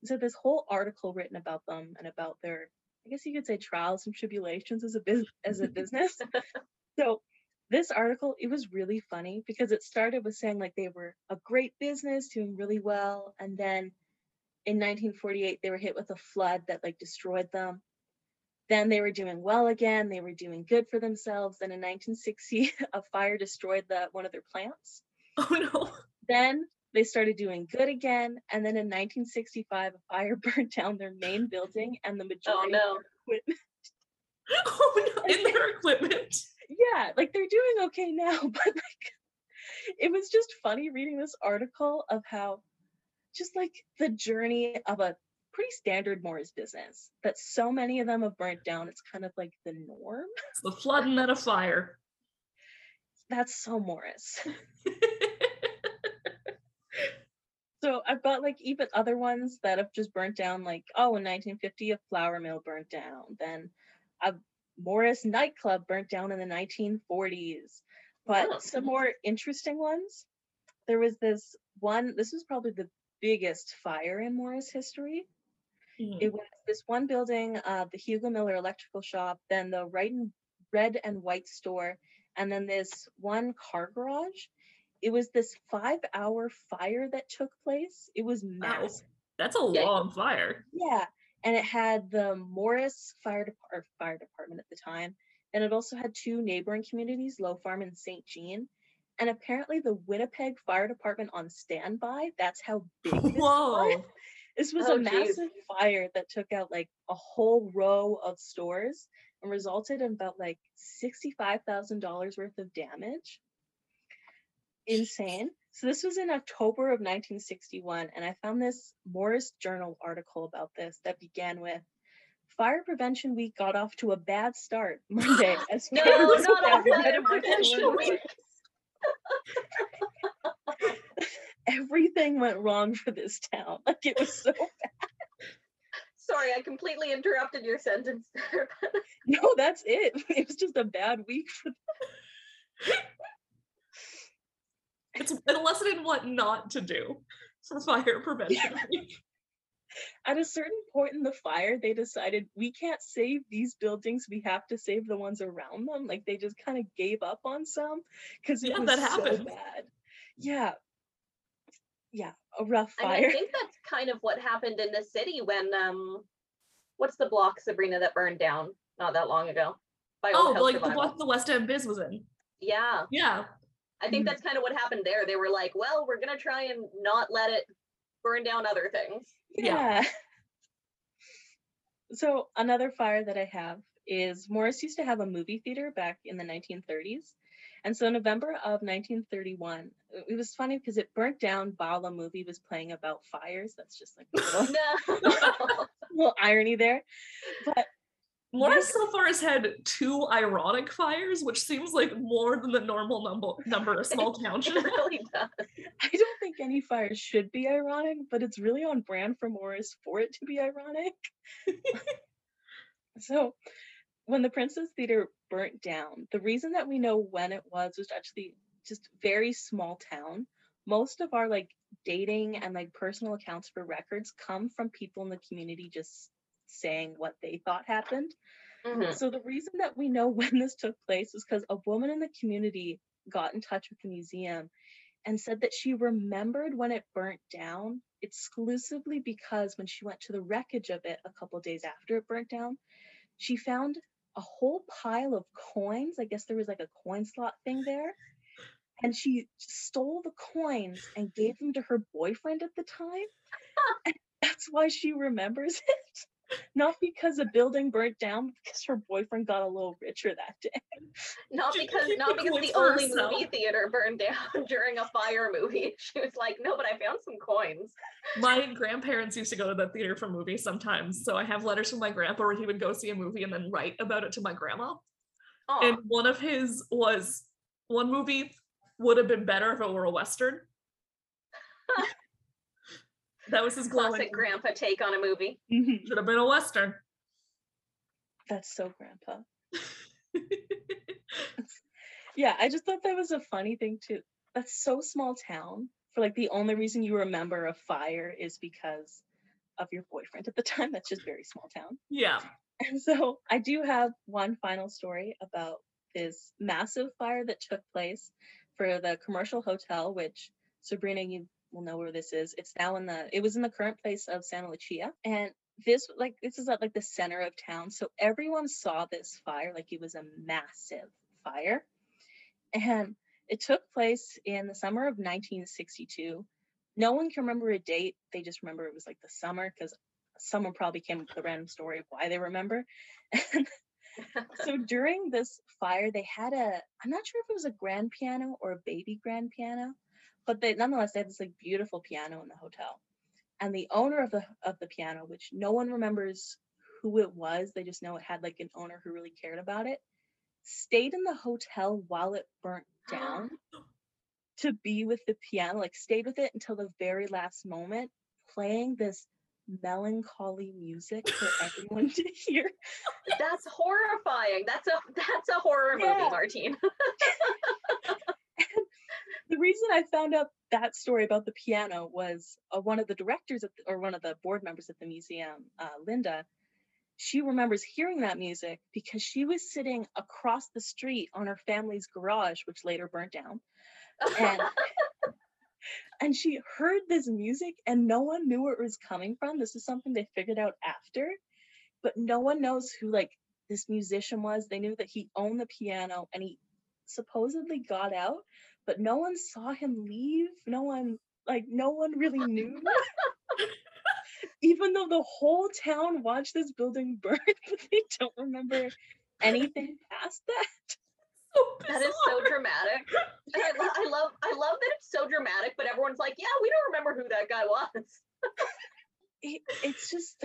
So this whole article written about them and about their, I guess you could say trials and tribulations as a as a business. so this article it was really funny because it started with saying like they were a great business doing really well and then in 1948 they were hit with a flood that like destroyed them then they were doing well again they were doing good for themselves then in 1960 a fire destroyed the one of their plants Oh no. then they started doing good again and then in 1965 a fire burned down their main building and the Oh majority of their equipment Oh no. In their equipment. yeah, like they're doing okay now, but like it was just funny reading this article of how just like the journey of a pretty standard Morris business that so many of them have burnt down. It's kind of like the norm. It's the flood and then a fire. That's so Morris. So I've got like even other ones that have just burnt down, like, oh, in 1950, a flour mill burnt down. Then a Morris nightclub burnt down in the 1940s. But Oh. some more interesting ones. There was this one, this was probably the biggest fire in Morris history. Mhm. It was this one building, uh, the Hugo Miller Electrical Shop, then the Red and, Red and White Store, and then this one car garage. It was this five-hour fire that took place. It was Wow. massive. That's a Yeah. long fire. Yeah, and it had the Morris Fire Fire Department at the time, and it also had two neighboring communities, Lowe Farm and St. Jean. And apparently, the Winnipeg Fire Department on standby. That's how big this was. This was Oh, a geez. massive fire that took out like a whole row of stores and resulted in about like $65,000 worth of damage. Insane. So this was in October of 1961 and I found this Morris Journal article about this that began with Fire Prevention Week got off to a bad start Monday as No, not a fire prevention week. Everything went wrong for this town. Like it was so bad. Sorry, I completely interrupted your sentence there. No, that's it. It was just a bad week for It's a lesson in what not to do for fire prevention. At a certain point in the fire, they decided we can't save these buildings. We have to save the ones around them. Like they just kind of gave up on some because it Yeah, was that so bad. Yeah. Yeah, a rough I, mean, I think that's kind of what happened in the city when um, what's the block Sabrina that burned down not that long ago? By oh, Old like the block the West End Biz was in. Yeah, Yeah. I think Mhm. that's kind of what happened there. They were like, well, we're gonna try and not let it burn down other things. Yeah. Yeah. So another fire that I have is Morris used to have a movie theater back in the 1930s. And so November of 1931, it- uh, it was funny because it burnt down while the movie was playing about fires. That's just like a little, No. little irony there. But Morris so far has had two ironic fires, which seems like more than the normal number number a small town should. really does. I don't think any fire should be ironic, but it's really on brand for Morris for it to be ironic. so, when the Princess Theater burnt down, the reason that we know when it was was actually just very small town. Most of our like dating and like personal accounts for records come from people in the community just saying what they thought happened. Mhm. So the reason that we know when this took place is because a woman in the community got in touch with the museum and said that she remembered when it burnt down exclusively because when she went to the wreckage of it a couple days after it burnt down, she found a whole pile of coins. I guess there was like a coin slot thing there. And she stole the coins and gave them to her boyfriend at the time. And that's why she remembers it. Not because a building burnt down, because her boyfriend got a little richer that day. Not She because not because the only herself. movie theater burned down during a fire movie. She was like, no, but I found some coins. My grandparents used to go to the theater for movies sometimes, so I have letters from my grandpa where he would go see a movie and then write about it to my grandma. Aw. And one of his was one movie would have been better if it were a western. That was his glowing. Classic grandpa take on a movie. Mhm. Should have been a western. That's so grandpa. Yeah, I just thought that was a funny thing too. That's so small town. For like the only reason you remember a fire is because of your boyfriend at the time. That's just very small town. yeah. And so I do have one final story about this massive fire that took place for the commercial hotel, which Sabrina, you will know where this is. It's now in the it was in the current place of Santa Lucia. And this like this is at like the center of town. So everyone saw this fire like it was a massive fire. And it took place in the summer of 1962. No one can remember a date. They just remember it was like the summer because someone probably came up with a random story of why they remember. So during this fire, they had a, I'm not sure if it was a grand piano or a baby grand piano, but they nonetheless they had this like beautiful piano in the hotel. And the owner of the of the piano, which no one remembers who it was, they just know it had like an owner who really cared about it, stayed in the hotel while it burnt down to be with the piano, like stayed with it until the very last moment, playing this melancholy music for everyone to hear. That's horrifying. That's a that's a horror Yeah. movie, Martine. the reason I found out that story about the piano was uh, one of the directors the, or one of the board members at the museum, uh, Linda. She remembers hearing that music because she was sitting across the street on her family's garage, which later burnt down. And and she heard this music and no one knew where it was coming from. This is something they figured out after, but no one knows who like this musician was. They knew that he owned the piano and he supposedly got out, but no one saw him leave. No one like no one really knew. Even though the whole town watched this building burn, but they don't remember anything past that. So That is so dramatic. I, I love I love that it's so dramatic, but everyone's like, yeah, we don't remember who that guy was. it, it's just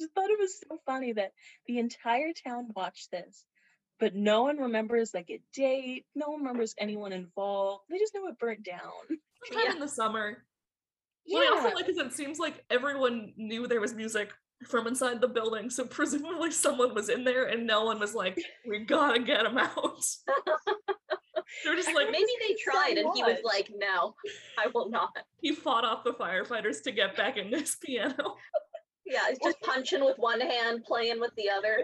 just thought it was so funny that the entire town watched this but no one remembers like a date no one remembers anyone involved they just know it burnt down Sometime Yeah. in the summer. yeah What I also like is it seems like everyone knew there was music from inside the building, so presumably someone was in there and no one was like, "We gotta get him out." They're just like, Maybe they tried and he was like, no, I will not. he fought off the firefighters to get back in this piano. Yeah, it's just punching with one hand, playing with the other.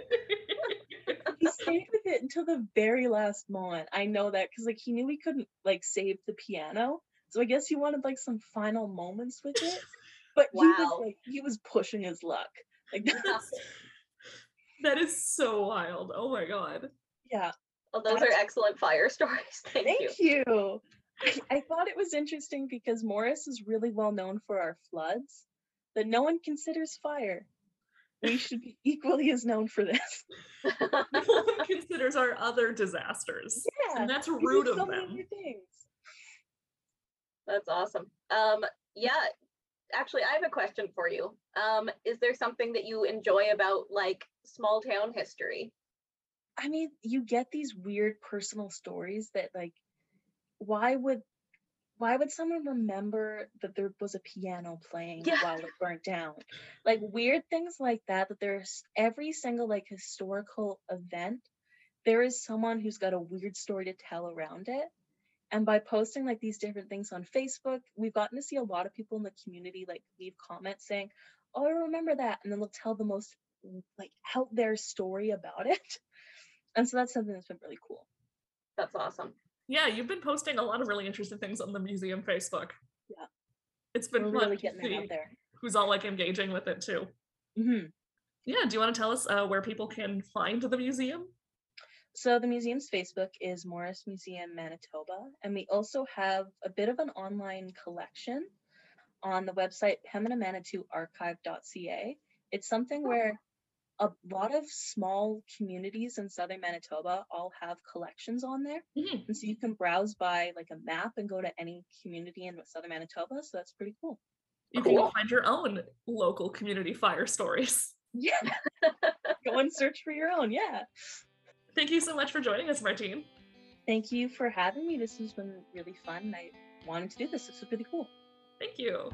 he stayed with it until the very last moment i know that because like he knew he couldn't like save the piano so i guess he wanted like some final moments with it but he was Wow. like he was pushing his luck like That's- that is so wild. Oh my god. yeah Well, those are excellent fire stories. Thank, you. Thank you. I, I thought it was interesting because Morris is really well known for our floods, but no one considers fire. We should be equally as known for this. No one considers our other disasters. Yeah, And that's we do rude of so many them. things. That's awesome. Um, yeah, actually, I have a question for you. Um, is there something that you enjoy about like small town history? I mean, you get these weird personal stories that like, why would why would someone remember that there was a piano playing Yeah. while it burnt down? Like weird things like that. That there's every single like historical event, there is someone who's got a weird story to tell around it. And by posting like these different things on Facebook, we've gotten to see a lot of people in the community like leave comments saying, "Oh, I remember that," and then they'll tell the most like out there story about it. And so that's something that's been really cool. That's awesome. Yeah, you've been posting a lot of really interesting things on the museum Facebook. Yeah. It's been really getting it out there. who's all like engaging with it too. hmm Yeah, do you want to tell us uh, where people can find the museum? So the museum's Facebook is Morris Museum Manitoba, and we also have a bit of an online collection on the website PembinaManitouArchive.ca. It's something where a lot of small communities in southern Manitoba all have collections on there, Mhm. and so you can browse by like a map and go to any community in southern Manitoba. So that's pretty cool. You can go find your own local community fire stories. Yeah, go and search for your own. Yeah. Thank you so much for joining us, Martine. Thank you for having me. This has been really fun. I wanted to do this. This was really cool. Thank you.